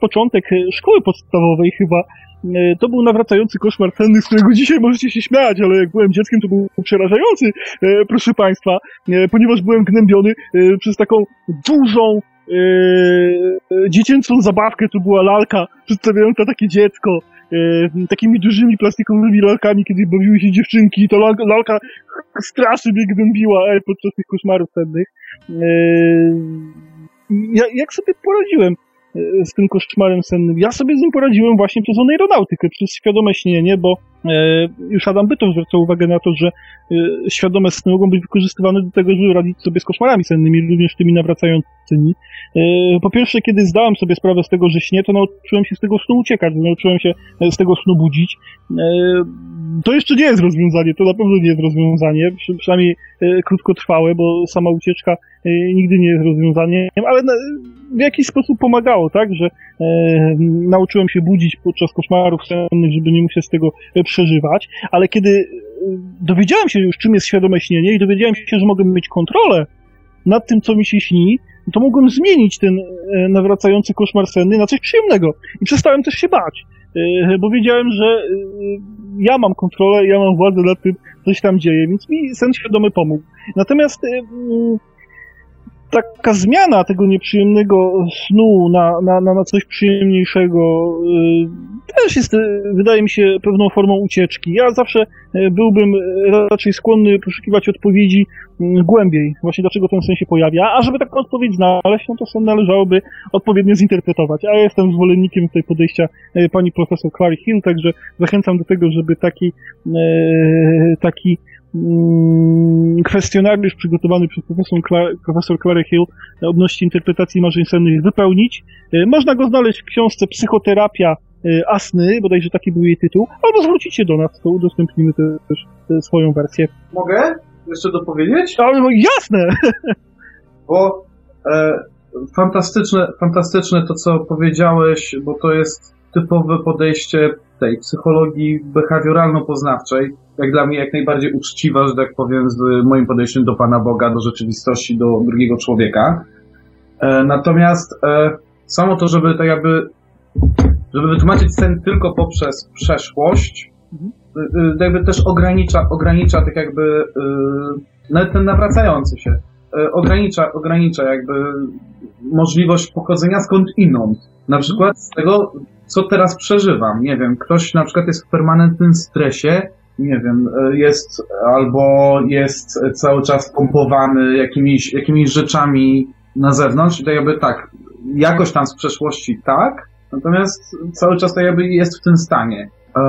początek szkoły podstawowej chyba, E, to był nawracający koszmar senny, z którego dzisiaj możecie się śmiać, ale jak byłem dzieckiem, to był przerażający, e, proszę Państwa, e, ponieważ byłem gnębiony przez taką dużą, dziecięcą zabawkę, to była lalka przedstawiająca takie dziecko, takimi dużymi plastikowymi lalkami, kiedy bawiły się dziewczynki, to lalka, lalka strasznie mnie gnębiła podczas tych koszmarów sennych. jak sobie poradziłem? z tym koszmarem sennym. Ja sobie z nim poradziłem właśnie przez aeronautykę, przez świadome śnienie, bo e, już Adam Byton zwracał uwagę na to, że e, świadome sny mogą być wykorzystywane do tego, żeby radzić sobie z koszmarami sennymi, również tymi nawracającymi. E, po pierwsze, kiedy zdałem sobie sprawę z tego, że śnie, to nauczyłem się z tego snu uciekać, nauczyłem się z tego snu budzić. E, to jeszcze nie jest rozwiązanie, to na pewno nie jest rozwiązanie, przy, przynajmniej e, krótkotrwałe, bo sama ucieczka e, nigdy nie jest rozwiązaniem, ale w jakiś sposób pomagało, tak, że e, nauczyłem się budzić podczas koszmarów sennych, żeby nie musieć z tego przeżywać, ale kiedy dowiedziałem się już, czym jest świadome śnienie i dowiedziałem się, że mogę mieć kontrolę nad tym, co mi się śni, to mogłem zmienić ten nawracający koszmar senny na coś przyjemnego. I przestałem też się bać. e, bo wiedziałem, że e, ja mam kontrolę, ja mam władzę nad tym, co się tam dzieje, więc mi sen świadomy pomógł. Natomiast e, mm, taka zmiana tego nieprzyjemnego snu na, na, na, coś przyjemniejszego y, też jest, y, wydaje mi się, pewną formą ucieczki. Ja zawsze y, byłbym raczej skłonny poszukiwać odpowiedzi głębiej, właśnie dlaczego ten sen się pojawia, a żeby taką odpowiedź znaleźć, no to sen należałoby odpowiednio zinterpretować. A ja jestem zwolennikiem tutaj podejścia pani profesor Clary Hill, także zachęcam do tego, żeby taki, taki kwestionariusz przygotowany przez profesor, Cla- profesor Clary Hill odnośnie interpretacji marzeń sennych wypełnić. E, można go znaleźć w książce Psychoterapia e, Asny, bodajże taki był jej tytuł, albo zwrócić się do nas, to udostępnimy też swoją wersję. Mogę jeszcze dopowiedzieć? Ale no jasne! Bo e, fantastyczne, fantastyczne to, co powiedziałeś, bo to jest typowe podejście tej psychologii behawioralno-poznawczej, jak dla mnie jak najbardziej uczciwa, że tak powiem, z moim podejściem do Pana Boga, do rzeczywistości, do drugiego człowieka. E, natomiast e, samo to, żeby tak jakby, żeby wytłumaczyć sen tylko poprzez przeszłość, e, jakby też ogranicza, ogranicza tak jakby nawet ten nawracający się, ogranicza, ogranicza jakby możliwość pochodzenia skąd inąd. Na przykład z tego, co teraz przeżywam. Nie wiem, ktoś na przykład jest w permanentnym stresie, nie wiem, jest albo jest cały czas pompowany jakimiś, jakimiś rzeczami na zewnątrz i to jakby tak, jakoś tam z przeszłości tak, natomiast cały czas to jakby jest w tym stanie. E,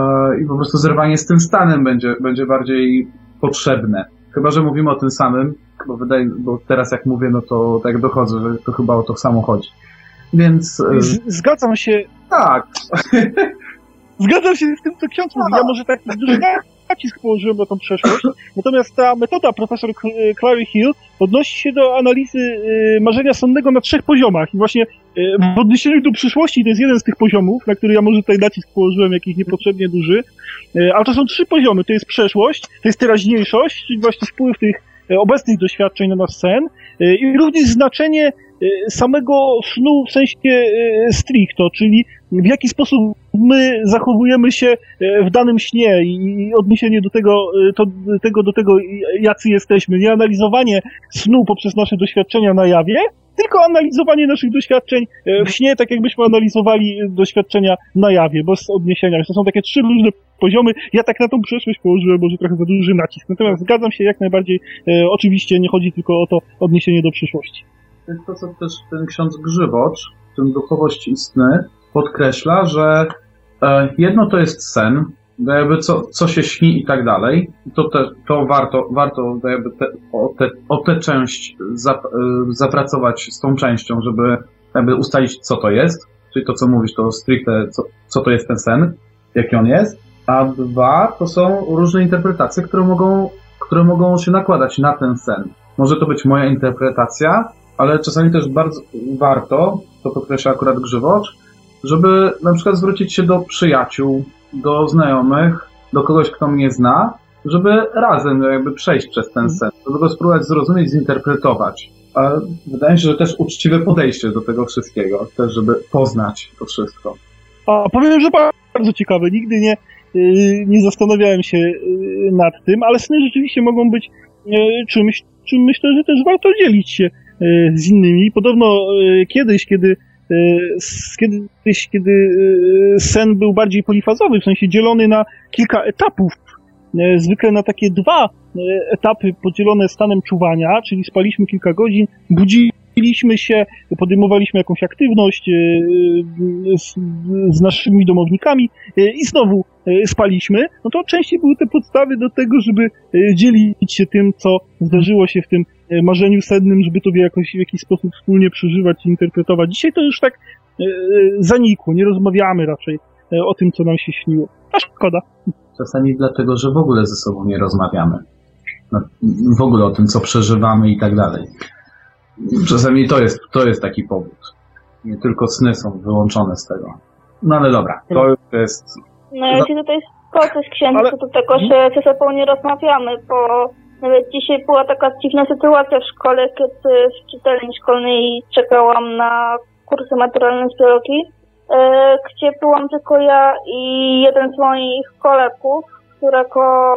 I po prostu zerwanie z tym stanem będzie, będzie bardziej potrzebne. Chyba, że mówimy o tym samym, bo wydaje, bo teraz jak mówię, no to tak dochodzę, że to chyba o to samo chodzi. Więc. E, z, zgadzam się. Tak. Zgadzam się z tym, co ksiądz mówi. Ja może tak duży nacisk położyłem na tą przeszłość. Natomiast ta metoda profesor Clary Hill odnosi się do analizy y, marzenia sonnego na trzech poziomach. I właśnie y, w odniesieniu do przyszłości to jest jeden z tych poziomów, na który ja może tutaj nacisk położyłem jakiś niepotrzebnie duży. Ale to są trzy poziomy. To jest przeszłość, to jest teraźniejszość, czyli właśnie wpływ tych obecnych doświadczeń na nasz sen i również znaczenie samego snu w sensie stricto, czyli w jaki sposób my zachowujemy się e, w danym śnie i odniesienie do tego, to, tego, do tego, jacy jesteśmy. Nie analizowanie snu poprzez nasze doświadczenia na jawie, tylko analizowanie naszych doświadczeń w śnie, tak jakbyśmy analizowali doświadczenia na jawie, bez odniesienia. To są takie trzy różne poziomy. Ja tak na tą przeszłość położyłem może trochę za duży nacisk. Natomiast zgadzam się jak najbardziej. Oczywiście nie chodzi tylko o to odniesienie do przyszłości. To jest to, co też ten ksiądz Grzywocz, w tym duchowość istny, podkreśla, że e, jedno to jest sen, jakby co, co się śni i tak dalej, to, te, to warto, warto jakby te, o, te, o tę część e, zapracować z tą częścią, żeby jakby ustalić, co to jest, czyli to, co mówisz, to stricte, co, co to jest ten sen, jaki on jest, a dwa, to są różne interpretacje, które mogą, które mogą się nakładać na ten sen. Może to być moja interpretacja, ale czasami też bardzo warto, to podkreśla akurat Grzywocz, żeby na przykład zwrócić się do przyjaciół, do znajomych, do kogoś, kto mnie zna, żeby razem jakby przejść przez ten sen, żeby go spróbować zrozumieć, zinterpretować. A wydaje mi się, że też uczciwe podejście do tego wszystkiego, też żeby poznać to wszystko. A powiem, że bardzo ciekawe. Nigdy nie, y, nie zastanawiałem się y, nad tym, ale sny rzeczywiście mogą być y, czymś, czym myślę, że też warto dzielić się z innymi. Podobno kiedyś, kiedy kiedyś, kiedy e, sen był bardziej polifazowy, w sensie dzielony na kilka etapów, e, zwykle na takie dwa e, etapy podzielone stanem czuwania, czyli spaliśmy kilka godzin, budziliśmy się, podejmowaliśmy jakąś aktywność z, z naszymi domownikami i znowu spaliśmy, no to częściej były te podstawy do tego, żeby dzielić się tym, co zdarzyło się w tym E, marzeniu sennym, żeby to jakoś w jakiś sposób wspólnie przeżywać i interpretować. Dzisiaj to już tak e, e, zanikło, nie rozmawiamy raczej o tym, co nam się śniło. A szkoda. Czasami dlatego, że w ogóle ze sobą nie rozmawiamy. No, w ogóle o tym, co przeżywamy i tak dalej. Czasami to jest, to jest taki powód. Nie tylko sny są wyłączone z tego. No ale dobra, to jest... No ja się tutaj zgodzę z księdzem ale... do tego, że ze sobą nie rozmawiamy, bo dzisiaj była taka dziwna sytuacja w szkole, kiedy w czytelni szkolnej czekałam na kursy maturalne z biologii e, gdzie byłam tylko ja i jeden z moich kolegów, którego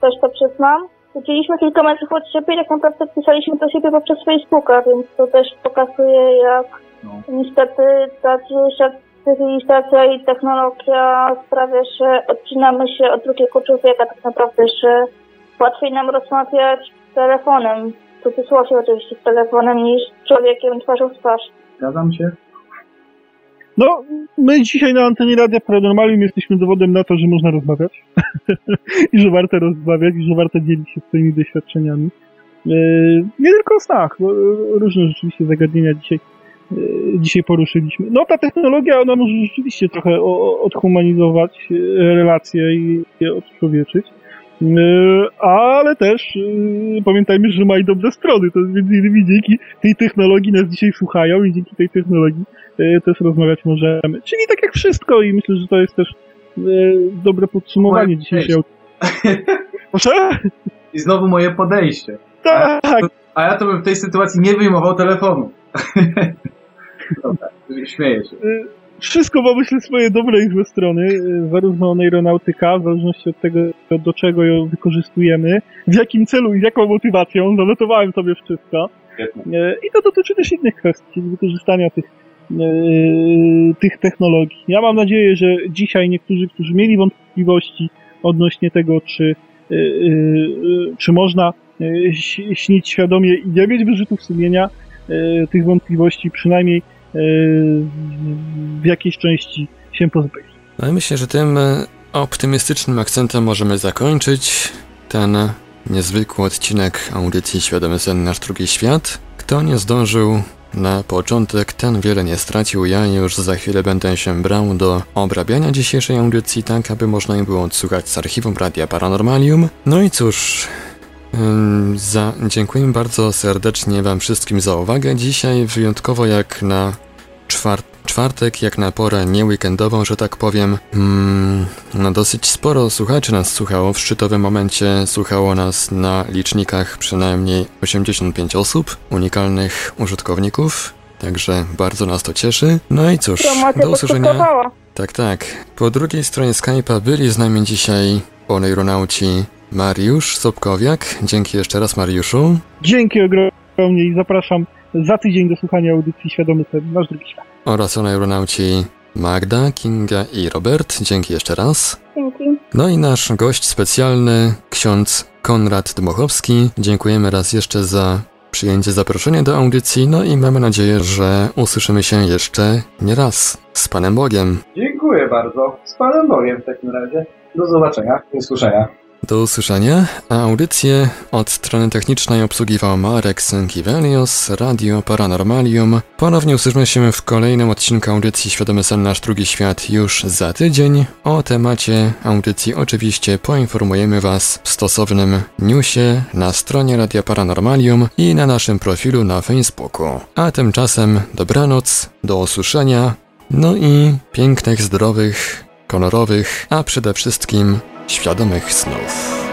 też to przyznam. Chodziliśmy kilka metrów od siebie i tak naprawdę pisaliśmy do siebie poprzez Facebooka, więc to też pokazuje, jak No. niestety ta dzisiejsza cywilizacja i technologia sprawia, że odcinamy się od drugiego człowieka tak naprawdę, że łatwiej nam rozmawiać telefonem, w cudzysłowie oczywiście z telefonem, niż z człowiekiem twarzą w twarz. Zgadzam się. No, my dzisiaj na antenie Radia Paranormalium jesteśmy dowodem na to, że można rozmawiać. I że warto rozmawiać, i że warto dzielić się swoimi doświadczeniami. E, nie tylko o snach, bo różne rzeczywiście zagadnienia dzisiaj, e, dzisiaj poruszyliśmy. No, ta technologia, ona może rzeczywiście trochę odhumanizować e, relacje i je odczłowieczyć. E, Ale też e, pamiętajmy, że ma i dobre strony. To między innymi dzięki tej technologii nas dzisiaj słuchają i dzięki tej technologii e, też rozmawiać możemy. Czyli tak jak wszystko i myślę, że to jest też dobre podsumowanie Moje dzisiejszej Proszę? I znowu moje podejście. Tak, A ja to bym w tej sytuacji nie wyjmował telefonu. Dobra, śmieję się. Wszystko ma myślę swoje dobre i złe strony, e, zarówno aeronautyka, w zależności od tego, do czego ją wykorzystujemy, w jakim celu i z jaką motywacją, zanotowałem sobie wszystko. E, I to dotyczy też innych kwestii, wykorzystania tych, e, tych technologii. Ja mam nadzieję, że dzisiaj niektórzy, którzy mieli wątpliwości odnośnie tego, czy, czy można śnić świadomie i nie mieć wyrzutów sumienia, tych wątpliwości przynajmniej w jakiejś części się pozbyli. No i myślę, że tym e, optymistycznym akcentem możemy zakończyć ten niezwykły odcinek audycji Świadomy Sen Nasz Drugi Świat. Kto nie zdążył na początek, ten wiele nie stracił. Ja już za chwilę będę się brał do obrabiania dzisiejszej audycji, tak aby można ją było odsłuchać z archiwum Radia Paranormalium. No i cóż, za, dziękuję bardzo serdecznie Wam wszystkim za uwagę. Dzisiaj wyjątkowo jak na czwart czwartek, jak na porę nieweekendową, że tak powiem. Mm, no dosyć sporo słuchaczy nas słuchało. W szczytowym momencie słuchało nas na licznikach przynajmniej 85 osób, unikalnych użytkowników. Także bardzo nas to cieszy. No i cóż, do usłyszenia. Tak, tak. Po drugiej stronie Skype'a byli z nami dzisiaj oneironauci Mariusz Sobkowiak. Dzięki jeszcze raz Mariuszu. Dzięki ogromnie i zapraszam za tydzień do słuchania audycji Świadomy Sen, Nasz Drugi Świat. oraz oneironauci Magda, Kinga i Robert. Dzięki jeszcze raz. Dzięki. No i nasz gość specjalny, ksiądz Konrad Dmochowski. Dziękujemy raz jeszcze za przyjęcie zaproszenia do audycji, no i mamy nadzieję, że usłyszymy się jeszcze nie raz. Z Panem Bogiem. Dziękuję bardzo. Z Panem Bogiem w takim razie. Do zobaczenia. Do usłyszenia. Do usłyszenia, a audycję od strony technicznej obsługiwał Marek Sękiewelios, Radio Paranormalium. Ponownie usłyszymy się w kolejnym odcinku audycji Świadomy Sen Nasz Drugi Świat już za tydzień. O temacie audycji oczywiście poinformujemy Was w stosownym newsie na stronie Radia Paranormalium i na naszym profilu na Facebooku. A tymczasem dobranoc, do usłyszenia, no i pięknych, zdrowych, kolorowych, a przede wszystkim świadomych snów.